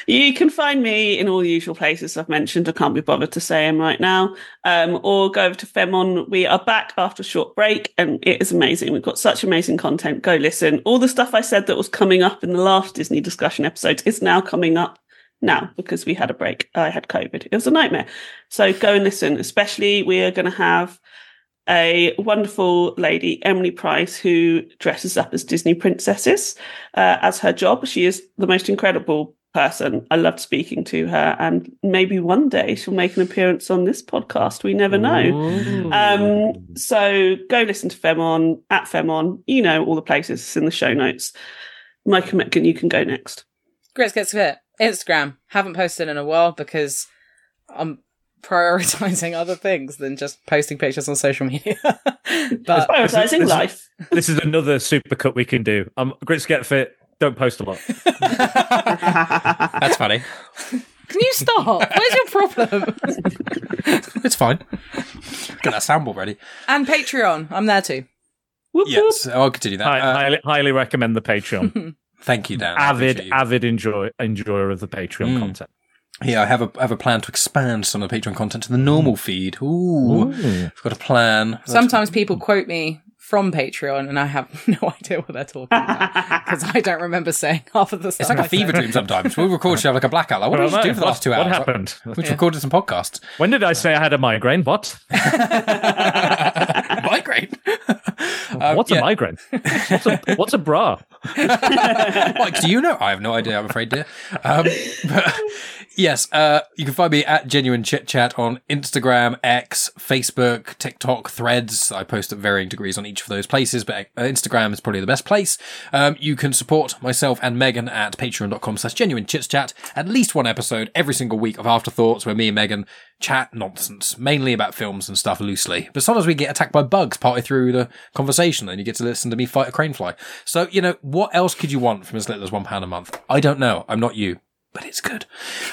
[SPEAKER 2] You can find me in all the usual places I've mentioned. I can't be bothered to say them right now. Um, or go over to Femme On. We are back after a short break and it is amazing. We've got such amazing content. Go listen. All the stuff I said that was coming up in the last Disney discussion episode is now coming up now because we had a break. I had COVID. It was a nightmare. So go and listen. Especially we are going to have a wonderful lady, Emily Price, who dresses up as Disney princesses uh, as her job. She is the most incredible person. I loved speaking to her, and maybe one day she'll make an appearance on this podcast. We never know. Um, so go listen to Femme On at Femme On. You know all the places it's in the show notes. Mike Metkin, you can go next.
[SPEAKER 5] Gritts gets fit. Instagram. Haven't posted in a while because I'm prioritizing other things than just posting pictures on social media. but
[SPEAKER 2] Prioritizing
[SPEAKER 4] this-
[SPEAKER 2] life.
[SPEAKER 4] This is another super cut we can do. Um, Gritts get fit. Don't post a lot.
[SPEAKER 3] That's funny.
[SPEAKER 5] can you stop? Where's your problem?
[SPEAKER 3] It's fine. Got that soundboard ready.
[SPEAKER 5] and Patreon. I'm there too.
[SPEAKER 2] Whoop, whoop.
[SPEAKER 3] Yes, I'll continue that.
[SPEAKER 4] Hi,
[SPEAKER 3] Uh,
[SPEAKER 4] highly, highly recommend the Patreon.
[SPEAKER 3] thank you, Dan. I
[SPEAKER 4] avid,
[SPEAKER 3] you.
[SPEAKER 4] avid enjoy enjoyer of the Patreon
[SPEAKER 3] Mm.
[SPEAKER 4] content.
[SPEAKER 3] Yeah, I have a I have a plan to expand some of the Patreon content to the normal feed. Ooh, I've got a plan. That's-
[SPEAKER 5] Sometimes people quote me from Patreon, and I have no idea what they're talking about because I don't remember saying half of the stuff.
[SPEAKER 3] It's like a
[SPEAKER 5] I
[SPEAKER 3] fever
[SPEAKER 5] said.
[SPEAKER 3] dream sometimes. We'll record, you have like a blackout. Like, what did you do for the last two hours?
[SPEAKER 4] what
[SPEAKER 3] hours?
[SPEAKER 4] happened?
[SPEAKER 3] We
[SPEAKER 5] Yeah.
[SPEAKER 3] recorded some podcasts.
[SPEAKER 4] When did I say I had a migraine? What?
[SPEAKER 3] Migraine. Um,
[SPEAKER 4] what's
[SPEAKER 3] yeah.
[SPEAKER 4] a migraine? What's a, what's a bra?
[SPEAKER 3] Mike, do you know? I have no idea. I'm afraid, dear. Um, but yes, uh, you can find me at Genuine Chit Chat on Instagram, X, Facebook, TikTok, Threads. I post at varying degrees on each of those places, but uh, Instagram is probably the best place. Um, you can support myself and Megan at patreon.com slash genuine chit chat. At least one episode every single week of Afterthoughts where me and Megan chat nonsense, mainly about films and stuff loosely. But sometimes we get attacked by bugs partly through the conversation and you get to listen to me fight a crane fly. So, you know, what else could you want from as little as one pound a month? I don't know. I'm not you, but it's good.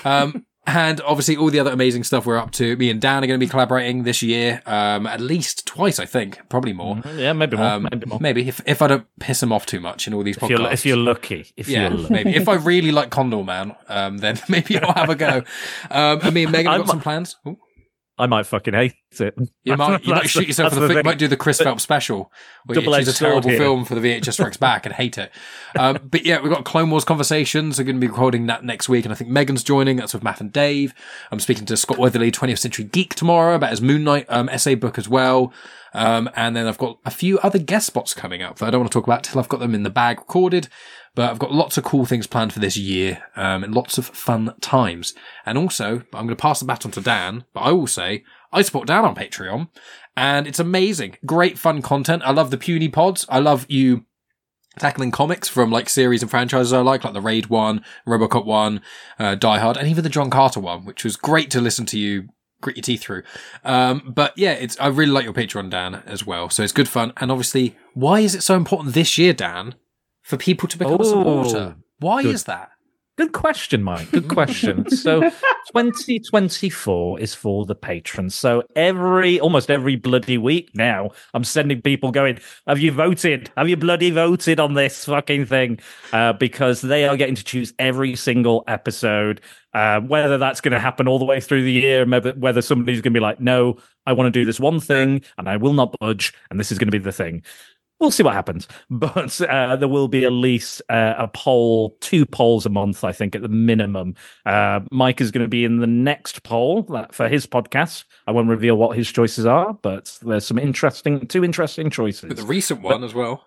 [SPEAKER 3] Um, and obviously all the other amazing stuff we're up to. Me and Dan are going to be collaborating this year, um, at least twice, I think, probably more.
[SPEAKER 4] Yeah, maybe more.
[SPEAKER 3] Um,
[SPEAKER 4] maybe more.
[SPEAKER 3] maybe if, if I don't piss him off too much in all these
[SPEAKER 4] If you're,
[SPEAKER 3] podcasts.
[SPEAKER 4] if you're lucky. If
[SPEAKER 3] yeah,
[SPEAKER 4] you're lucky.
[SPEAKER 3] maybe. If I really like Condorman, um, then maybe I'll have a go. Um, and me and Megan have got some plans. Ooh.
[SPEAKER 4] I might fucking hate it.
[SPEAKER 3] You might, you might shoot yourself in the foot. You might do the Chris Phelps special,
[SPEAKER 4] which
[SPEAKER 3] is a terrible
[SPEAKER 4] here.
[SPEAKER 3] film for the VHS Strikes Back and hate it. Um, but yeah, we've got Clone Wars conversations. We're going to be recording that next week, and I think Megan's joining. That's with Matt and Dave. I'm speaking to Scott Weatherly, 20th Century Geek, tomorrow about his Moon Knight um, essay book as well. Um, and then I've got a few other guest spots coming up that I don't want to talk about till I've got them in the bag recorded. But I've got lots of cool things planned for this year, um, and lots of fun times. And also, I'm going to pass the baton to Dan, but I will say, I support Dan on Patreon, and it's amazing. Great fun content. I love the puny pods. I love you tackling comics from like series and franchises I like, like the Raid one, Robocop one, uh, Die Hard, and even the John Carter one, which was great to listen to you grit your teeth through. Um, but yeah, it's, I really like your Patreon, Dan, as well. So it's good fun. And obviously, why is it so important this year, Dan, for people to become a supporter? Why
[SPEAKER 4] good.
[SPEAKER 3] is that?
[SPEAKER 4] Good question, Mike. Good question. so 2024 is for the patrons. So every, almost every bloody week now, I'm sending people going, have you voted? Have you bloody voted on this fucking thing? Uh, because they are getting to choose every single episode. Uh, whether that's going to happen all the way through the year, whether, whether somebody's going to be like, no, I want to do this one thing and I will not budge, and this is going to be the thing we'll see what happens. But uh, there will be at least uh, a poll, two polls a month, I think, at the minimum. Uh, Mike is going to be in the next poll for his podcast. I won't reveal what his choices are, but there's some interesting, two interesting choices.
[SPEAKER 3] But the recent one as well.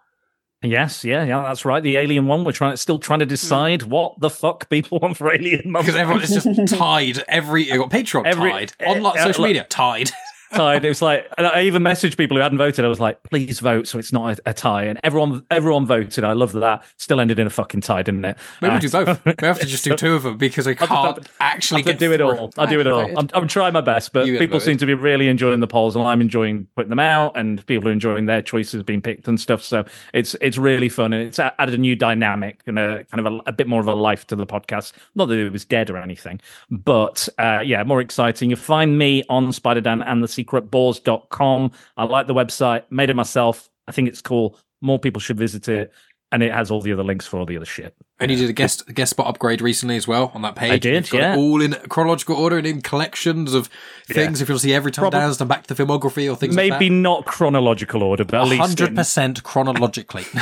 [SPEAKER 4] yes, yeah, yeah, that's right. The Alien one. We're trying, still trying to decide what the fuck people want for Alien.
[SPEAKER 3] Because everyone is just tied. Every, you got Patreon
[SPEAKER 4] Every-
[SPEAKER 3] tied. On like
[SPEAKER 4] uh,
[SPEAKER 3] social
[SPEAKER 4] look-
[SPEAKER 3] media, tied.
[SPEAKER 4] Tied. It was like, and I even messaged people who hadn't voted. I was like, please vote so it's not a, a tie. And everyone, everyone voted. I love that. Still ended in a fucking tie, didn't it?
[SPEAKER 3] Maybe
[SPEAKER 4] Uh,
[SPEAKER 3] we do both. We have to just do two of them because I
[SPEAKER 4] I'll
[SPEAKER 3] can't
[SPEAKER 4] just-
[SPEAKER 3] actually
[SPEAKER 4] I'll
[SPEAKER 3] get
[SPEAKER 4] do it
[SPEAKER 3] through.
[SPEAKER 4] all. I'll do it all. I'm, I'm trying my best, but
[SPEAKER 3] You
[SPEAKER 4] people
[SPEAKER 3] voted.
[SPEAKER 4] seem to be really enjoying the polls, and I'm enjoying putting them out, and people are enjoying their choices being picked and stuff. So it's it's really fun, and it's added a new dynamic and a kind of a, a bit more of a life to the podcast. Not that it was dead or anything, but uh, yeah, more exciting. You find me on Spider-Dan and the Secret Bores.com. I like the website, made it myself. I think it's cool. More people should visit it, and it has all the other links for all the other shit.
[SPEAKER 3] And you did a guest a guest spot upgrade recently as well on that page.
[SPEAKER 4] I did,
[SPEAKER 3] You've got it
[SPEAKER 4] yeah.
[SPEAKER 3] all in chronological order and in collections of things. If you'll see every time
[SPEAKER 4] Probably-
[SPEAKER 3] Dan's done back to the filmography or things
[SPEAKER 4] Maybe
[SPEAKER 3] like
[SPEAKER 4] not chronological order, but at least
[SPEAKER 3] hundred percent chronologically.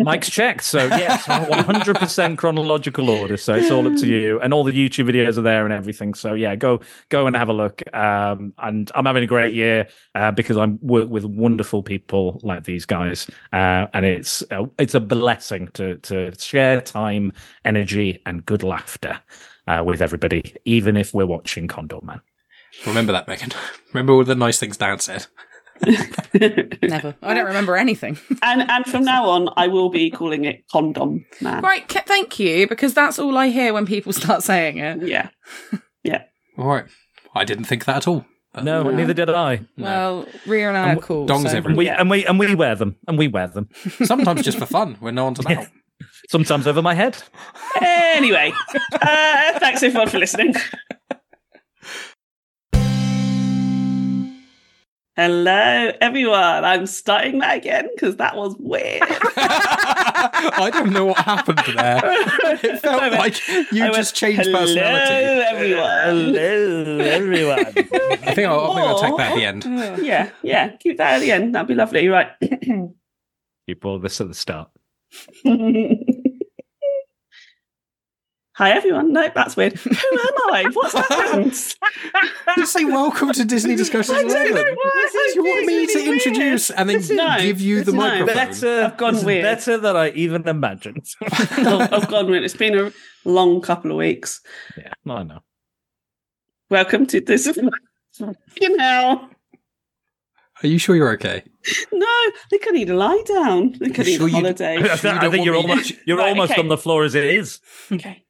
[SPEAKER 4] Mike's checked. So yes, 100% chronological order. So it's all up to you. And all the YouTube videos are there and everything. So yeah, go go and have a look. Um, and I'm having a great year uh, because I'm work with wonderful people like these guys. Uh, and it's uh, it's a blessing to to share time, energy, and good laughter uh, with everybody, even if we're watching Condorman.
[SPEAKER 3] Remember that, Megan. Remember all the nice things Dan said.
[SPEAKER 5] Never. I don't remember anything.
[SPEAKER 2] and and from now on, I will be calling it Condom Man.
[SPEAKER 5] right. ca- Thank you, because that's all I hear when people start saying it.
[SPEAKER 2] Yeah. Yeah.
[SPEAKER 3] All right. I didn't think that at all.
[SPEAKER 4] No, neither did I.
[SPEAKER 5] Well, Ria and I are cool.
[SPEAKER 3] dongs
[SPEAKER 5] so-
[SPEAKER 3] everywhere.
[SPEAKER 4] And we and we and we wear them, and we wear them
[SPEAKER 3] Sometimes just for fun when no one's about.
[SPEAKER 4] Sometimes over my head.
[SPEAKER 2] Anyway, uh, thanks everyone for listening. Hello, everyone. I'm starting that again because that was weird.
[SPEAKER 3] I don't know what happened there. It felt
[SPEAKER 2] went-
[SPEAKER 3] like you
[SPEAKER 2] I went,
[SPEAKER 3] just changed
[SPEAKER 2] Hello,
[SPEAKER 3] personality.
[SPEAKER 2] everyone.
[SPEAKER 4] Hello, everyone.
[SPEAKER 3] I think I'll, I think I'll take that at the end.
[SPEAKER 2] yeah, yeah. Keep that at the end. That'd be lovely. Right.
[SPEAKER 4] Keep all this at the start.
[SPEAKER 2] Hi, everyone. No, that's weird. Who am I? What's happened?
[SPEAKER 3] Just say welcome to Disney Discussions
[SPEAKER 2] I don't
[SPEAKER 3] 11.
[SPEAKER 2] know why.
[SPEAKER 3] You want me
[SPEAKER 2] It's
[SPEAKER 3] to
[SPEAKER 2] really
[SPEAKER 3] introduce and then
[SPEAKER 2] is- no,
[SPEAKER 3] give you the
[SPEAKER 2] this no,
[SPEAKER 3] microphone?
[SPEAKER 4] Better, uh,
[SPEAKER 2] I've gone weird.
[SPEAKER 4] Better than I even imagined.
[SPEAKER 2] I've I've gone with it. It's been a long couple of weeks.
[SPEAKER 4] yeah, I know.
[SPEAKER 2] Welcome to this. You know.
[SPEAKER 3] Are you sure you're okay?
[SPEAKER 2] No, I think I need a lie down. I think I
[SPEAKER 3] You
[SPEAKER 2] need
[SPEAKER 3] sure
[SPEAKER 2] a holiday.
[SPEAKER 4] I think you're almost you're
[SPEAKER 2] Right,
[SPEAKER 4] almost
[SPEAKER 2] okay.
[SPEAKER 4] on the floor as it is.
[SPEAKER 2] okay.